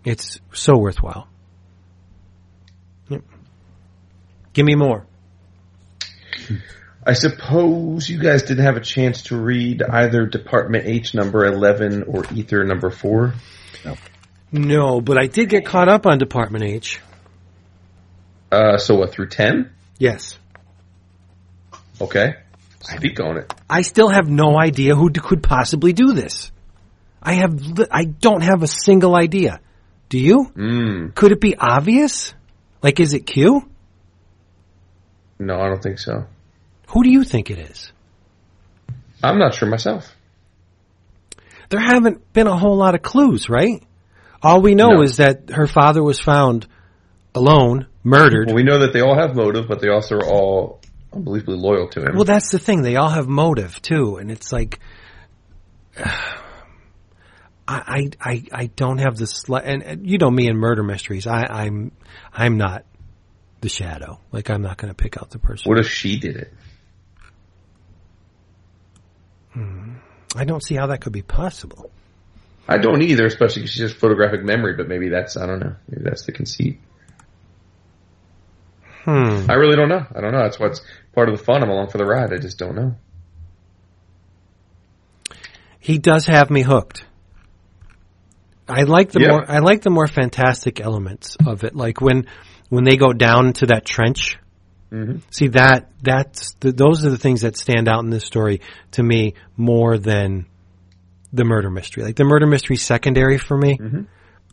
S2: It's so worthwhile. Yep. Give me more.
S4: I suppose you guys didn't have a chance to read either Department H number 11 or Ether number 4.
S2: No, but I did get caught up on Department H.
S4: Uh, so what, through 10?
S2: Yes.
S4: Okay. Speak on it.
S2: I still have no idea who d- could possibly do this. I have, li- I don't have a single idea. Do you?
S4: Mm.
S2: Could it be obvious? Like, is it Q?
S4: No, I don't think so.
S2: Who do you think it is?
S4: I'm not sure myself.
S2: There haven't been a whole lot of clues, right? All we know
S4: No.
S2: is that her father was found alone, murdered.
S4: Well, we know that they all have motive, but they also are all unbelievably loyal to him.
S2: Well, that's the thing. They all have motive too, and it's like, I, I, I, I don't have the sli- and, and you know me in murder mysteries. I, I'm, I'm not the shadow. Like I'm not going to pick out the person.
S4: what if she did it? Hmm.
S2: I don't see how that could be possible.
S4: I don't either, especially because she has photographic memory, but maybe that's, I don't know, maybe that's the conceit.
S2: Hmm.
S4: I really don't know. I don't know. That's what's part of the fun. I'm along for the ride. I just don't know.
S2: He does have me hooked. I like the
S4: Yeah.
S2: more I like the more fantastic elements of it, like when when they go down to that trench.
S4: Mhm.
S2: See that that's the, those are the things that stand out in this story to me more than the murder mystery. Like the murder mystery secondary for me, mm-hmm.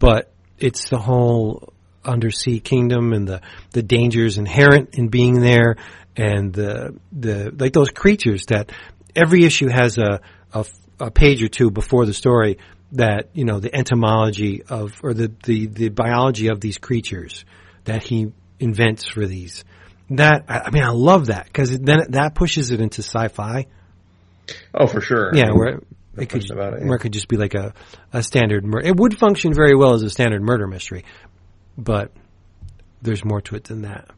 S2: but it's the whole undersea kingdom and the the dangers inherent in being there and the the like those creatures that every issue has a a, a page or two before the story that you know the entomology of or the the the biology of these creatures that he invents for these that I, mean I love that because then that pushes it into sci-fi
S4: Oh, for sure.
S2: Yeah where it could
S4: about it, yeah.
S2: it could just be like a a standard murder it would function very well as a standard murder mystery but there's more to it than that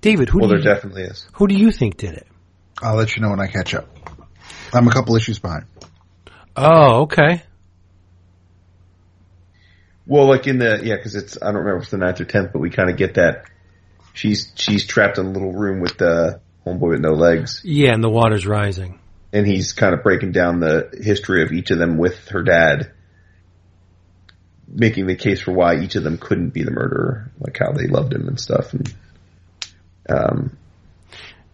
S2: David who
S4: Well,
S2: do
S4: there
S2: you,
S4: definitely is.
S2: who do you think did it
S3: I'll let you know when I catch up. I'm a couple issues behind.
S2: oh okay
S4: Well, like in the yeah, because it's I don't remember if it's the ninth or tenth, but we kind of get that she's she's trapped in a little room with the homeboy with no legs,
S2: yeah and the water's rising
S4: and he's kind of breaking down the history of each of them with her dad, making the case for why each of them couldn't be the murderer, like how they loved him and stuff, and um.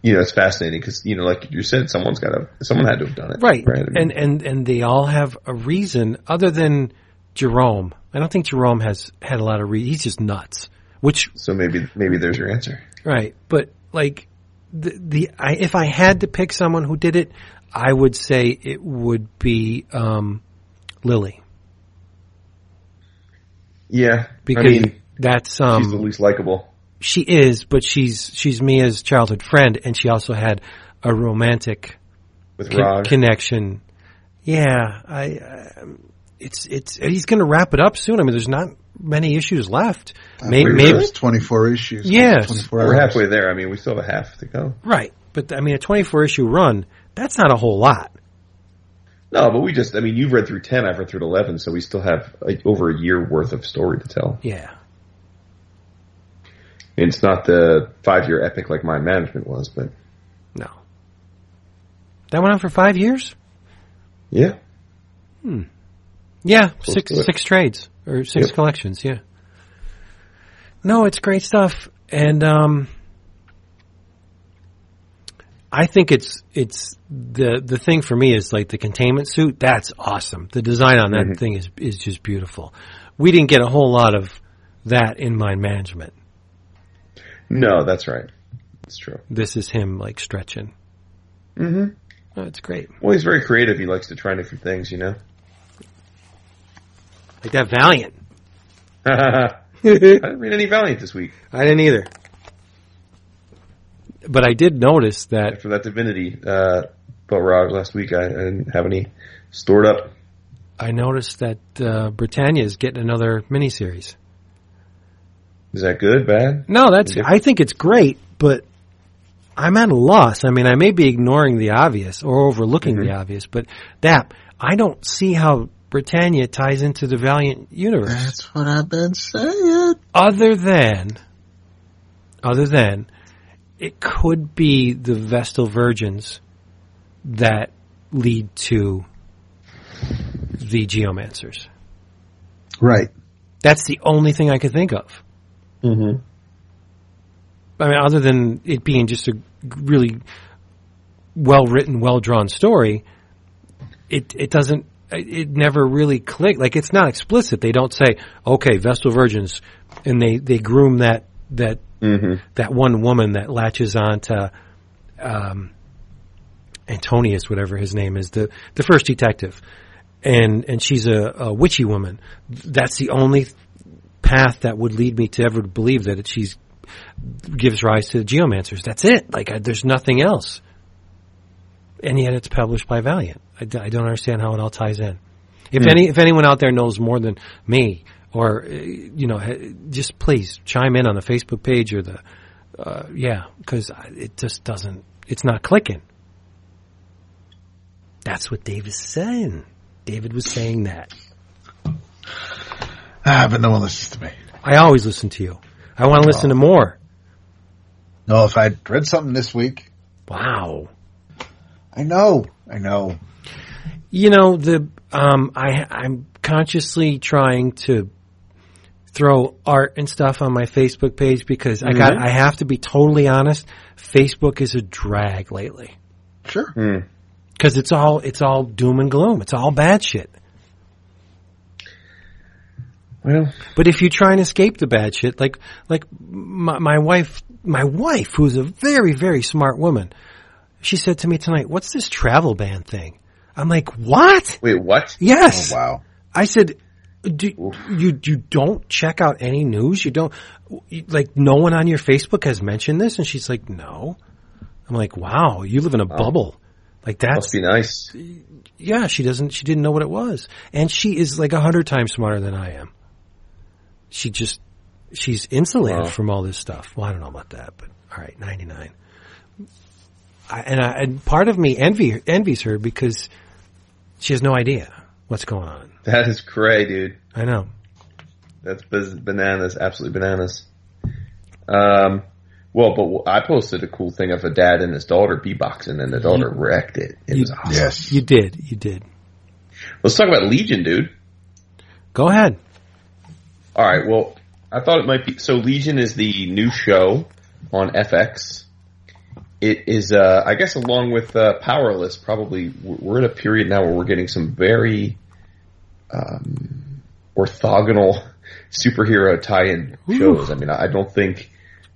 S4: You know, it's fascinating because, you know, like you said, someone's got to, someone had to have done it.
S2: Right.
S4: I mean,
S2: And and and they all have a reason other than Jerome. I don't think Jerome has had a lot of re- he's just nuts. Which
S4: so maybe, maybe there's your answer.
S2: right, but like the the I, if I had to pick someone who did it, I would say it would be um Lily
S4: Yeah.
S2: because
S4: I mean,
S2: that's
S4: she's the
S2: um
S4: least likable.
S2: she is, but she's she's Mia's childhood friend and she also had a romantic
S4: with
S2: con- connection. Yeah, I. Um, it's it's he's going to wrap it up soon. I mean, there's not many issues left. May-
S3: Wait,
S2: maybe
S3: there's 24 issues.
S2: Yes.
S3: 24
S4: We're
S3: hours.
S4: halfway there. I mean, we still have a half to go.
S2: right, but I mean, a 24 issue run that's not a whole lot.
S4: No, but we just, I mean, you've read through 10, I've read through 11, so we still have like, over a year worth of story to tell.
S2: Yeah.
S4: It's not the five year epic like Mind Management was, but
S2: No. That went on for five years?
S4: yeah. Hmm.
S2: Yeah,
S4: Close
S2: six six trades or six
S4: Yep.
S2: collections. Yeah. No, it's great stuff, and um, I think it's it's the the thing for me is like the containment suit. That's awesome. The design on that
S4: Mhm.
S2: thing is is just beautiful. We didn't get a whole lot of that in mind management.
S4: No, that's right. That's true.
S2: This is him like stretching.
S4: Mm-hmm.
S2: Oh, it's great.
S4: Well, he's very creative. He likes to try different things, you know?
S2: Like that Valiant.
S4: I didn't read any Valiant this week I
S2: didn't either. But I did notice that
S4: after that Divinity uh, boat ride last week. I, I didn't have any stored up.
S2: I noticed that uh, Britannia is getting another miniseries.
S4: Is that good, bad?
S2: No, that's. I think it's great, but I'm at a loss. I mean, I may be ignoring the obvious or overlooking the obvious, but that I don't see how Britannia ties into the Valiant universe.
S3: That's what I've been saying.
S2: Other than, other than, it could be the Vestal Virgins that lead to the Geomancers.
S3: Right.
S2: That's the only thing I could think of.
S4: Mm-hmm.
S2: I mean, other than it being just a really well written, well drawn story, it it doesn't. It never really clicked. Like it's not explicit. They don't say, "Okay, Vestal Virgins," and they they groom that that
S4: Mm-hmm.
S2: that one woman that latches on to um, Antonius, whatever his name is, the the first detective, and and she's a, a witchy woman. That's the only path that would lead me to ever believe that she's gives rise to the geomancers. That's it. Like I, there's nothing else. And yet it's published by Valiant. I don't understand how it all ties in. If any if anyone out there knows more than me, or uh, you know, just please chime in on the Facebook page or the uh, yeah, because it just doesn't. It's not clicking. That's what Dave is saying. David was saying that.
S3: Ah, but no one listens to me.
S2: I always listen to you. I want to listen to more.
S3: No, if I'd read something this week,
S2: Wow.
S3: I know, I know.
S2: You know the um, I I'm consciously trying to throw art and stuff on my Facebook page because I got I have to be totally honest. Facebook is a drag lately
S3: Sure.
S4: Mm.
S2: because it's all it's all doom and gloom. It's all bad shit.
S4: Well,
S2: But if you try and escape the bad shit, like like my, my wife, my wife, who's a very very smart woman, she said to me tonight, "What's this travel ban thing?" I'm like, "What?"
S4: wait, what?
S2: Yes.
S3: Oh, wow.
S2: I said, do, you you don't check out any news? You don't like no one on your Facebook has mentioned this? And she's like, no. I'm like, wow, you live in a bubble. Like that
S4: must be nice.
S2: yeah. She doesn't. She didn't know what it was, and she is like a hundred times smarter than I am. She just she's insulated
S4: Wow.
S2: from all this stuff. Well, I don't know about that, but all right, ninety nine. I, and I, and part of me envy envies her because she has no idea what's going on.
S4: That is cray, dude.
S2: I know.
S4: That's bananas, absolutely bananas. Um, well, but I posted a cool thing of a dad and his daughter beatboxing, and the daughter wrecked it. It
S2: You-
S4: was awesome.
S3: Yes.
S2: You did. You did.
S4: Let's talk about Legion, dude.
S2: Go ahead.
S4: All right. Well, I thought it might be. So Legion is the new show on FX. It is, uh, I guess, along with uh, Powerless. Probably, we're in a period now where we're getting some very um, orthogonal superhero tie-in shows. I mean, I don't think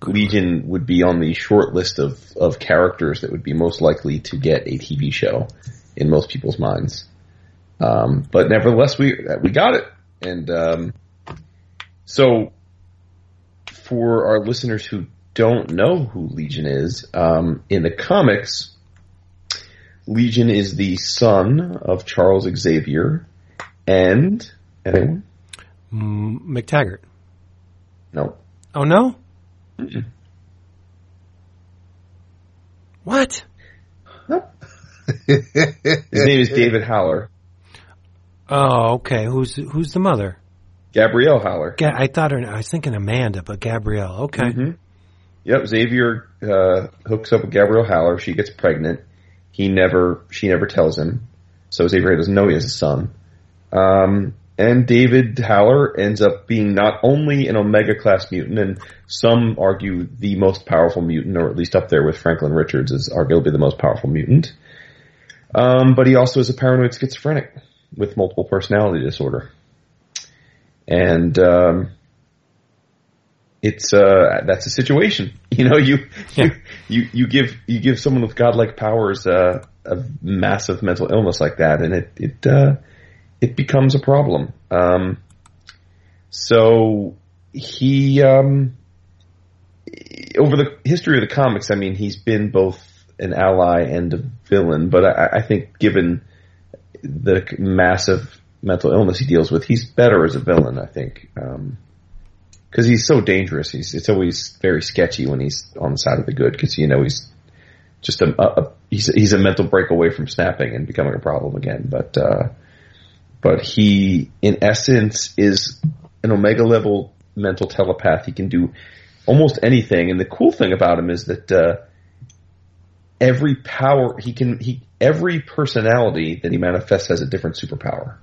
S4: Legion would be on the short list of of characters that would be most likely to get a TV show in most people's minds. Um, but nevertheless, we we got it, and um, so for our listeners who don't know who Legion is, um, in the comics, Legion is the son of Charles Xavier and anyone?
S2: M- MacTaggert.
S4: No,
S2: Oh no. What?
S4: no. His name is David Haller.
S2: Oh, okay. Who's who's the mother?
S4: Gabrielle Haller.
S2: Ga- I thought her. I was thinking Amanda, but Gabrielle. Okay.
S4: Mm-hmm. Yep, Xavier uh, hooks up with Gabrielle Haller. She gets pregnant. He never, she never tells him. So Xavier doesn't know he has a son. Um, and David Haller ends up being not only an Omega class mutant, and some argue the most powerful mutant, or at least up there with Franklin Richards is arguably the most powerful mutant. Um, but he also is a paranoid schizophrenic with multiple personality disorder. And, um, it's uh that's a situation. You know, you
S2: Yeah.
S4: you, you you give you give someone with godlike powers uh, a massive mental illness like that, and it it uh, it becomes a problem. Um, so he um, over the history of the comics, I mean, he's been both an ally and a villain, but I, I think given the massive mental illness he deals with, he's better as a villain. I think. Um, because he's so dangerous. He's it's always very sketchy when he's on the side of the good because you know he's just a, a, he's he's a mental break away from snapping and becoming a problem again. But uh, but he in essence is an omega level mental telepath. He can do almost anything. And the cool thing about him is that uh, every power he can he every personality that he manifests has a different superpower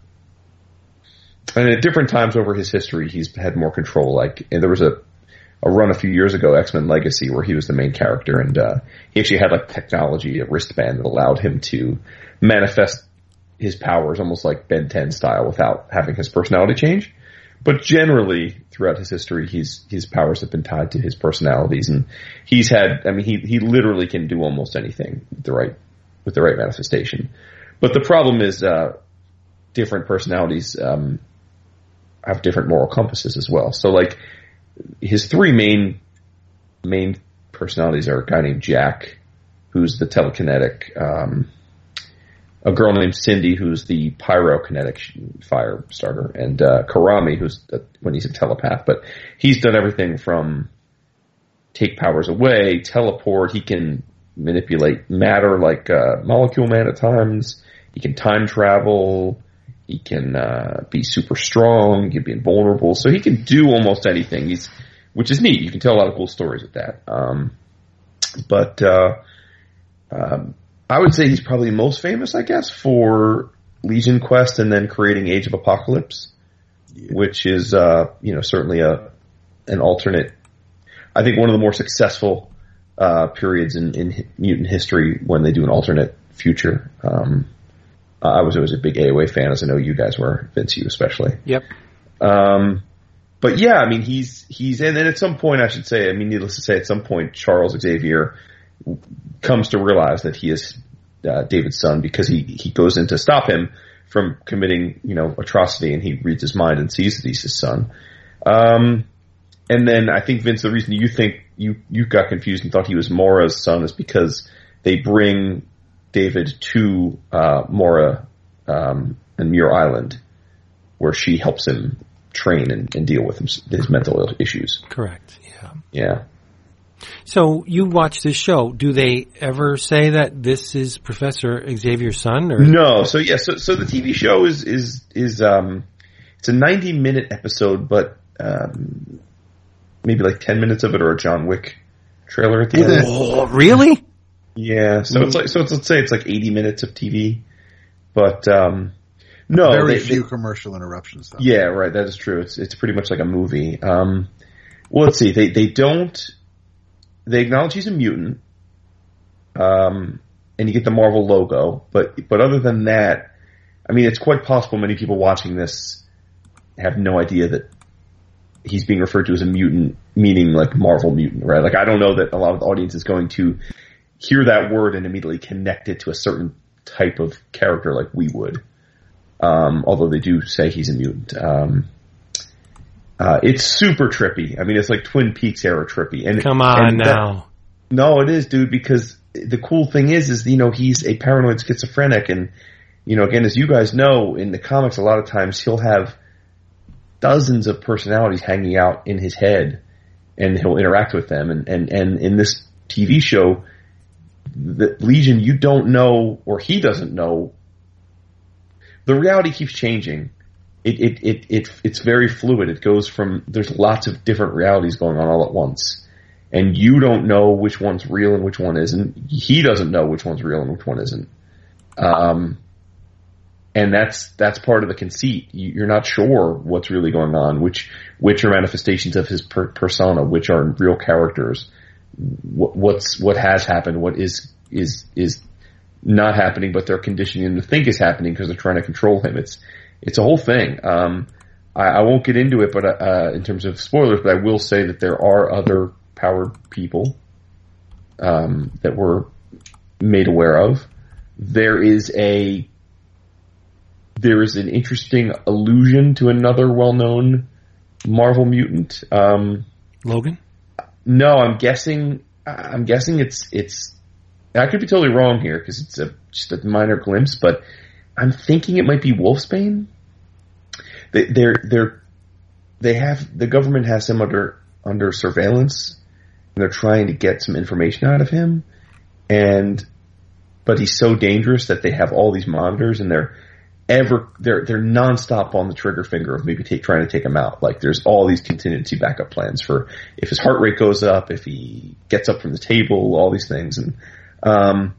S4: and at different times over his history, he's had more control. Like there was a a run a few years ago, X Men Legacy, where he was the main character, and uh, he actually had like technology, a wristband that allowed him to manifest his powers almost like Ben 10 style without having his personality change. But generally, throughout his history, he's his powers have been tied to his personalities, and he's had. I mean, he he literally can do almost anything with the right with the right manifestation. But the problem is, uh, different personalities um, have different moral compasses as well. So, like his three main main personalities are a guy named Jack, who's the telekinetic. Um, a girl named Cindy, who's the pyrokinetic fire starter, and uh, Karami, who's when he's a telepath. But he's done everything from take powers away, teleport. He can manipulate matter like uh, Molecule Man at times. He can time travel. He can uh, be super strong. He can be invulnerable. So he can do almost anything. He's which is neat. You can tell a lot of cool stories with that. Um, but uh, um, I would say he's probably most famous, I guess, for Legion Quest and then creating Age of Apocalypse, which is uh, you know certainly a an alternate. I think one of the more successful uh, periods in, in mutant history when they do an alternate future. Um, I was always a big AOA fan, as I know you guys were, Vince, you especially.
S2: Yep.
S4: Um, but yeah, I mean, he's he's and then at some point, I should say, I mean, needless to say, at some point, Charles Xavier comes to realize that he is uh, David's son because he he goes in to stop him from committing, you know, atrocity, and he reads his mind and sees that he's his son. Um, and then I think Vince, the reason you think you you got confused and thought he was Moira's son is because they bring David to uh, Moira um, and Muir Island, where she helps him train and, and deal with his, his mental issues.
S2: Correct. Yeah.
S4: Yeah.
S2: So you watch this show. Do they ever say that this is Professor Xavier's son? Or
S4: No, so yeah, so so the TV show is is is um it's a 90 minute episode, but um maybe like 10 minutes of it or a John Wick trailer at the end.
S2: Oh, really?
S4: Yeah, so it's like so it's, let's say it's like 80 minutes of TV, but um no,
S3: Very
S4: they-
S3: few
S4: they-
S3: commercial interruptions though.
S4: yeah, right. That is true. It's it's pretty much like a movie. Um, well, let's see. They they don't. They acknowledge he's a mutant. Um, and you get the Marvel logo, but but other than that, I mean, it's quite possible many people watching this have no idea that he's being referred to as a mutant, meaning like Marvel mutant, right? Like I don't know that a lot of the audience is going to hear that word and immediately connect it to a certain type of character like we would. Um, although they do say he's a mutant. Um, uh, it's super trippy. I mean, it's like Twin Peaks era trippy. And
S2: Come on
S4: and that-
S2: now.
S4: no, it is, dude. Because the cool thing is, is you know he's a paranoid schizophrenic, and you know, again, as you guys know, in the comics, a lot of times he'll have dozens of personalities hanging out in his head, and he'll interact with them. And and and in this TV show, the Legion, you don't know, or he doesn't know. The reality keeps changing. It, it, it, it, it's very fluid. It goes from, there's lots of different realities going on all at once. And you don't know which one's real and which one isn't. He doesn't know which one's real and which one isn't. Um, and that's that's part of the conceit. You're not sure what's really going on, which which are manifestations of his per- persona, which are real characters. What, what's what has happened, what is is is not happening, but they're conditioning him to think is happening because they're trying to control him. It's it's a whole thing. Um, I, I, won't get into it, but uh, in terms of spoilers, but I will say that there are other power people um, that we're made aware of. There is a there is an interesting allusion to another well-known Marvel mutant. Um,
S2: Logan?
S4: No, I'm guessing. Uh, I'm guessing it's it's. I could be totally wrong here because it's a just a minor glimpse, but I'm thinking it might be Wolfsbane. They, they're they're they have the government has him under under surveillance, and they're trying to get some information out of him, and but he's so dangerous that they have all these monitors and they're ever they're they're nonstop on the trigger finger of maybe take, trying to take him out. Like there's all these contingency backup plans for if his heart rate goes up, if he gets up from the table, all these things. And um,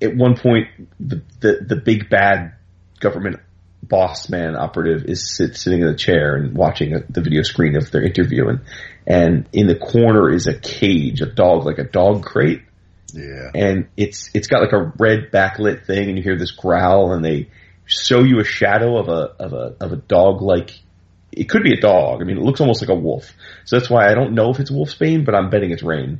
S4: at one point, the, the the big bad government boss man operative is sit, sitting in a chair and watching a, the video screen of their interview, and and in the corner is a cage, a dog like a dog crate.
S3: Yeah.
S4: And it's it's got like a red backlit thing, and you hear this growl, and they show you a shadow of a of a of a dog like it could be a dog. I mean, it looks almost like a wolf. So that's why I don't know if it's Wolfsbane, but I'm betting it's Rahne.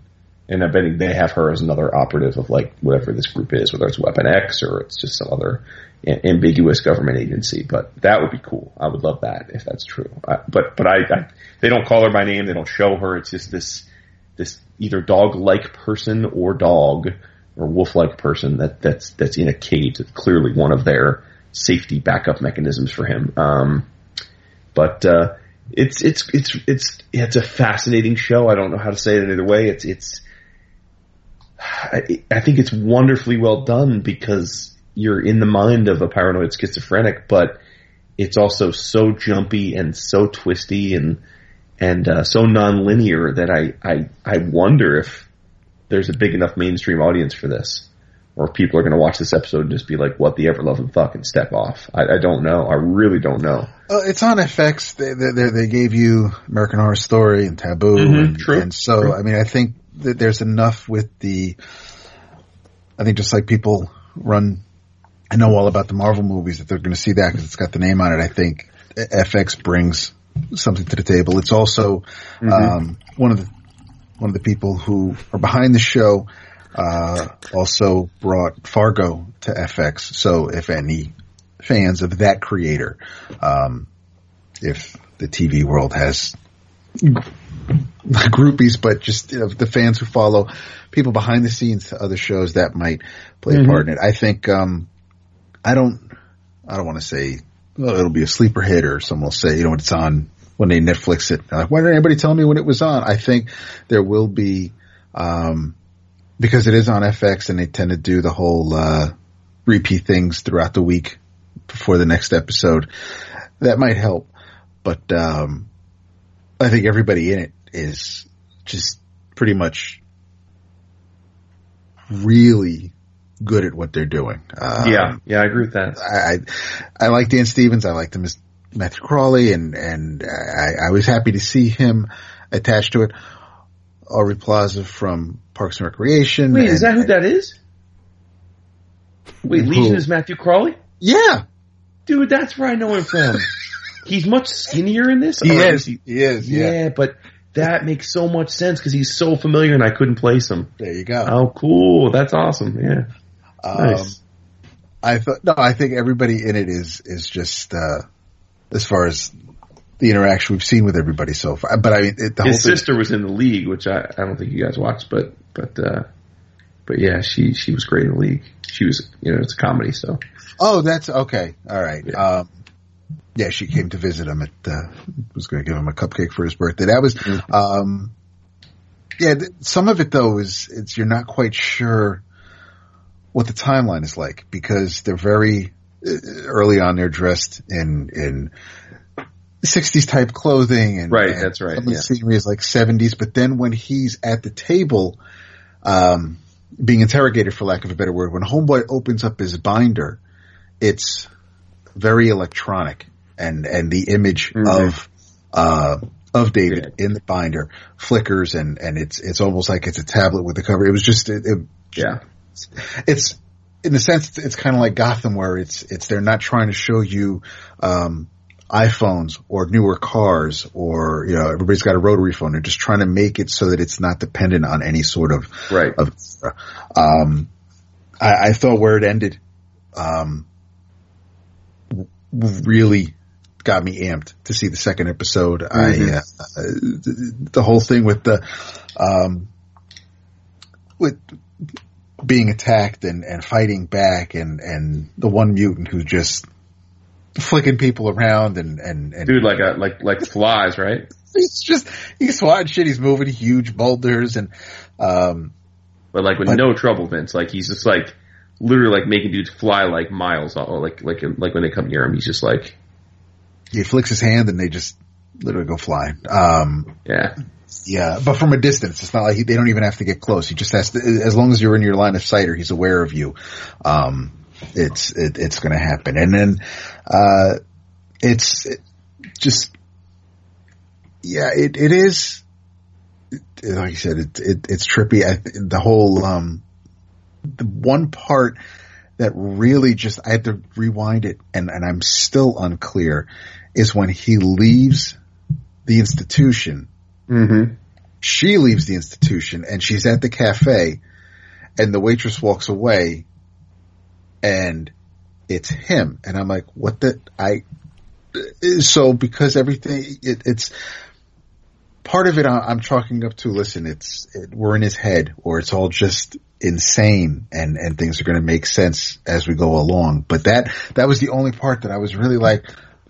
S4: And I'm betting they have her as another operative of like whatever this group is, whether it's Weapon X or it's just some other ambiguous government agency. But that would be cool. I would love that if that's true. I, but but I, I they don't call her by name. They don't show her. It's just this this either dog like person or dog or wolf like person that that's that's in a cage. It's clearly one of their safety backup mechanisms for him. Um, but uh, it's it's it's it's it's a fascinating show. I don't know how to say it either way. It's it's I, I think it's wonderfully well done because you're in the mind of a paranoid schizophrenic, but it's also so jumpy and so twisty and and uh, so nonlinear that I, I I wonder if there's a big enough mainstream audience for this or people are going to watch this episode and just be like, "What the ever loving fuck?" and step off. I, I don't know. I really don't know.
S3: Uh, it's on FX. They, they, they, gave you American Horror Story and Taboo, mm-hmm, and,
S4: true,
S3: and, so
S4: true.
S3: I mean, I think that there's enough with the. I think just like people run, I know all about the Marvel movies that they're going to see that because it's got the name on it. I think FX brings something to the table. It's also mm-hmm. um, one of the one of the people who are behind the show uh, also brought Fargo to FX. So if any fans of that creator, um, if the TV world has groupies, but just you know, the fans who follow people behind the scenes to other shows that might play mm-hmm. a part in it. I think, um, I don't, I don't want to say, well, it'll be a sleeper hit or someone will say, you know, it's on when they Netflix it. Like, why didn't anybody tell me when it was on? I think there will be, um, because it is on FX and they tend to do the whole uh, repeat things throughout the week before the next episode. That might help, but um, I think everybody in it is just pretty much really good at what they're doing.
S4: Um, yeah, yeah, I agree with that.
S3: I I, I like Dan Stevens. I like him as Matthew Crawley, and and I, I was happy to see him attached to it. Aubrey Plaza from Parks and Recreation.
S4: Wait,
S3: and,
S4: is that who that is? Wait, who? Legion is Matthew Crawley?
S3: Yeah.
S4: Dude, that's where I know him from. he's much skinnier in this.
S3: He is. He, he is. Yeah.
S4: yeah, but that makes so much sense because he's so familiar and I couldn't place him.
S3: There you go.
S4: Oh, cool. That's awesome. Yeah.
S3: Um, nice. I thought, no, I think everybody in it is, is just, uh, as far as the interaction we've seen with everybody so far. But I mean, it,
S4: his sister thing, was in the league, which I, I don't think you guys watched, but but uh, but yeah, she she was great in the league. She was you know it's a comedy, so.
S3: Oh, that's okay. All right. Yeah. Um, yeah, she came to visit him at, uh, was going to give him a cupcake for his birthday. That was, mm-hmm. um, Yeah, th- some of it though is it's you're not quite sure what the timeline is like because they're very uh, early on. They're dressed in in 60s type clothing and
S4: Right,
S3: and
S4: that's right,
S3: Some of
S4: yeah.
S3: the scenery is like 70s, but then when he's at the table, um, being interrogated for lack of a better word, when Homeboy opens up his binder, it's very electronic and and the image
S4: Mhm.
S3: of uh of David in the binder flickers and and it's it's almost like it's a tablet with the cover. It was just it, it
S4: Yeah.
S3: it's in a sense it's, it's kind of like Gotham where it's it's they're not trying to show you um iPhones or newer cars or you know everybody's got a rotary phone. They're just trying to make it so that it's not dependent on any sort of
S4: Right.
S3: of um I, I thought where it ended um really got me amped to see the second episode.
S4: Mhm.
S3: I uh, the whole thing with the um with being attacked and and fighting back and and the one mutant who just flicking people around and and, and
S4: Dude, like a, like, like flies, right?
S3: he's just he's swatting shit. He's moving huge boulders and um
S4: But like with
S3: But-
S4: no trouble, Vince. Like he's just like literally like making dudes fly like miles, or like like like when they come near him, he's just like,
S3: he flicks his hand and they just literally go flying. Um,
S4: yeah,
S3: yeah, but from a distance, it's not like he, they don't even have to get close. He just has to, as long as you're in your line of sight or he's aware of you, um, it's, it, it's going to happen. And then, uh, it's it just, yeah, it, it is, like you said, it, it, it's trippy. I, the whole, um, the one part that really just, I had to rewind it and, and I'm still unclear is when he leaves the institution
S4: mm-hmm.
S3: she leaves the institution and she's at the cafe and the waitress walks away and it's him and I'm like, what the, I, so because everything, it, it's, part of it I- I'm chalking up to, listen, it's, it, we're in his head or it's all just insane and, and things are going to make sense as we go along. But that, that was the only part that I was really like,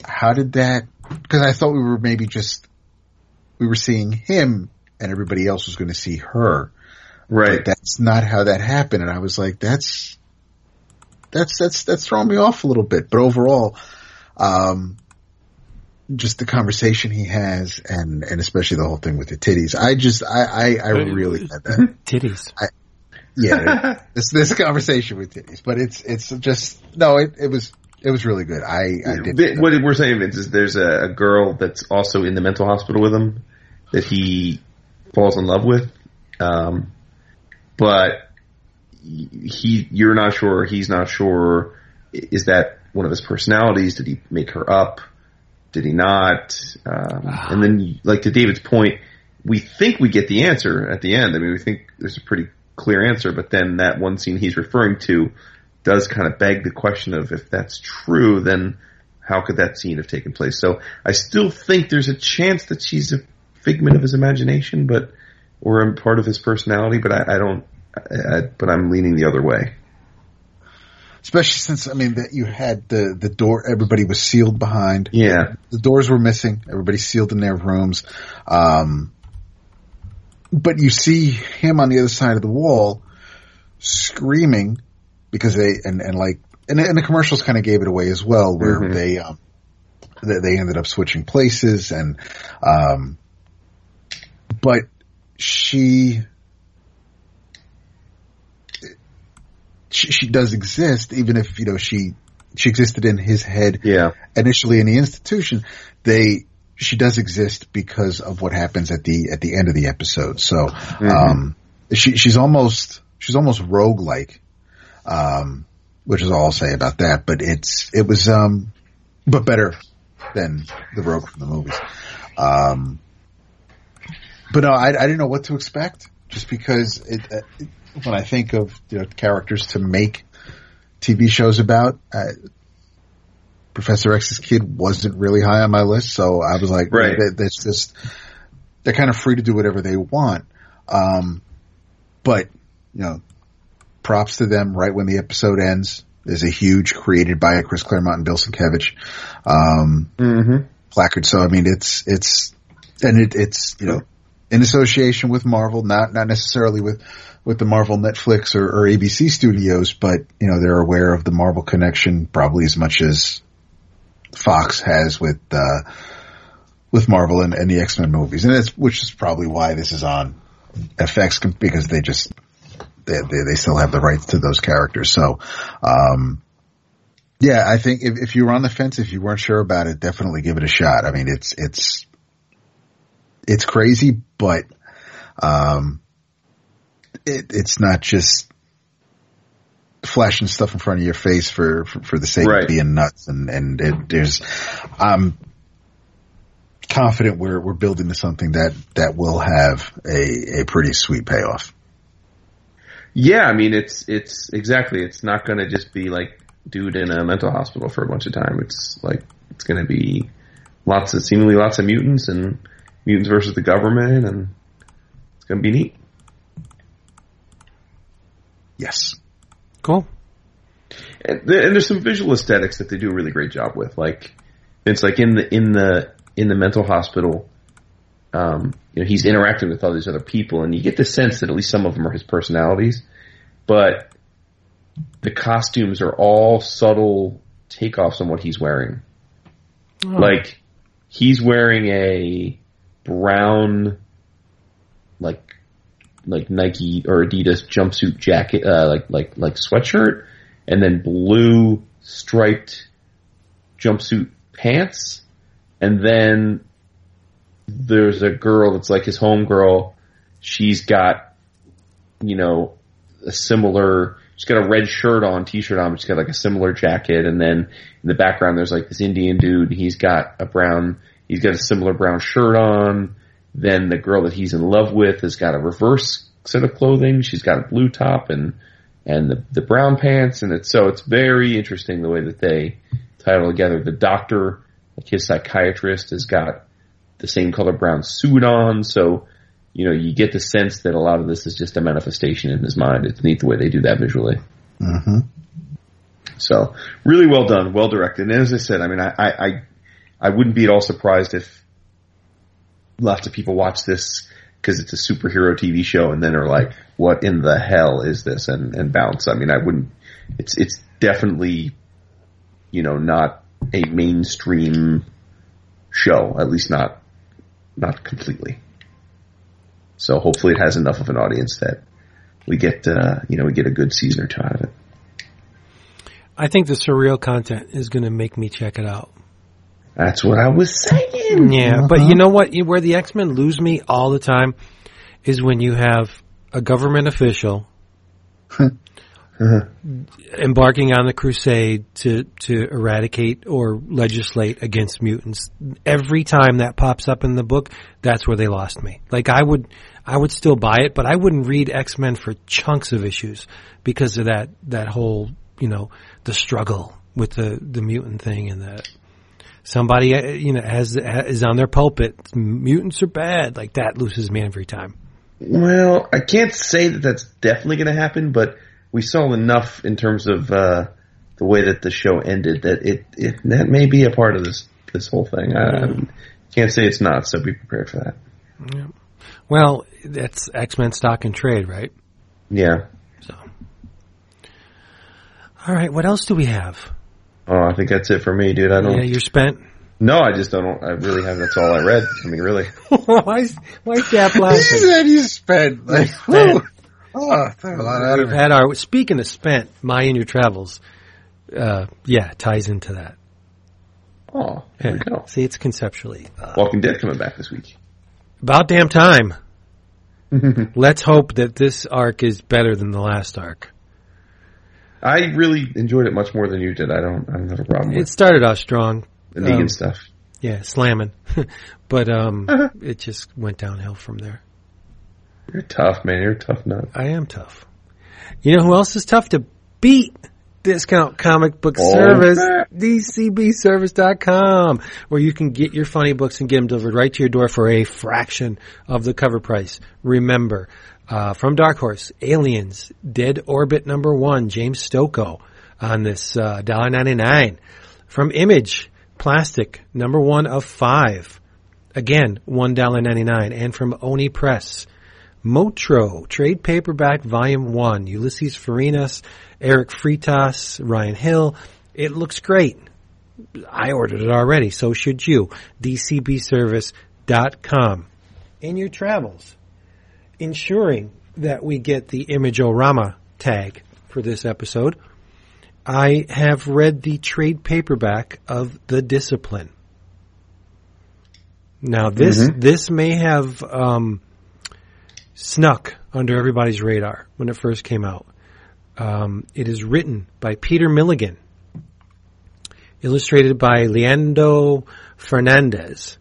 S3: how did that, cause I thought we were maybe just, we were seeing him and everybody else was going to see her.
S4: right.
S3: But that's not how that happened. And I was like, that's, that's, that's, that's throwing me off a little bit. But overall, um, just the conversation he has and, and especially the whole thing with the titties. I just, I, I, I really had that.
S2: Titties.
S3: Yeah. this, this conversation with titties, but it's, it's just, no, it, it was, it was really good. I, I did.
S4: Vin- what we're saying, Vince, is there's a, a girl that's also in the mental hospital with him that he falls in love with, um, but he, you're not sure, he's not sure. Is that one of his personalities? Did he make her up? Did he not? Um, and then, like to David's point, we think we get the answer at the end. I mean, we think there's a pretty clear answer, but then that one scene he's referring to does kind of beg the question of if that's true, then how could that scene have taken place? So I still think there's a chance that she's a figment of his imagination, but or a part of his personality. But I, I don't. I, but I'm leaning the other way.
S3: especially since, I mean, that you had the, the door, everybody was sealed behind.
S4: Yeah,
S3: the doors were missing. Everybody sealed in their rooms. Um, but you see him on the other side of the wall screaming because they, and, and like, and, and the commercials kind of gave it away as well where
S4: Mhm.
S3: they, um, they, they ended up switching places and, um, but she, she, she does exist even if, you know, she, she existed in his head
S4: yeah,
S3: initially in the institution, they she does exist because of what happens at the at the end of the episode. So um, she she's almost she's almost rogue like, um, which is all I'll say about that. But it's it was um, but better than the rogue from the movies. Um, but no, I, I didn't know what to expect just because it, uh, when I think of you know characters to make TV shows about. Uh, Professor X's kid wasn't really high on my list, so I was like,
S4: Right.
S3: that, that's just they're kind of free to do whatever they want. Um, but you know, props to them. Right when the episode ends, there's a huge created by Chris Claremont and Bill Sienkiewicz um,
S4: mm-hmm.
S3: placard. So I mean, it's it's and it, it's you know, in association with Marvel, not not necessarily with with the Marvel Netflix or, or ABC studios, but you know they're aware of the Marvel connection probably as much as Fox has with uh, with Marvel and, and the X Men movies, and it's which is probably why this is on FX because they just they, they, they still have the rights to those characters. So, um, yeah, I think if, if you were on the fence, if you weren't sure about it, definitely give it a shot. I mean, it's, it's, it's crazy, but, um, it, it's not just flashing stuff in front of your face for, for, for the sake
S4: Right.
S3: of being nuts. And, and it, there's, I'm confident we're, we're building to something that, that will have a, a pretty sweet payoff.
S4: Yeah, I mean it's it's exactly. It's not going to just be like dude in a mental hospital for a bunch of time. It's like it's going to be lots of seemingly lots of mutants and mutants versus the government, and it's going to be neat.
S3: Yes.
S2: Cool.
S4: And, and there's some visual aesthetics that they do a really great job with. Like it's like in the in the in the mental hospital. Um, you know, he's interacting with all these other people, and you get the sense that at least some of them are his personalities, but the costumes are all subtle takeoffs on what he's wearing. Like he's wearing a brown, like like Nike or Adidas jumpsuit jacket, uh, like like like sweatshirt, and then blue striped jumpsuit pants, and then there's a girl that's like his home girl. She's got, you know, a similar. She's got a red shirt on, t-shirt on. But she's got like a similar jacket, and then in the background there's like this Indian dude. He's got a brown. He's got a similar brown shirt on. Then the girl that he's in love with has got a reverse set of clothing. She's got a blue top and and the the brown pants, and it's so it's very interesting the way that they tie it all together. The doctor, like his psychiatrist, has got the same color brown suit on, so you know you get the sense that a lot of this is just a manifestation in his mind. It's neat the way they do that visually.
S3: hmm
S4: So really well done, well directed. And as I said, I mean, I, I, I, I wouldn't be at all surprised if lots of people watch this because it's a superhero TV show and then are like, what in the hell is this? And, and bounce. I mean, I wouldn't, it's, it's definitely, you know, not a mainstream show, at least not, not completely. So hopefully it has enough of an audience that we get, uh, you know, we get a good season or two out of it.
S2: I think the surreal content is going to make me check it out.
S4: That's what I was saying.
S2: Yeah, but you uh-huh. know what? Where the X Men lose me all the time is when you have a government official embarking on the crusade to to eradicate or legislate against mutants. Every time that pops up in the book, that's where they lost me. Like I would I would still buy it, but I wouldn't read X Men for chunks of issues because of that that whole you know the struggle with the the mutant thing and the somebody uh, you know has is on their pulpit mutants are bad like that loses me every time.
S4: Well, I can't say that that's definitely going to happen, but we saw enough in terms of uh, the way that the show ended that it, it that may be a part of this this whole thing. I, I can't say it's not, so be prepared for that.
S2: Well, that's X Men stock and trade, right?
S4: Yeah.
S2: So, all right, what else do we have?
S4: Oh, I think that's it for me, dude. I don't.
S2: Yeah, you're spent.
S4: no, I just don't. I really have. That's all I read. I mean, really.
S2: why is why is Gap
S3: He said you spent like,
S2: Spent.
S3: oh, took a lot out
S2: We've
S3: it.
S2: had our speaking of spent, my and your travels. Uh, yeah, ties into that.
S4: Oh, there we go.
S2: See, it's conceptually uh,
S4: Walking Dead coming back this week.
S2: about damn time. Let's hope that this arc is better than the last arc.
S4: I really enjoyed it much more than you did. I don't. I don't have a problem
S2: It started off strong,
S4: the
S2: um,
S4: stuff.
S2: yeah, slamming, but um, it just went downhill from there.
S4: You're tough, man. You're a tough nut.
S2: I am tough. You know who else is tough to beat? Discount Comic Book
S4: Oh,
S2: Service,
S4: man.
S2: DCBService.com, where you can get your funny books and get them delivered right to your door for a fraction of the cover price. Remember, uh, from Dark Horse, Aliens, Dead Orbit number one, James Stokoe on this, uh, $1.99. From Image, Plastic, number one of five. Again, $1.99. And from Oni Press, Motro, trade paperback volume one, Ulises Fariñas, Erick Freitas, Ryan Hill. It looks great. I ordered it already, so should you. DCBService.com. In your travels, ensuring that we get the Imageorama tag for this episode, I have read the trade paperback of The Discipline. Now this
S4: Mhm.
S2: this may have um, snuck under everybody's radar when it first came out. Um, it is written by Peter Milligan, illustrated by Leandro Fernandez,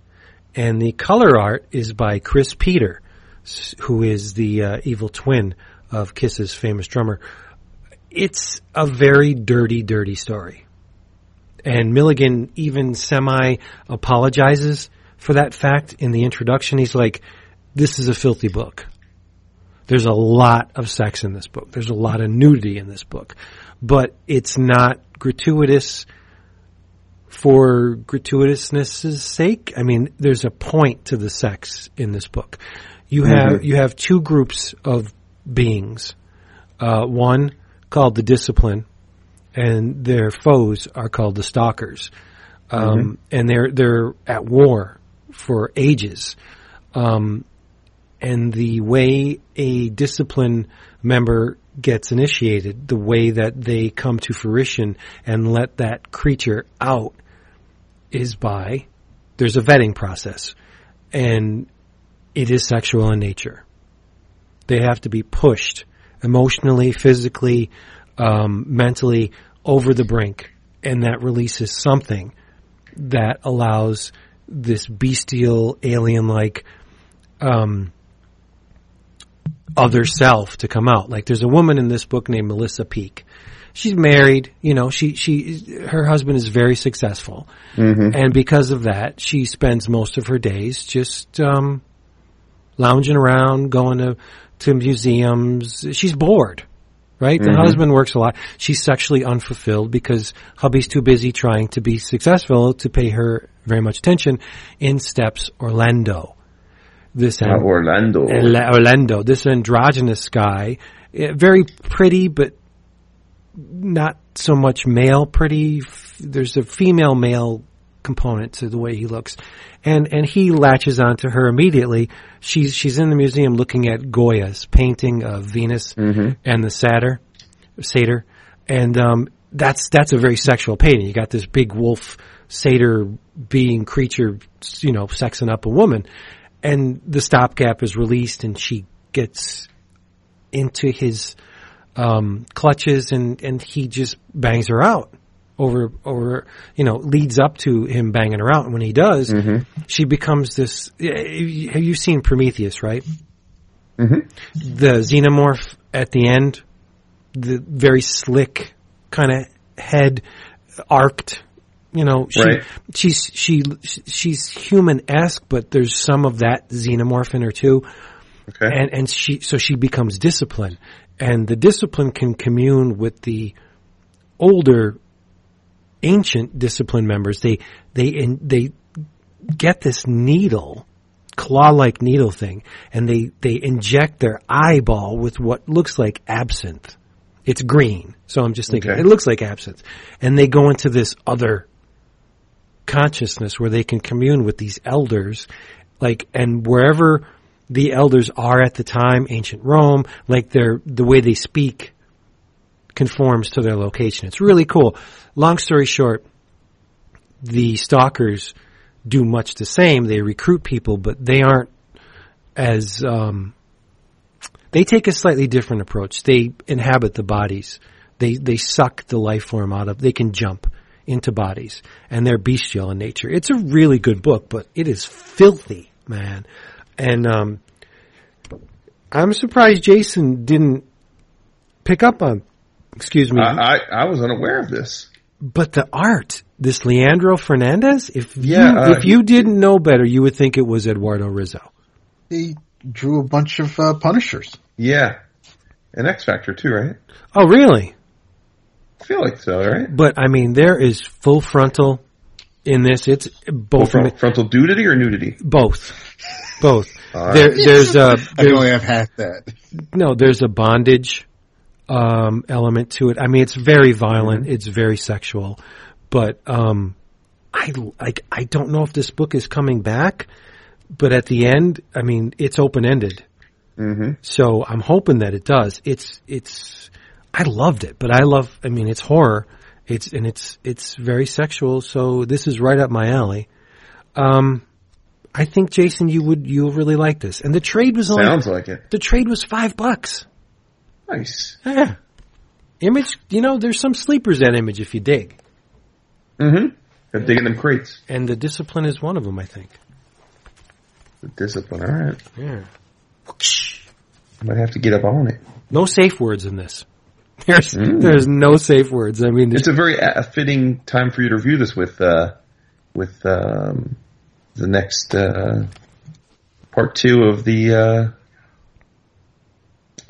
S2: and the color art is by Cris Peter, who is the uh, evil twin of Kiss's famous drummer. It's a very dirty, dirty story. And Milligan even semi apologizes for that fact in the introduction. He's like, this is a filthy book. There's a lot of sex in this book. There's a lot of nudity in this book, but it's not gratuitous for gratuitousness' sake. I mean, there's a point to the sex in this book. You have, you have two groups of beings. Uh, one called the discipline and their foes are called the stalkers. Um, and they're, they're at war for ages. Um, and the way a discipline member gets initiated, the way that they come to fruition and let that creature out is by there's a vetting process and it is sexual in nature. They have to be pushed emotionally, physically, um, mentally over the brink and that releases something that allows this bestial alien like um, other self to come out. Like there's a woman in this book named Melissa Peak. She's married, you know, she, she, her husband is very successful. And because of that, she spends most of her days just, um, lounging around, going to, to museums. She's bored, right? The husband works a lot. She's sexually unfulfilled because hubby's too busy trying to be successful to pay her very much attention. In steps Orlando. This
S4: Uh, Orlando.
S2: Orlando, this androgynous guy, eh, very pretty, but not so much male pretty. There's a female male component to the way he looks, and and he latches onto her immediately. She's she's in the museum looking at Goya's painting of Venus and the satyr, satyr, and um, that's that's a very sexual painting. You got this big wolf satyr being creature, you know, sexing up a woman, and the stopgap is released, and she gets into his um, clutches, and and he just bangs her out over over you know leads up to him banging her out, and when he does, mm-hmm. she becomes this. Have you seen Prometheus? Right, mm-hmm. the xenomorph at the end, the very slick kind of head, arced. You know, she,
S4: Right.
S2: she's she she's human esque, but there's some of that xenomorph in her too
S4: Okay.
S2: and and she so she becomes discipline, and the discipline can commune with the older, ancient discipline members. They they in, they get this needle, claw-like needle thing, and they they inject their eyeball with what looks like absinthe. It's green, so I'm just thinking
S4: Okay.
S2: it looks like absinthe, and they go into this other consciousness where they can commune with these elders, like, and wherever the elders are at the time, ancient Rome, like their, the way they speak conforms to their location. It's really cool. Long story short, the stalkers do much the same. They recruit people, but they aren't as, um, they take a slightly different approach. They inhabit the bodies. They, they suck the life form out of, they can jump into bodies and they're bestial in nature. It's a really good book, but it is filthy, man. And, um, I'm surprised Jason didn't pick up on, excuse me,
S4: I, I, I was unaware of this.
S2: but the art, this Leandro Fernandez, if
S4: Yeah,
S2: you,
S4: uh,
S2: if you didn't know better, you would think it was Eduardo Risso.
S3: He drew a bunch of uh, Punishers.
S4: Yeah. And X Factor too, right?
S2: Oh, really?
S4: I feel like so, right?
S2: But I mean, there is full frontal in this. It's both
S4: Frontal, frontal nudity or nudity?
S2: both, both.
S4: All
S2: There, there's a
S3: I can
S2: there's,
S3: only have half that.
S2: no, there's a bondage um, element to it. I mean, it's very violent. It's very sexual, but um, I like. I don't know if this book is coming back, but at the end, I mean, it's open ended.
S4: Mm-hmm.
S2: So I'm hoping that it does. It's it's. I loved it, but I love. I mean, it's horror. It's and it's it's very sexual. So this is right up my alley. Um, I think Jason, you would you'll really like this. And the trade was only
S4: Sounds like it.
S2: the trade was five bucks.
S4: Nice.
S2: Yeah. Image, you know, there's some sleepers at Image if you dig,
S4: Mm-hmm. Got digging them crates.
S2: and the discipline is one of them. I think.
S4: The discipline. All right.
S2: Yeah.
S4: I might have to get up on it.
S2: No safe words in this. There's
S4: Mm.
S2: there's no safe words. I mean,
S4: It's a very uh, fitting time for you to review this with uh, with um, the next uh, part two of the uh,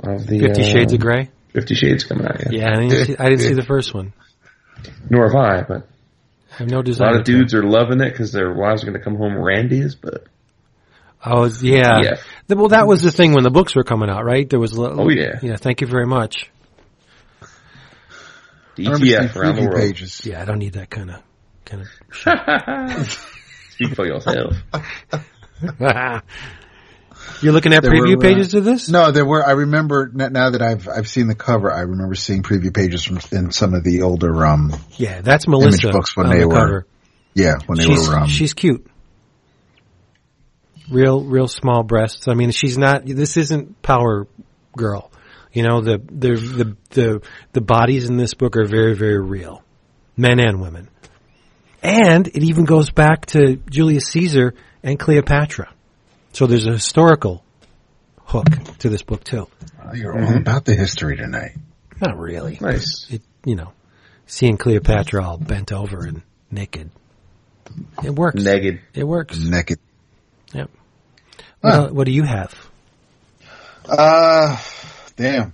S4: of the
S2: Fifty
S4: uh,
S2: Shades of Grey.
S4: Fifty Shades coming out. Yeah.
S2: Yeah, I didn't, see, I didn't see the first one.
S4: Nor have I, but
S2: I have no desire.
S4: a lot of dudes are loving it because their wives are going to come home randies. But
S2: Oh yeah.
S4: Yeah.
S2: The- Well, that was the thing when the books were coming out, right? There was. a-
S4: Oh, yeah.
S2: Yeah. Thank you very much.
S4: the
S3: I remember seeing
S4: ETF around the world.
S3: pages.
S2: Yeah, I don't need that kind of kind of.
S4: Speak for yourself.
S2: You're looking at
S3: There
S2: preview
S3: were, uh,
S2: pages of this?
S3: No, there were. I remember now that I've I've seen the cover. I remember seeing preview pages from in some of the older um
S2: Yeah, that's Melissa
S3: books when they
S2: the
S3: were-
S2: cover.
S3: yeah when they
S2: She's
S3: were um
S2: she's cute. Real real small breasts. I mean, she's not. This isn't Power Girl. You know the the the the the bodies in this book are very very real, men and women. And it even goes back to Julius Caesar and Cleopatra. So there's a historical hook to this book too.
S3: oh, you're all about the history tonight.
S2: Not really.
S4: Nice.
S2: It, you know, seeing Cleopatra all bent over and naked. It works.
S4: Naked.
S2: It works.
S3: Naked.
S2: Yep. Well, what do you have?
S3: Uh, damn.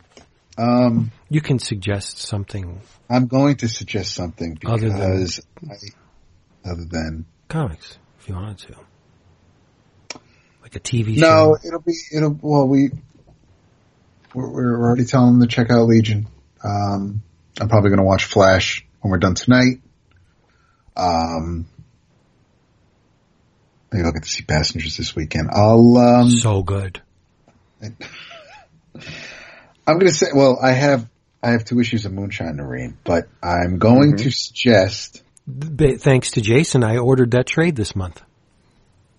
S3: Um,
S2: You can suggest something
S3: I'm going to suggest something
S2: Other than-
S3: I, other than
S2: comics if you wanted to, like a TV
S3: no,
S2: show.
S3: it'll be it'll well we we're, we're already telling them to check out Legion. Um, I'm probably going to watch Flash when we're done tonight. Um, maybe I'll get to see Passengers this weekend. I'll um,
S2: So good.
S3: I'm going to say, well, I have I have two issues of Moonshine to read, but I'm going
S2: Mm-hmm.
S3: to suggest
S2: Thanks to Jason, I ordered that trade this month.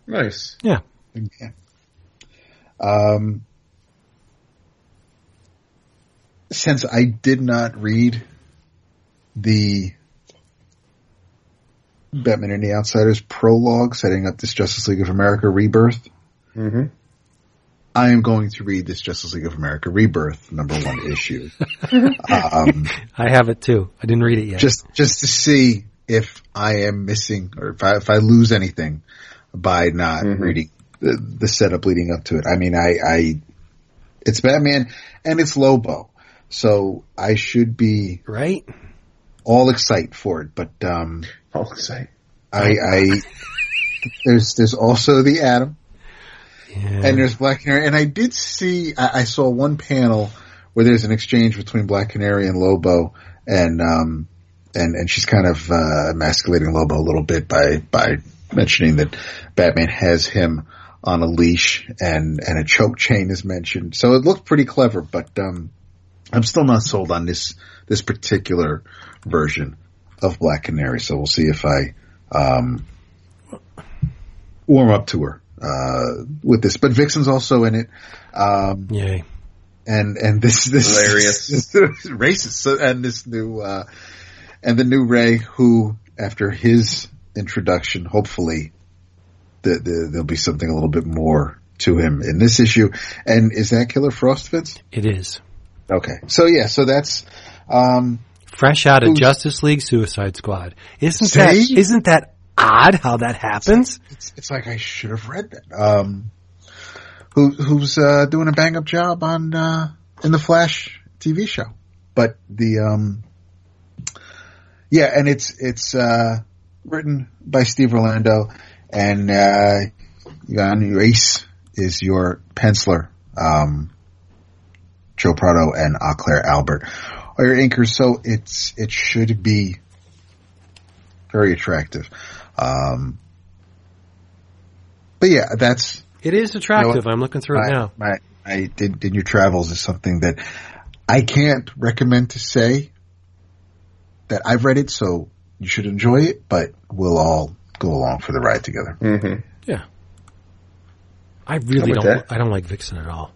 S4: Nice.
S2: Yeah.
S3: Yeah. Um, since I did not read the Batman and the Outsiders prologue setting up this Justice League of America Rebirth,
S4: Mm-hmm.
S3: I am going to read this Justice League of America Rebirth number one issue. um,
S2: I have it too. I didn't read it yet.
S3: just just to see if I am missing or if I if I lose anything by not
S4: Mhm.
S3: reading the, the setup leading up to it. I mean, I, I it's Batman and it's Lobo, so I should be
S2: right?
S3: all excited for it. But um,
S4: All excited.
S3: I, I there's there's also the Atom
S2: Yeah.
S3: and there's Black Canary, and I did see I, I saw one panel where there's an exchange between Black Canary and Lobo, and um, and and she's kind of uh, emasculating Lobo a little bit by by mentioning that Batman has him on a leash and and a choke chain is mentioned. So it looked pretty clever, but um, I'm still not sold on this this particular version of Black Canary. So we'll see if I um, warm up to her uh, with this. But Vixen's also in it. Um,
S2: Yay.
S3: and and this this
S4: Hilarious.
S3: this, racist so, and this new uh and the new Ray who after his introduction hopefully the, the, there'll be something a little bit more to him in this issue and is that Killer Frost Vince?
S2: It is.
S3: Okay so yeah so that's um
S2: Fresh out of Justice League Suicide Squad. Isn't
S3: See?
S2: that isn't that odd how that happens?
S3: it's, it's like I should have read that um who who's uh doing a bang up job on uh in the Flash TV show but the um yeah and it's it's uh written by Steve Orlando, and uh, Jan Reis is your penciler. Um, Joe Prado and Claire Albert are your anchors. so it's it should be very attractive. Um, but yeah, that's
S2: It is attractive.
S3: You know?
S2: I'm looking through it now.
S3: my, I did in your travels is something that I can't recommend to say that I've read it, so you should enjoy it, but we'll all go along for the ride together.
S4: Mm-hmm.
S2: Yeah. I really don't.
S4: that.
S2: I don't like Vixen at all.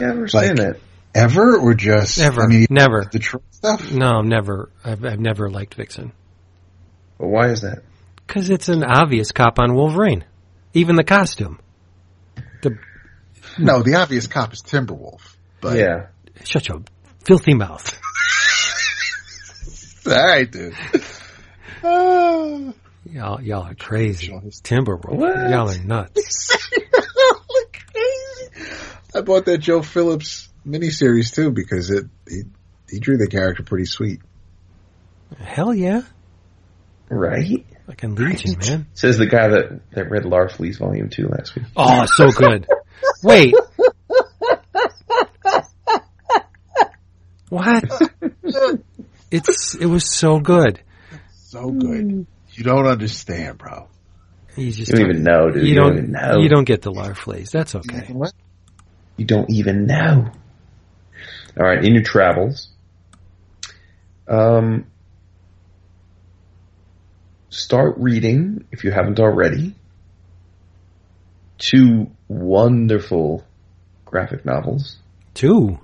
S4: Yeah, I understand
S3: Like-
S4: that.
S3: Ever or just
S2: Never.
S3: I mean,
S2: Never.
S3: the troll stuff.
S2: No, never. I've, I've never liked Vixen
S4: But why is that?
S2: because it's an obvious cop on Wolverine. Even the costume. The
S3: No, the obvious cop is Timberwolf. But
S4: yeah.
S2: shut your filthy mouth.
S3: all right, dude.
S2: Y'all, y'all are crazy.
S3: Sure, his-
S2: Timberwolf.
S4: What?
S2: Y'all are nuts.
S3: crazy. I bought that Joe Phillips miniseries too because it he, he drew the character pretty sweet.
S2: Hell yeah.
S4: Right?
S2: Fucking Legion, man.
S4: Says the guy that, that read Larfleeze Volume 2 last week.
S2: Oh, so good. Wait. What? It's it was so good.
S3: So good. Mm. You don't understand, bro.
S2: You just
S4: You don't even know, dude.
S2: You
S4: You
S2: don't,
S4: don't even know.
S2: You don't get the Larfleeze. That's okay.
S3: What?
S4: You don't even know. All right, in your travels, um, start reading if you haven't already. Two wonderful graphic novels.
S2: Two.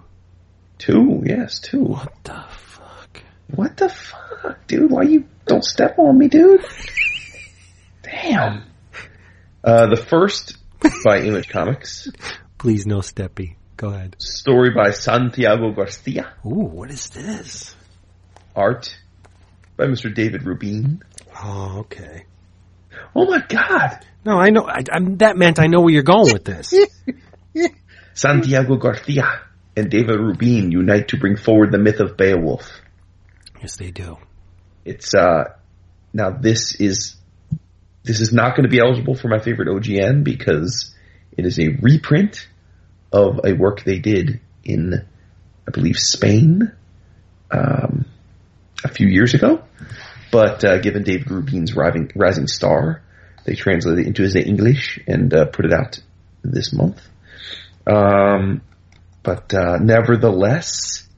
S4: Two, yes, two.
S2: What the fuck?
S4: What the fuck, dude? Why you don't step on me, dude? Damn. Uh, the first by Image Comics,
S2: Please no steppy. Go ahead.
S4: story by Santiago Garcia,
S2: Ooh, what is this?
S4: art by Mr. David Rubin.
S2: Oh, okay.
S4: Oh my god!
S2: No, I know. I, I'm, that meant I know where you're going with this.
S4: Santiago Garcia and David Rubin unite to bring forward the myth of Beowulf.
S2: Yes, they do.
S4: It's uh now this is this is not going to be eligible for my favorite OGN because it is a reprint of a work they did in I believe Spain um, a few years ago. But uh, given David Rubin's rising, rising star, they translated it into his English and uh, put it out this month. Um, but uh, nevertheless,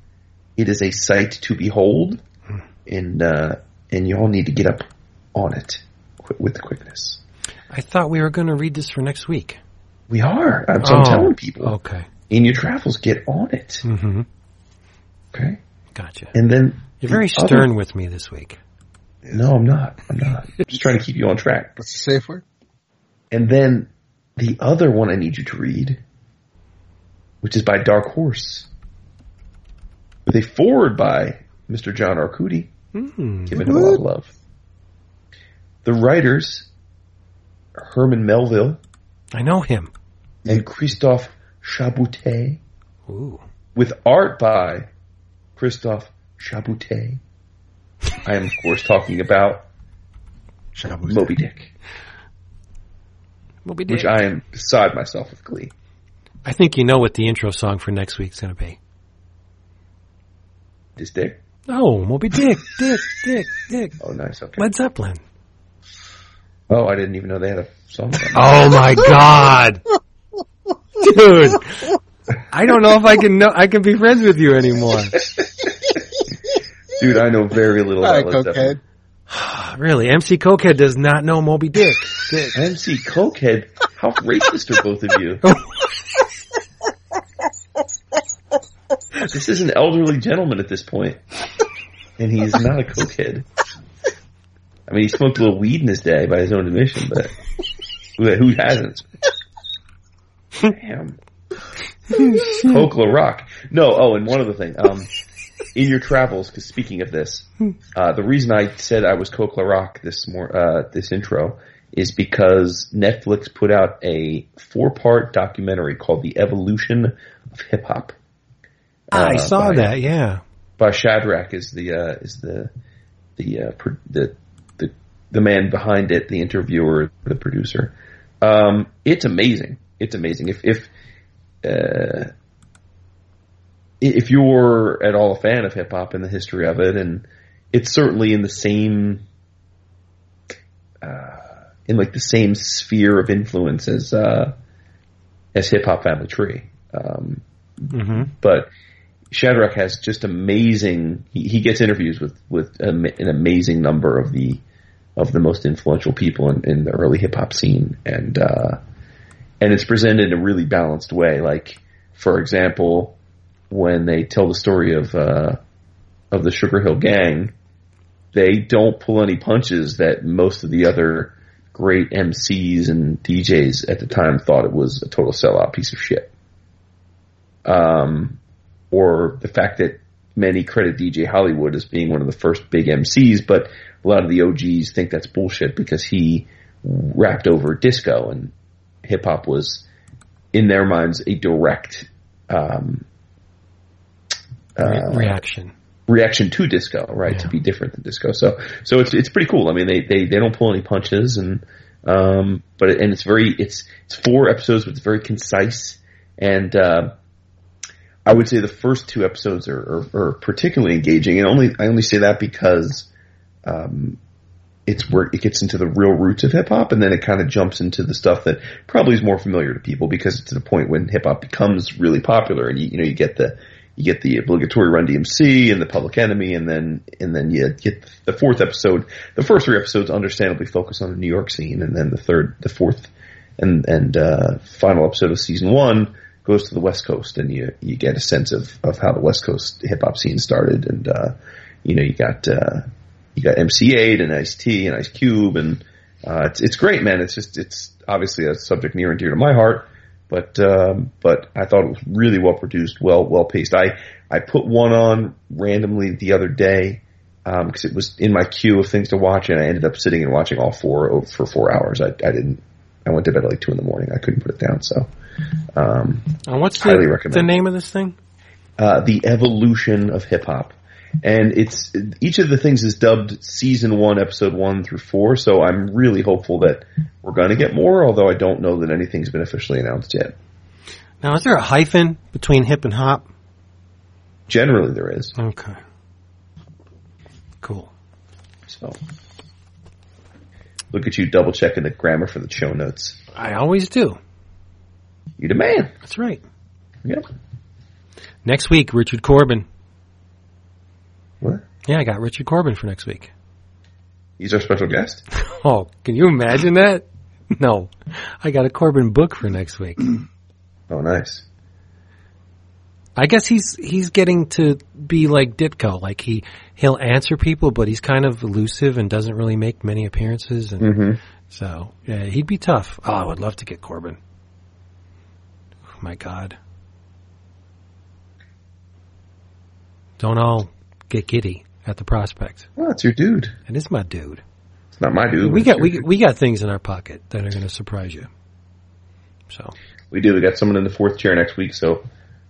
S4: it is a sight to behold, and uh, and you all need to get up on it qu- with the quickness.
S2: I thought we were going to read this for next week.
S4: We are. I'm, so I'm
S2: Oh,
S4: telling people
S2: Okay.
S4: in your travels, get on it.
S2: Mm-hmm.
S4: Okay,
S2: Gotcha.
S4: and then
S2: You're very
S4: the other-
S2: stern with me this week.
S4: No, I'm not. I'm not. I'm just trying to keep you on track.
S3: What's the safe word?
S4: And then the other one I need you to read, which is by Dark Horse, with a forward by Mr. John Arcudi,
S2: Mm.
S4: giving him a lot of love. The writers, Herman Melville
S2: I know him.
S4: and Christophe Chabouté,
S2: Ooh.
S4: with art by Christophe Chabouté. I am, of course, talking about. Moby Dick,
S2: Moby Dick.
S4: which I am beside myself with glee.
S2: I think you know what the intro song for next week's going to be.
S4: This Dick?
S2: Oh, Moby Dick, Dick, Dick, Dick.
S4: Oh, nice. Okay.
S2: Led Zeppelin.
S4: Oh, I didn't even know they had a song.
S2: Oh my god, dude! I don't know if I can know I can be friends with you anymore.
S4: Dude, I know very little about Led Zeppelin.
S2: really, MC Cokehead does not know Moby Dick. Dick.
S4: MC Cokehead, how racist are both of you? this is an elderly gentleman at this point, and he's not a cokehead. I mean, he smoked a little weed in his day by his own admission, but who, who hasn't? Damn. Coke La Rock. No, oh, and one other thing. Um, in your travels, because speaking of this, uh, the reason I said I was Coke La Rock this more uh, this intro is because Netflix put out a four part documentary called "The Evolution of Hip Hop."
S2: I
S4: Uh,
S2: saw
S4: by-
S2: that. Yeah.
S4: By Shadrach is the uh, is the the uh, the the the man behind it, the interviewer, the producer. Um, it's amazing. It's amazing. If if uh, if you're at all a fan of hip hop and the history of it, and it's certainly in the same uh, in like the same sphere of influence as uh, as Hip Hop Family Tree. Um,
S2: Mm-hmm.
S4: but Shadrach has just amazing. He, he gets interviews with with an amazing number of the of the most influential people in, in the early hip hop scene, and uh, and it's presented in a really balanced way. Like, for example, when they tell the story of uh, of the Sugar Hill Gang, they don't pull any punches that most of the other great MCs and DJs at the time thought it was a total sellout piece of shit. Um, or the fact that many credit DJ Hollywood as being one of the first big MCs, but a lot of the OGs think that's bullshit because he rapped over disco and hip hop was in their minds a direct um, uh,
S2: Reaction.
S4: reaction to disco, right?
S2: Yeah.
S4: To be different than disco. So, so it's it's pretty cool. I mean, they they, they don't pull any punches, and um, but it, and it's very it's it's four episodes, but it's very concise, and uh, I would say the first two episodes are, are, are particularly engaging, and only I only say that because um, it's where it gets into the real roots of hip hop, and then it kind of jumps into the stuff that probably is more familiar to people because it's the point when hip hop becomes really popular, and you, you know you get the you get the obligatory Run DMC and the Public Enemy, and then and then you get the fourth episode. The first three episodes understandably focus on the New York scene, and then the third, the fourth, and and uh, final episode of season one goes to the West Coast, and you you get a sense of of how the West Coast hip hop scene started, and uh, you know you got uh, you got MC Eiht and Ice T and Ice Cube, and uh, it's it's great, man. It's just it's obviously a subject near and dear to my heart but um, but I thought it was really well produced, well well paced. I I put one on randomly the other day because it was in my queue of things to watch, and I ended up sitting and watching all four o- for four hours. I, I didn't. I went to bed at like two in the morning. I couldn't put it down. So, um,
S2: And what's
S4: Highly
S2: the,
S4: recommend.
S2: the name of this thing?
S4: uh, the evolution of hip hop. And it's each of the things is dubbed season one, episode one through four. So I'm really hopeful that we're going to get more. Although I don't know that anything's been officially announced yet.
S2: Now, is there a hyphen between hip and hop?
S4: Generally, there is.
S2: Okay. Cool.
S4: So look at you double checking the grammar for the show notes.
S2: I always do.
S4: You the man.
S2: That's right.
S4: Yep.
S2: Next week, Richard Corbin.
S4: What?
S2: Yeah, I got Richard Corbin for next week.
S4: He's our special guest.
S2: Oh, can you imagine that? No. I got a Corbin book for next week.
S4: Oh, nice.
S2: I guess he's he's getting to be like Ditko, like he he'll answer people, but he's kind of elusive and doesn't really make many appearances, and
S4: Mm-hmm.
S2: so yeah, he'd be tough. Oh, I would love to get Corbin. Oh my God! Don't all get giddy at the prospect.
S4: Well, it's your dude.
S2: and It is my dude.
S4: It's not my dude.
S2: We got we
S4: your
S2: we got things in our pocket that are going to surprise you. So
S4: We do. We got someone in the fourth chair next week. So,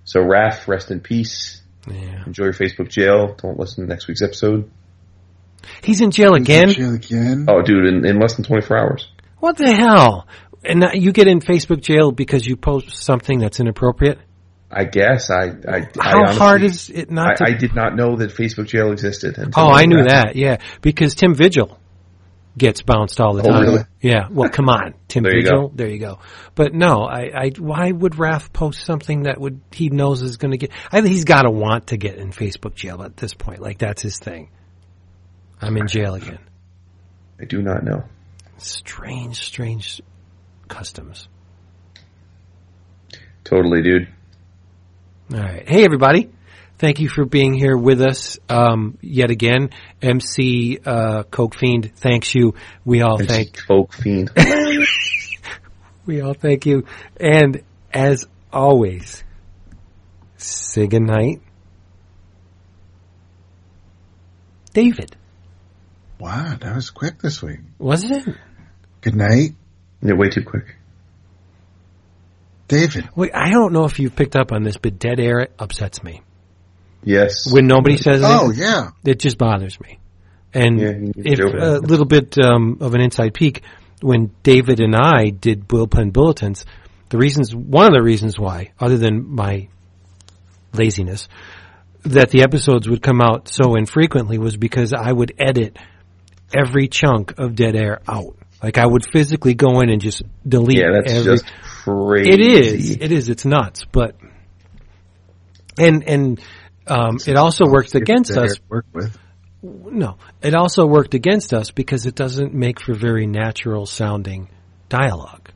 S4: so Raph, rest in peace.
S2: yeah,
S4: Enjoy your Facebook jail. Don't listen to next week's episode.
S2: he's in jail again.
S3: Jail again.
S4: Oh, dude, in, in less than 24 hours.
S2: What the hell? And you get in Facebook jail because you post something that's inappropriate.
S4: I guess I. I I
S2: How
S4: honestly-
S2: hard is it not to?
S4: I, I did not know that Facebook jail existed. until
S2: oh, I knew
S4: Raph-
S2: that. Yeah, because Tim Vigil gets bounced all the
S4: Oh,
S2: time.
S4: really?
S2: Yeah. Well, come on, Tim
S4: There you
S2: Vigil.
S4: go.
S2: There you go. But no, I, I. Why would Raph post something that would he knows is going to get? I think he's got to want to get in Facebook jail at this point. Like that's his thing. I'm in jail again.
S4: I do not know.
S2: Strange, strange customs.
S4: Totally, dude.
S2: All right. Hey, everybody. Thank you for being here with us um, yet again. MC uh, Coke Fiend thanks you. We all
S4: It's
S2: thank
S4: folk fiend.
S2: we all thank you. And as always, say goodnight. David,
S3: Wow, that was quick this week.
S2: wasn't it?
S3: Good night,
S4: You're way too quick.
S3: David.
S2: Wait, I don't know if you've picked up on this, but dead air upsets me.
S4: Yes.
S2: When nobody says it,
S3: Oh
S2: anything,
S3: yeah,
S2: it just bothers me. And
S4: Yeah,
S2: if a little bit um, of an inside peek, when David and I did bullpen bulletins, the reasons, one of the reasons why, other than my laziness, that the episodes would come out so infrequently was because I would edit every chunk of dead air out. Like I would physically go in and just delete
S4: Yeah, that's
S2: every.
S4: just crazy.
S2: It is. It is. It's nuts. But and and um, it also works against us.
S3: Work with.
S2: No, it also worked against us because it doesn't make for very natural sounding dialogue.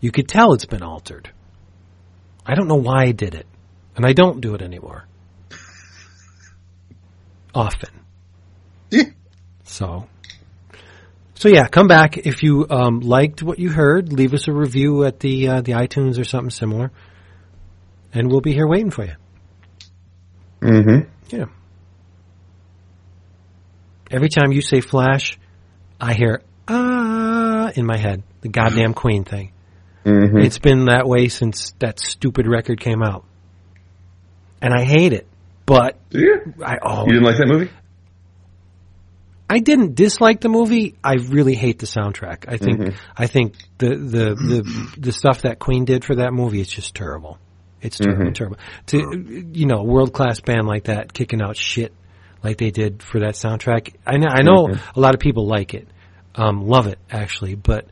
S2: You could tell it's been altered. I don't know why I did it, and I don't do it anymore. Often.
S3: Yeah.
S2: So, so yeah, come back if you um, liked what you heard. Leave us a review at the uh, the iTunes or something similar, and we'll be here waiting for you.
S4: Mm-hmm.
S2: Yeah. Every time you say Flash, I hear ah in my head the goddamn Queen thing.
S4: Mm-hmm.
S2: It's been that way since that stupid record came out, and I hate it. But
S4: Yeah.
S2: I oh
S4: You didn't like that movie?
S2: I didn't dislike the movie. I really hate the soundtrack. I think I think the, the the the stuff that Queen did for that movie is just terrible. It's terrible, mm-hmm. terrible. To you know, a world class band like that kicking out shit like they did for that soundtrack. I know I know mm-hmm. a lot of people like it, um, love it actually, but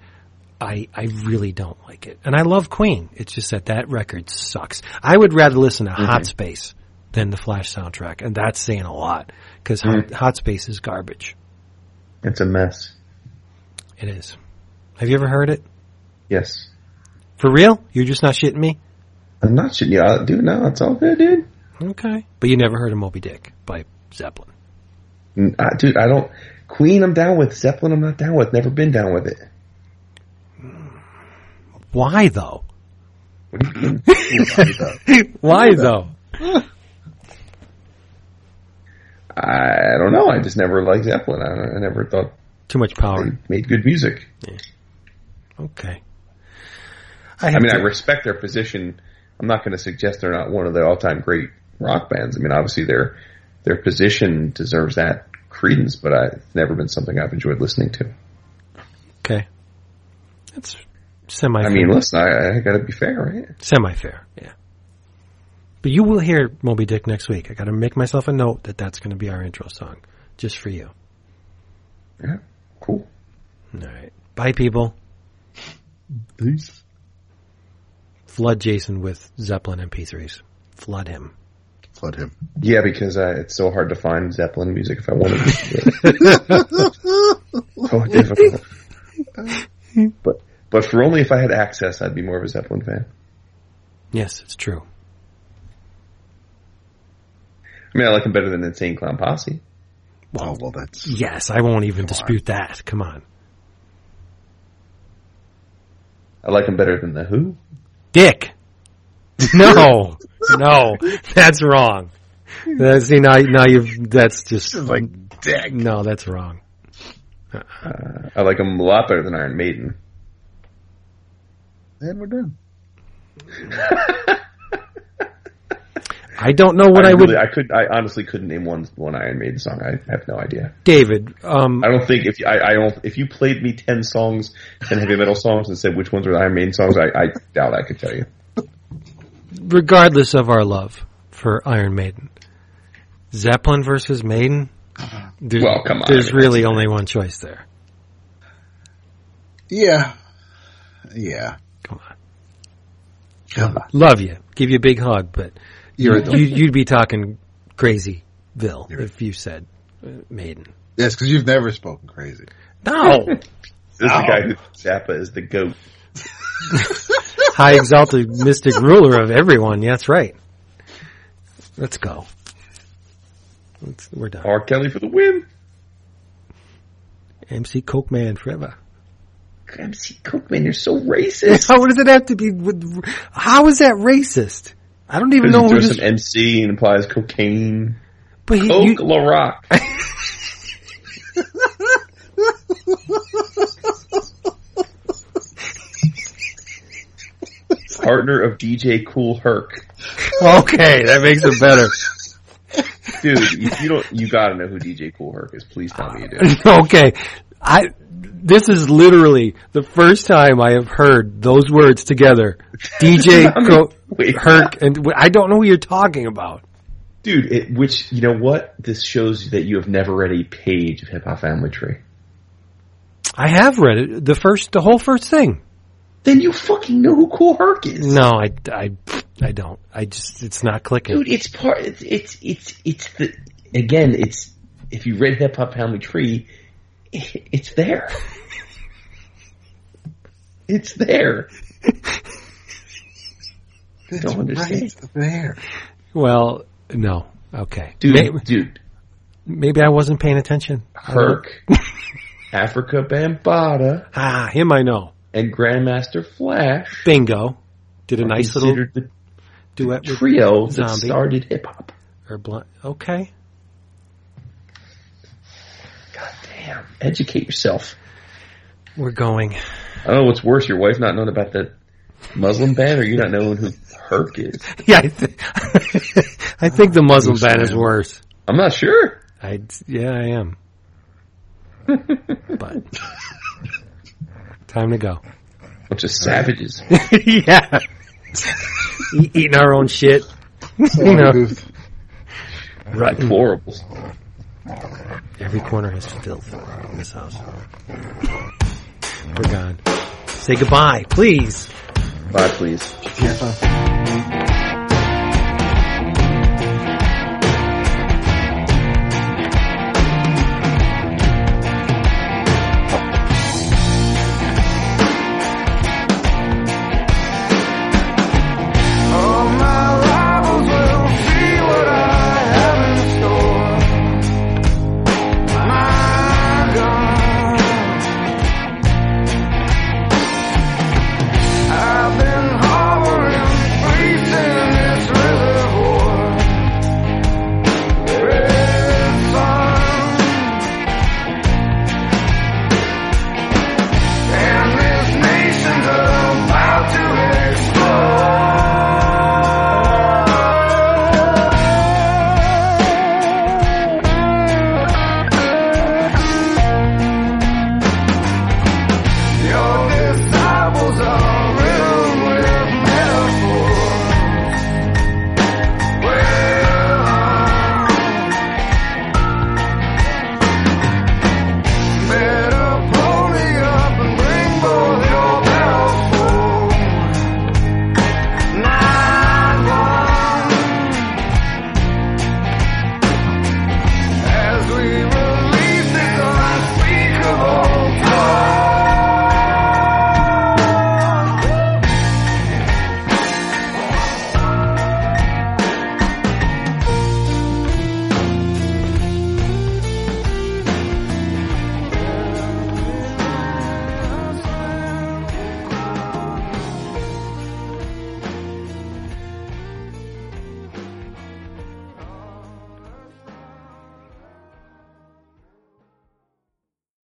S2: I I really don't like it. And I love Queen. It's just that that record sucks. I would rather listen to mm-hmm. Hot Space than the Flash soundtrack, and that's saying a lot because Hot, mm. Hot Space is garbage.
S4: It's a mess.
S2: It is. Have you ever heard it?
S4: Yes.
S2: For real? You're just not shitting me?
S4: I'm not shitting you out, dude. No, it's all good, dude.
S2: Okay. But you never heard of Moby Dick by Zeppelin.
S4: I, dude, I don't. Queen, I'm down with. Zeppelin, I'm not down with. Never been down with it.
S2: Why though?
S4: What do you mean?
S2: Why though?
S4: I don't know. I just never liked Zeppelin. I, I never thought
S2: Too much power.
S4: made good music. Yeah.
S2: Okay.
S4: I
S2: have
S4: mean,
S2: to-
S4: I respect their position. I'm not going to suggest they're not one of the all-time great rock bands. I mean, obviously their their position deserves that credence, but I, it's never been something I've enjoyed listening to.
S2: okay. That's semi.
S4: I mean, listen, I, I got to be fair, right?
S2: semi fair. Yeah. But you will hear Moby Dick next week. I got to make myself a note that that's going to be our intro song, just for you.
S4: Yeah, cool.
S2: All right. Bye, people.
S3: Peace.
S2: Flood Jason with Zeppelin MP3s. Flood him.
S3: Flood him.
S4: Yeah, because uh, it's so hard to find Zeppelin music if I wanted to. so difficult. But but for only if I had access, I'd be more of a Zeppelin fan.
S2: Yes, it's true.
S4: I mean, I like him better than Insane Clown Posse.
S3: Oh well, that's
S2: Yes, I won't even dispute that. Come on.
S4: I like him better than the Who.
S2: Dick. No, no, that's wrong. That's, see now, now you've that's just
S3: like dick.
S2: no, that's wrong.
S4: Uh, I like them a lot better than Iron Maiden.
S3: And we're done.
S2: I don't know what I, would,
S4: really, I could. I honestly couldn't name one one Iron Maiden song. I have no idea.
S2: David. Um,
S4: I don't think if you, I, I don't if you played me ten songs, ten heavy metal songs, and said which ones were the Iron Maiden songs, I, I doubt I could tell you.
S2: regardless of our love for Iron Maiden, Zeppelin versus Maiden. There's,
S4: Well, come on,
S2: There's
S4: I mean,
S2: really only one choice there.
S3: Yeah. Yeah.
S2: Come on,
S3: Come on.
S2: love you, give you a big hug, but
S3: You're
S2: you, you'd be talking crazy, Bill,
S3: You're-
S2: if you said uh, Maiden.
S3: Yes, because you've never spoken crazy.
S2: No,
S4: This is the guy who Zappa is the goat.
S2: high exalted mystic ruler of everyone. Yeah, that's right. Let's go. Let's, we're done.
S4: R. Kelly for the win.
S2: MC Coke Man forever.
S4: MC Cookman, you're so racist.
S2: How does it have to be? With, how is that racist? I don't even know
S4: throws
S2: just.
S4: some MC and implies cocaine.
S2: But he,
S4: Coke
S2: you,
S4: La Rock. Partner of DJ Kool Herc.
S2: okay, that makes it better.
S4: dude, if you don't, you gotta know who DJ Kool Herc is. Please tell me you do.
S2: okay, I. This is literally the first time I have heard those words together. DJ Co-. Herc, and I don't know who you're talking about.
S4: Dude, it, which, you know what? This shows that you have never read a page of Hip Hop Family Tree.
S2: I have read it, the first, the whole first thing.
S4: Then you fucking know who Kool Herc is.
S2: No, I, I, I don't. I just, it's not clicking.
S4: Dude, it's part, it's, it's, it's, it's the, again, it's, if you read Hip Hop Family Tree, it's there. it's there.
S3: It's
S4: Don't understand.
S3: right there.
S2: Well, no. Okay.
S4: Dude,
S2: Maybe,
S4: dude,
S2: maybe I wasn't paying attention. I don't know.
S4: Herc, Afrika Bambaataa,
S2: Ah, him I know.
S4: and Grandmaster Flash
S2: Bingo. Did a nice little
S4: the
S2: duet with
S4: trio that
S2: Zombie.
S4: started hip hop.
S2: or blunt. Okay.
S4: God damn. Educate yourself.
S2: We're going.
S4: I don't know what's worse, your wife not knowing about the Muslim ban or you not knowing who Herc is.
S2: Yeah, I, th- I think the Muslim
S3: Loose
S2: ban is worse.
S4: I'm not sure.
S2: I yeah, I am. but time to go.
S4: Bunch of savages.
S2: yeah, E- eating our own shit. You know. Right.
S4: Deplorables.
S2: Every corner has filth in this house. We're gone. Say goodbye, please.
S4: Bye, please.
S3: Tifa.